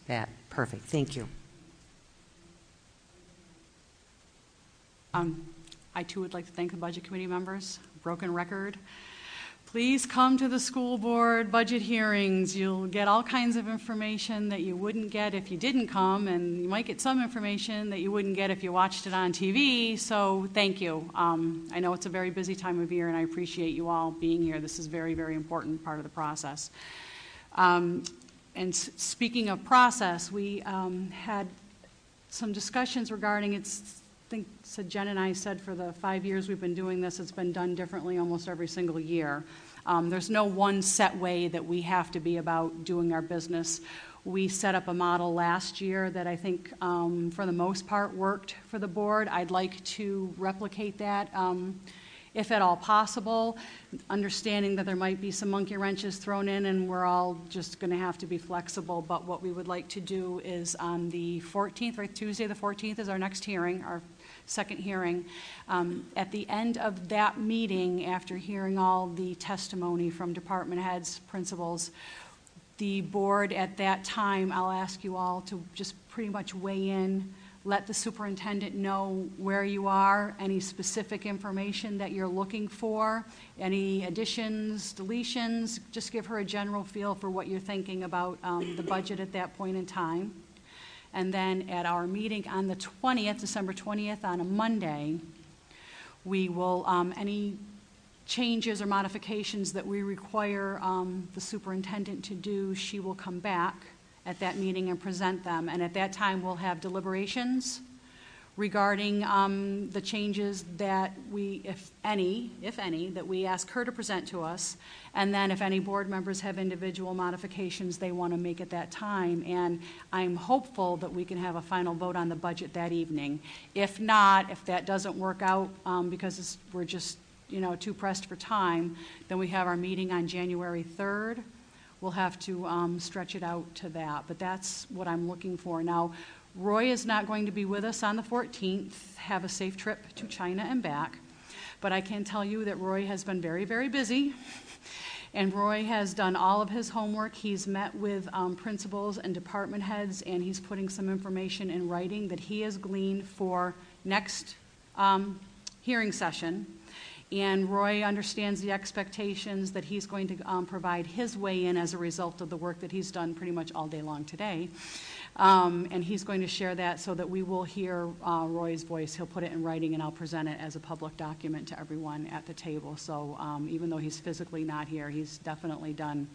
that. Perfect. Thank you. Um, I too would like to thank the Budget Committee members. Broken record. Please come to the school board budget hearings. You'll get all kinds of information that you wouldn't get if you didn't come, and you might get some information that you wouldn't get if you watched it on TV. So thank you. Um, I know it's a very busy time of year, and I appreciate you all being here. This is very, very important part of the process. Um, and s- speaking of process, we um, had some discussions regarding it's I think said Jen and I said for the five years we've been doing this, it's been done differently almost every single year. Um, there's no one set way that we have to be about doing our business. We set up a model last year that I think, um, for the most part, worked for the board. I'd like to replicate that. Um, if at all possible, understanding that there might be some monkey wrenches thrown in and we're all just going to have to be flexible. But what we would like to do is on the 14th, right, Tuesday the 14th is our next hearing, our second hearing. Um, At the end of that meeting, after hearing all the testimony from department heads, principals, the board at that time, I'll ask you all to just pretty much weigh in, let the superintendent know where you are, any specific information that you're looking for, any additions, deletions, just give her a general feel for what you're thinking about um, the budget at that point in time. And then at our meeting on the 20th, December 20th, on a Monday, we will, um, any changes or modifications that we require um, the superintendent to do, she will come back at that meeting and present them. And at that time, we'll have deliberations regarding um, the changes that we, if any, if any, that we ask her to present to us. And then if any board members have individual modifications they want to make at that time. And I'm hopeful that we can have a final vote on the budget that evening. If not, if that doesn't work out um, because we're just, you know, too pressed for time, then we have our meeting on January 3rd. We'll have to um, stretch it out to that, but that's what I'm looking for. Now, Roy is not going to be with us on the 14th. Have a safe trip to China and back. But I can tell you that Roy has been very, very busy. And Roy has done all of his homework. He's met with um, principals and department heads, and he's putting some information in writing that he has gleaned for next um, hearing session. And Roy understands the expectations that he's going to um, provide his weigh in as a result of the work that he's done pretty much all day long today. Um, and he's going to share that so that we will hear uh, Roy's voice. He'll put it in writing, and I'll present it as a public document to everyone at the table. So um, even though he's physically not here, he's definitely done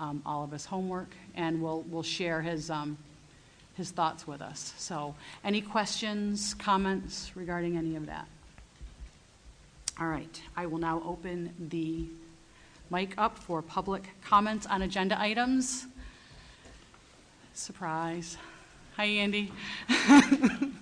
um, all of his homework, and we'll, we'll share his um, his thoughts with us. So, any questions, comments regarding any of that? All right, I will now open the mic up for public comments on agenda items. Surprise. Hi, Andy.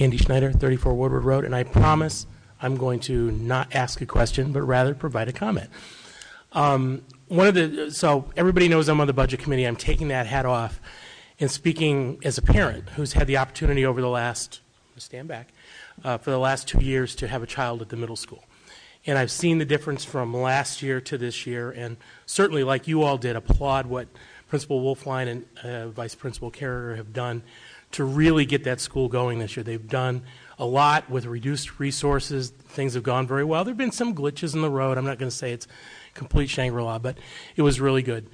Andy Schneider, 34 Woodward Road, and I promise I'm going to not ask a question, but rather provide a comment. Um, one of the so everybody knows I'm on the budget committee. I'm taking that hat off and speaking as a parent who's had the opportunity over the last stand back uh, for the last two years to have a child at the middle school. And I've seen the difference from last year to this year, and certainly, like you all did, applaud what Principal Wolfline and uh, Vice Principal Carrier have done to really get that school going this year. They've done a lot with reduced resources. Things have gone very well. There have been some glitches in the road. I'm not going to say it's complete Shangri La, but it was really good.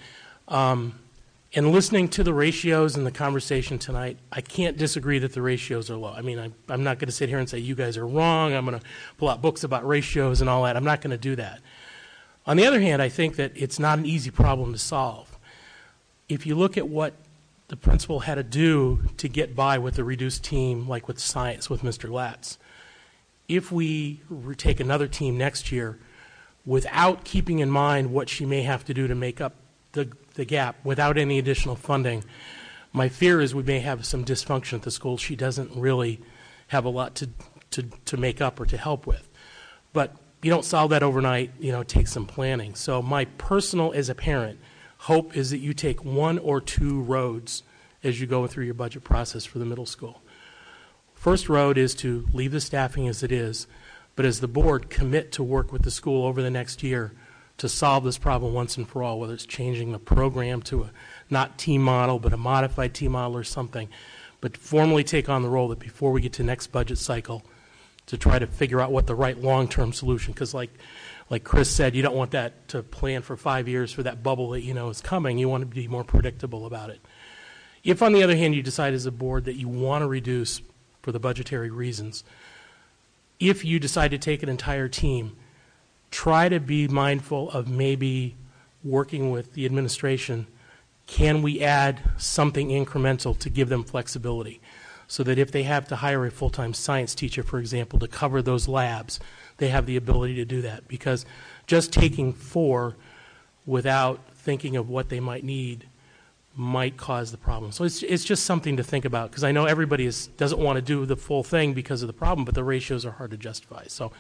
Um, and listening to the ratios and the conversation tonight, I can't disagree that the ratios are low. I mean, I, I'm not going to sit here and say you guys are wrong. I'm going to pull out books about ratios and all that. I'm not going to do that. On the other hand, I think that it's not an easy problem to solve. If you look at what the principal had to do to get by with a reduced team, like with science with Mr. Latz, if we take another team next year without keeping in mind what she may have to do to make up the, the gap without any additional funding, my fear is we may have some dysfunction at the school she doesn't really have a lot to, to, to make up or to help with. But you don't solve that overnight, you know, it takes some planning. So my personal, as a parent, hope is that you take one or two roads as you go through your budget process for the middle school. First road is to leave the staffing as it is, but as the board, commit to work with the school over the next year to solve this problem once and for all, whether it's changing the program to a not team model, but a modified team model or something. But formally take on the role that before we get to next budget cycle, to try to figure out what the right long-term solution, because like, like Chris said, you don't want that to plan for five years for that bubble that you know is coming. You want to be more predictable about it. If, on the other hand, you decide as a board that you want to reduce for the budgetary reasons, if you decide to take an entire team, try to be mindful of maybe working with the administration. Can we add something incremental to give them flexibility? So that if they have to hire a full time science teacher, for example, to cover those labs, they have the ability to do that. Because just taking four without thinking of what they might need might cause the problem. So it's, it's just something to think about because I know everybody is, doesn't want to do the full thing because of the problem, but the ratios are hard to justify. So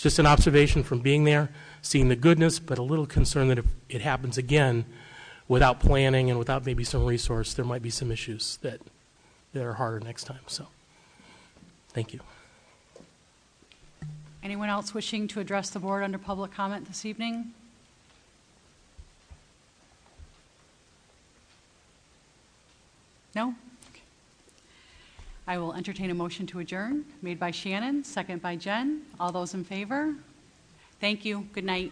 it's just an observation from being there, seeing the goodness, but a little concern that if it happens again without planning and without maybe some resource, there might be some issues that, that are harder next time. So thank you. Anyone else wishing to address the board under public comment this evening? No? I will entertain a motion to adjourn, made by Shannon, second by Jen. All those in favor? Thank you. Good night.